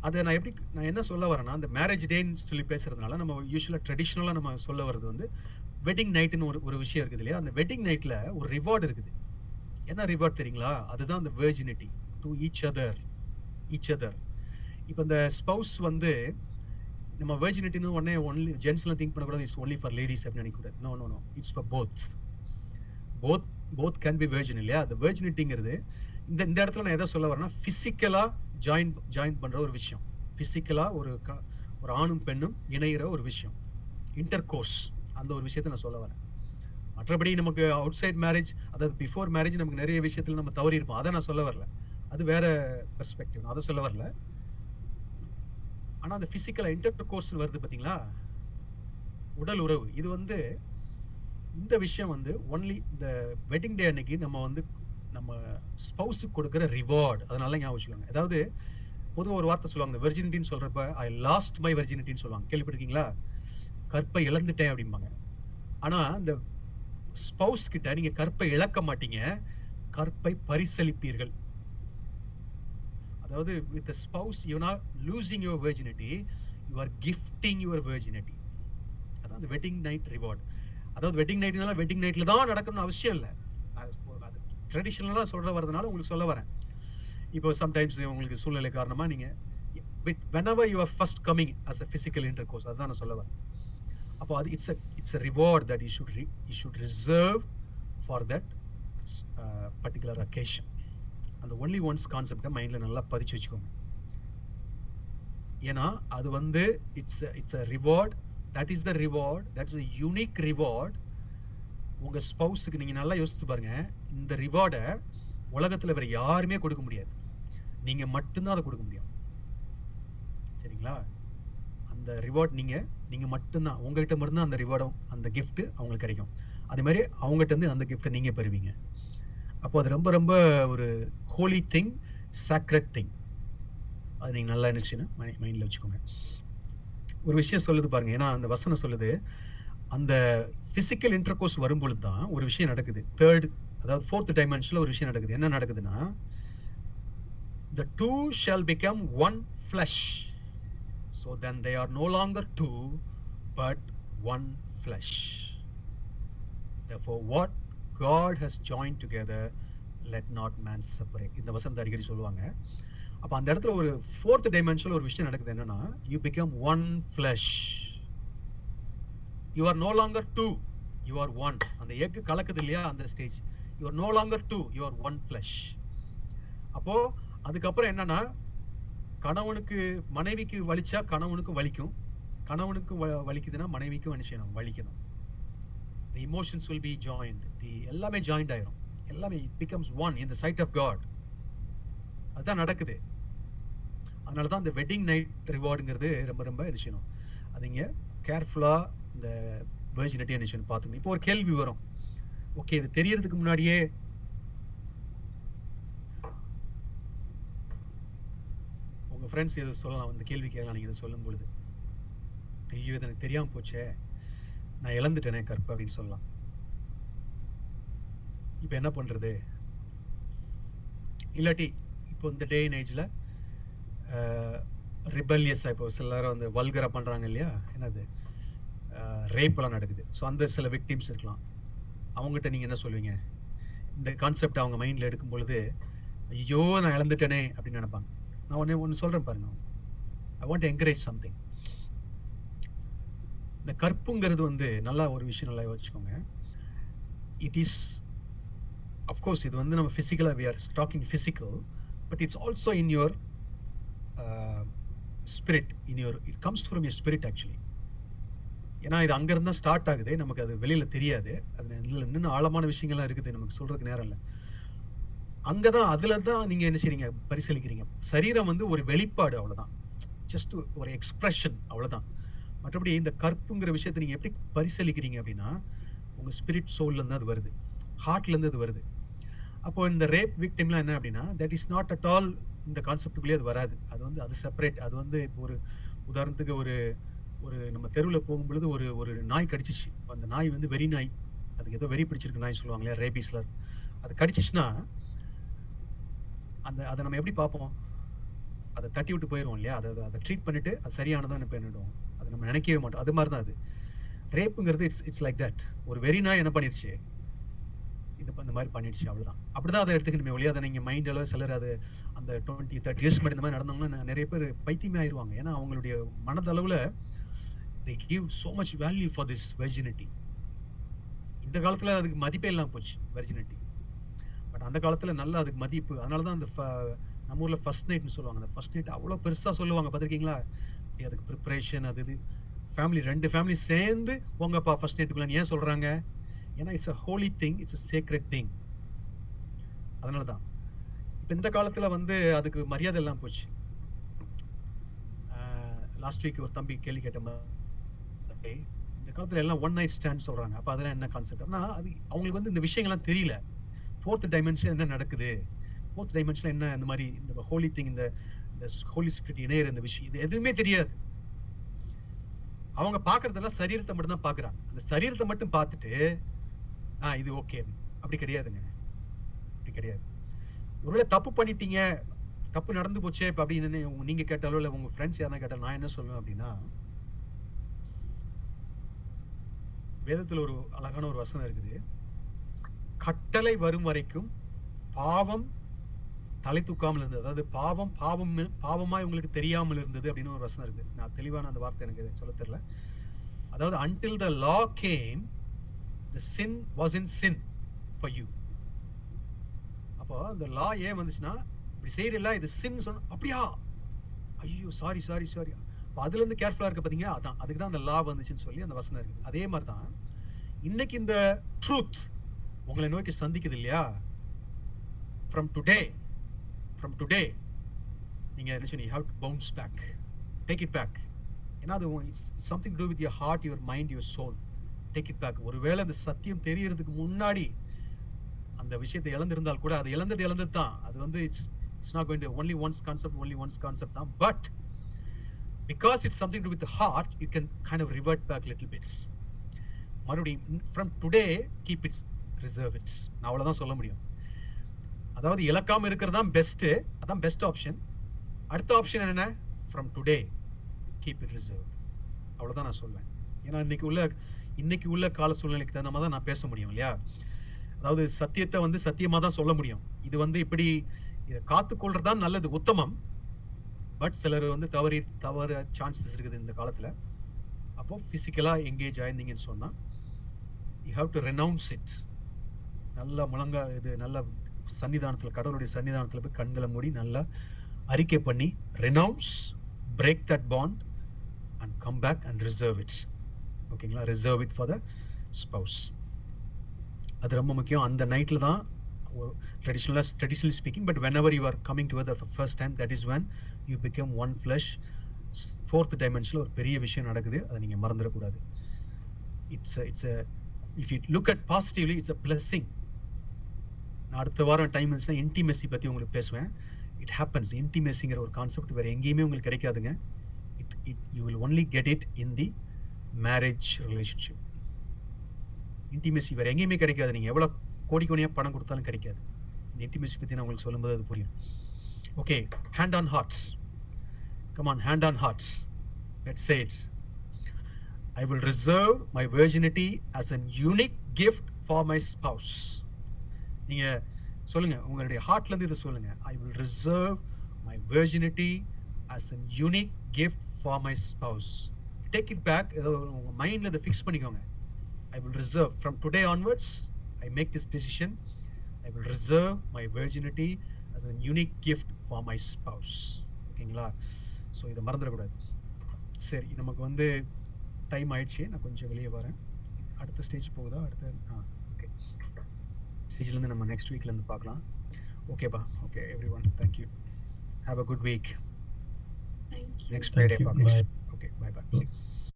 அதை நான் எப்படி நான் என்ன சொல்ல வரேன்னா அந்த மேரேஜ் டேன்னு சொல்லி பேசுகிறதுனால நம்ம யூஸ்வலாக ட்ரெடிஷ்னலாக நம்ம சொல்ல வர்றது வந்து வெட்டிங் நைட்டுன்னு ஒரு ஒரு விஷயம் இருக்குது இல்லையா? அந்த வெட்டிங் நைட்டில் ஒரு ரிவார்டு இருக்குது. என்ன ரிவார்ட் தெரியுங்களா? அதுதான் அந்த virginity to each other each other இப்போ இந்த ஸ்பவுஸ் வந்து நம்ம வேர்ஜினிட்டின்னு உடனே ஒன்லி ஜென்ஸ்லாம் திங்க் பண்ணக்கூடாது இட்ஸ் ஒன்லி ஃபார் லேடிஸ் அப்படின்னு நினைக்கக்கூடாது. No no no it's for both both both can be virgin இல்லையா? அந்த வேர்ஜினிட்டிங்கிறது இந்த இந்த இடத்துல நான் எதை சொல்ல வரேன்னா ஃபிசிக்கலாக ஜாயின் ஜாயின் பண்ணுற ஒரு விஷயம். ஃபிசிக்கலாக ஒரு க ஒரு ஆணும் பெண்ணும் இணைகிற ஒரு விஷயம். இன்டர் கோர்ஸ் அந்த ஒரு விஷயத்தை நான் சொல்ல வரேன். மற்றபடி நமக்கு அவுட் சைட் மேரேஜ் அதாவது பிஃபோர் மேரேஜ் நமக்கு நிறைய விஷயத்தில் நம்ம தவறி இருப்போம் அதை நான் சொல்ல வரல. அது வேற பெர்ஸ்பெக்டிவ் அதை சொல்ல வரல. ஆனால் அந்த ஃபிசிக்கல் இன்டர் கோர்ஸ் வருது பார்த்தீங்களா உடல் உறவு. இது வந்து இந்த விஷயம் வந்து ஒன்லி இந்த வெட்டிங் டே அன்னைக்கு நம்ம வந்து நம்ம ஸ்பௌஸுக்கு கொடுக்குற ரிவார்டு அதனால ஞாபகம் வச்சுக்கோங்க. அதாவது பொதுவாக ஒரு வார்த்தை சொல்லுவாங்க வெர்ஜினிட்டின்னு சொல்கிறப்ப ஐ லாஸ்ட் மை வெர்ஜினிட்டின்னு சொல்லுவாங்க. கேள்விப்பட்டிருக்கீங்களா? கற்பை இழந்துட்டேன் அப்படிம்பாங்க. ஆனால் இந்த ஸ்பௌஸ் கிட்ட நீங்கள் கற்பை இழக்க மாட்டீங்க. கற்பை பரிசளிப்பீர்கள். அதாவது with spouse you not losing your virginity you are gifting your virginity அதான் அந்த வெட்டிங் நைட் ரிவார்ட் அதாவது வெட்டிங் நைட்னால வெட்டிங் நைட்டில் தான் நடக்கணும்னு அவசியம் இல்லை. அது ட்ரெடிஷ்னலாக சொல்கிற வரதுனால உங்களுக்கு சொல்ல வரேன். இப்போ சம்டைம்ஸ் உங்களுக்கு சூழ்நிலை காரணமாக நீங்கள் with whenever you are first coming as a physical intercourse அதுதான் நான் சொல்ல வரேன். அப்போ அது it's a it's a reward that you should you should reserve for that particular occasion அந்த ஒன்லி ஒன்ஸ் கான்செப்டை மைண்டில் நல்லா பதிச்சு வச்சுக்கோங்க. ஏன்னா அது வந்து it's it's a reward that is the reward that is unique reward உங்கள் ஸ்பவுஸுக்கு நீங்கள் நல்லா யோசித்து பாருங்கள் இந்த ரிவார்டை உலகத்தில் வேறு யாருமே கொடுக்க முடியாது. நீங்கள் மட்டும்தான் அதை கொடுக்க முடியும். சரிங்களா? அந்த ரிவார்ட் நீங்கள் நீங்கள் மட்டும்தான். உங்ககிட்ட மட்டும்தான் அந்த ரிவார்டும் அந்த கிஃப்ட்டு அவங்களுக்கு கிடைக்கும். அதே மாதிரி அவங்ககிட்ட இருந்து அந்த கிஃப்ட்டை நீங்கள் பெறுவீங்க. அப்போ அது ரொம்ப ரொம்ப ஒரு ஹோலி திங் சாக்ரட் திங் அது நீங்கள் நல்லா இருந்துச்சுன்னா மைண்டில் வச்சுக்கோங்க. ஒரு விஷயம் சொல்லுது பாருங்க. ஏன்னா அந்த வசனம் சொல்லுது அந்த பிசிக்கல் இன்டர்கோர்ஸ் வரும்பொழுது தான் ஒரு விஷயம் நடக்குது. தேர்ட் அதாவது ஃபோர்த் டைமென்ஷனில் ஒரு விஷயம் நடக்குது. என்ன நடக்குதுன்னா the two shall become one flesh so then they are no longer two but one flesh for what God has join together let not man separate இந்த வசனத்தை அடிக்கடி சொல்லுவாங்க. அப்போ அந்த இடத்துல ஒரு ஃபோர்த் டைமென்ஷனில் ஒரு விஷயம் நடக்குது என்னன்னா you become one flesh you are no longer two you are one அந்த எக்கு கலக்குது இல்லையா அந்த stage you are no longer two you are one flesh அப்போ அதுக்கப்புறம் என்னன்னா கணவனுக்கு மனைவிக்கு வலிச்சா கணவனுக்கு வலிக்கும். கணவனுக்கு வ- வலிக்குதுன்னா மனைவிக்கும் என்ன செய்யணும்? வலிக்கணும். The emotions will be joint the எல்லாமே ஜாயிண்ட் ஆயிரும். எல்லாமே it becomes one in the sight of God அதுதான் நடக்குது. அதனால தான் இந்த வெட்டிங் நைட் ரிவார்டுங்கிறது ரொம்ப ரொம்ப விஷயம். அதுங்க கேர்ஃபுல்லாக இந்த வேர்ஜினிட்டி விஷயம் பார்த்துக்கணும். இப்போ ஒரு கேள்வி வரும். ஓகே இது தெரியறதுக்கு முன்னாடியே உங்கள் ஃப்ரெண்ட்ஸ் இதை சொல்லலாம் அந்த கேள்வி கேட்கலாம் நீங்கள் இதை சொல்லும் பொழுது ஐயோ இது எனக்கு தெரியாமல் போச்சே. நான் இழந்துட்டேனே கற்பு அப்படின்னு சொல்லலாம். இப்போ என்ன பண்ணுறது இல்லாட்டி இப்போ இந்த டே இன் ஏஜில் ரிபல்லியஸாக இப்போ சிலர் வந்து வல்கராக பண்ணுறாங்க இல்லையா? என்னது? ரேப்பெல்லாம் நடக்குது. ஸோ அந்த சில விக்டிம்ஸ் இருக்கலாம். அவங்ககிட்ட நீங்கள் என்ன சொல்லுவீங்க இந்த கான்செப்ட் அவங்க மைண்டில் எடுக்கும் பொழுது ஐயோ நான் இழந்துட்டேனே அப்படின்னு நினைப்பாங்க. நான் ஒன்று ஒன்று சொல்கிறேன் பாருங்க. ஐ வாண்ட் என்கரேஜ் சம்திங் இந்த கற்புங்கிறது வந்து நல்லா ஒரு விஷயம் நல்லா வச்சுக்கோங்க இட் இஸ் அஃப்கோர்ஸ் இது வந்து நம்ம ஃபிசிக்கலாக we are talking physical but it's also in your spirit in your it comes from your spirit actually ஏன்னா இது அங்கேருந்து தான் ஸ்டார்ட் ஆகுது நமக்கு அது வெளியில் தெரியாது. அது இதில் இன்னும் ஆழமான விஷயங்கள்லாம் இருக்குது நமக்கு சொல்கிறதுக்கு நேரம் இல்லை. அங்கே தான் அதில் தான் நீங்கள் என்ன செய்றீங்க? பரிசீலிக்கிறீங்க. சரீரம் வந்து ஒரு வெளிப்பாடு அவ்வளோதான் ஜஸ்ட் ஒரு எக்ஸ்ப்ரெஷன் அவ்வளோதான் மற்றபடி இந்த கற்புங்கிற விஷயத்தை நீங்கள் எப்படி பரிசீலிக்கிறீங்க அப்படின்னா உங்கள் ஸ்பிரிட் சோல்லேருந்து அது வருது. ஹார்ட்லேருந்து அது வருது. அப்போ இந்த ரேப் விக்டிம்லாம் என்ன அப்படின்னா that is not at all இந்த கான்செப்டுக்குள்ளேயே அது வராது. அது வந்து அது செப்பரேட் அது வந்து இப்போ ஒரு உதாரணத்துக்கு ஒரு ஒரு நம்ம தெருவில் போகும்பொழுது ஒரு ஒரு நாய் கடிச்சிச்சு. அந்த நாய் வந்து வெறி நாய். அதுக்கு ஏதோ வெறி பிடிச்சிருக்கு நாய் சொல்லுவாங்க இல்லையா ரேபீஸ்ல அது கடிச்சிச்சுன்னா அந்த அதை நம்ம எப்படி பார்ப்போம்? அதை தட்டி விட்டு போயிடுவோம் இல்லையா? அதை அதை ட்ரீட் பண்ணிட்டு அது சரியானதான் பண்ணிடுவோம்? அதை நம்ம நினைக்கவே மாட்டோம். அது மாதிரி தான் அது. ரேப்புங்கிறது இட்ஸ் இட்ஸ் லைக் தட் ஒரு வெறி நாய் என்ன பண்ணிருச்சு? இது இந்த மாதிரி பண்ணிடுச்சு அவ்வளோதான் அப்படி தான் அதை எடுத்துக்கணுமே ஒழிய அதை மைண்ட் அளவு சிலர் அது அந்த டுவெண்ட்டி தேர்ட்டி இயர்ஸ் மாதிரி இந்த மாதிரி நடந்தவங்கன்னா நிறைய பேர் பைத்தியமே ஆயிடுவாங்க ஏன்னா அவங்களுடைய மனதளவில் they give so much value for this virginity இந்த காலத்தில் அதுக்கு மதிப்பே இல்லாமல் போச்சு வெர்ஜினிட்டி பட் அந்த காலத்தில் நல்லா அதுக்கு மதிப்பு. அதனால தான் அந்த ஃப- நம்ம ஊரில் ஃபர்ஸ்ட் நைட்னு சொல்லுவாங்க. அந்த ஃபர்ஸ்ட் நைட் அவ்வளோ பெருசாக சொல்லுவாங்க. பார்த்துருக்கீங்களா? அதுக்கு ப்ரிப்பரேஷன் அது இது. ஃபேமிலி ரெண்டு ஃபேமிலி சேர்ந்து உங்கப்பா ஃபர்ஸ்ட் நைட்டுக்குள்ள ஏன் சொல்கிறாங்க ஏன்னா it's a holy thing it's a sacred thing அதனால தான் இப்போ இந்த காலத்தில் வந்து அதுக்கு மரியாதை எல்லாம் போச்சு. லாஸ்ட் வீக் ஒரு தம்பி கேள்வி கேட்ட மாதிரி இந்த காலத்தில் எல்லாம் ஒன் நைட் ஸ்டாண்ட் சொல்கிறாங்க அப்போ அதெல்லாம் என்ன கான்செப்ட் ஆனால் அது அவங்களுக்கு வந்து இந்த விஷயங்கள்லாம் தெரியல. ஃபோர்த் டைமென்ஷன் என்ன நடக்குது? ஃபோர்த் டைமென்ஷன் என்ன இந்த மாதிரி இந்த ஹோலி திங் இந்த இந்த ஹோலி ஸ்பிரிட் இணையிற இந்த விஷயம் இது எதுவுமே தெரியாது. அவங்க பார்க்குறதெல்லாம் சரீரத்தை மட்டும் தான் பார்க்குறாங்க. அந்த சரீரத்தை மட்டும் பார்த்துட்டு ஆ இது ஓகே அப்படி கிடையாதுங்க. அப்படி கிடையாது. ஒருவேளை தப்பு பண்ணிட்டீங்க தப்பு நடந்து போச்சே இப்போ அப்படின்னு நீங்கள் கேட்டாலோ இல்லை உங்கள் ஃப்ரெண்ட்ஸ் யாரா கேட்டாலும் நான் என்ன சொல்லுவேன் அப்படின்னா வேதத்தில் ஒரு அழகான ஒரு வசனம் இருக்குது. கட்டளை வரும் வரைக்கும் பாவம் தலை தூக்காமல் இருந்தது. அதாவது பாவம் பாவம் பாவமாய் உங்களுக்கு தெரியாமல் இருந்தது அப்படின்னு ஒரு வசனம் இருக்குது. நான் தெளிவான அந்த வார்த்தை எனக்கு சொல்ல தெரியல. அதாவது until the law came the sin was in sin for you அப்போ அந்த லா ஏன் வந்துச்சுன்னா இப்படி செய்யறல இது சின் சொன்ன அப்படியா? ஐயோ சாரி சாரி சாரி அப்போ அதுலேருந்து கேர்ஃபுல்லாக இருக்க பாத்தீங்க அதான் அதுக்கு தான் அந்த லா வந்துச்சுன்னு சொல்லி அந்த வசனம் இருக்குது. அதே மாதிரி தான் இன்னைக்கு இந்த ட்ரூத் உங்களை நோக்கி சந்திக்குது இல்லையா? ஃப்ரம் டுடே ஃப்ரம் டுடே நீங்கள் என்ன சொன்னீங்க how to bounce back take it back ஏன்னா அது something to with your heart your mind your soul take it back ஒருவேளை அந்த சத்தியம் தெரியறதுக்கு முன்னாடி அந்த விஷயத்தை இழந்திருந்தால் கூட அது இழந்தது இழந்தது தான் அது வந்து it's it's not going to only once concept only once concept தான். But because it's something to with heart you can kind of revert back little bits மறுபடியும் from today keep it's reserve it's நான் அவ்வளோதான் சொல்ல முடியும். அதாவது இழக்காமல் இருக்கிறது தான் பெஸ்ட்டு அதான் பெஸ்ட் ஆப்ஷன் அடுத்த ஆப்ஷன் என்ன from today keep it reserve அவ்வளோதான் நான் சொல்வேன். ஏன்னா இன்னைக்கு உள்ள இன்னைக்கு உள்ள கால சூழ்நிலைக்கு தகுந்த மாதிரி தான் நான் பேச முடியும் இல்லையா? அதாவது சத்தியத்தை வந்து சத்தியமாக தான் சொல்ல முடியும். இது வந்து இப்படி இதை காத்துக்கொள்றது தான் நல்லது உத்தமம். பட் சிலர் வந்து தவறி தவற சான்சஸ் இருக்குது இந்த காலத்தில். அப்போ ஃபிசிக்கலாக எங்கேஜ் ஆயிருந்தீங்கன்னு சொன்னால் you have to renounce it நல்ல முழங்கா இது நல்ல சன்னிதானத்தில் கடவுளுடைய சன்னிதானத்தில் போய் கண்களை மூடி நல்லா அறிக்கை பண்ணி renounce break that bond and come back and reserve it's ஓகேங்களா? Reserve it for the spouse அது ரொம்ப முக்கியம். அந்த நைட்டில் தான் ஒரு ட்ரெடிஷ்னலாக traditionally speaking but whenever you are coming to the first time that is when you become one flesh fourth டைமென்ஷனில் ஒரு பெரிய விஷயம் நடக்குது. அதை நீங்கள் மறந்துடக்கூடாது. It's it's if you look at positively it's a blessing நான் அடுத்த வாரம் டைம் இருந்துச்சுன்னா இன்டிமெசி பற்றி உங்களுக்கு பேசுவேன். இட் ஹேப்பன்ஸ் இன்டிமெசிங்கிற ஒரு கான்செப்ட் வேறு எங்கேயுமே உங்களுக்கு கிடைக்காதுங்க. It it you will only get it in the marriage relationship intimacy வேறு எங்கேயுமே கிடைக்காது. நீங்கள் எவ்வளோ கோடி கோடியாக பணம் கொடுத்தாலும் கிடைக்காது. இந்த இன்டிமேசி பற்றி நான் உங்களுக்கு சொல்லும்போது அது புரியும். Okay hand on hearts come on hand on hearts let say it's will reserve my my virginity an unique gift for my spouse நீங்கள் சொல்லுங்கள் உங்களுடைய ஹார்ட்லேருந்து இதை சொல்லுங்கள் I will reserve my virginity as an unique gift for my spouse take it back ஏதோ உங்க மைண்ட்ல இதை ஃபிக்ஸ் பண்ணிக்கோங்க. I will reserve from today onwards I make this decision I will reserve my virginity as a unique gift for my spouse. ஓகேங்களா? So இதை மறந்துடக்கூடாது. சரி நமக்கு வந்து டைம் ஆயிடுச்சு. நான் கொஞ்சம் வெளியே வரேன். அடுத்த ஸ்டேஜ் போகுதா? அடுத்த ஆ ஓகே ஸ்டேஜ்லேருந்து நம்ம நெக்ஸ்ட் வீக்லேருந்து பார்க்கலாம். ஓகேப்பா okay everyone thank you have a good week. Next Thank Friday. பார்க்கலாம். Bye. Okay bye bye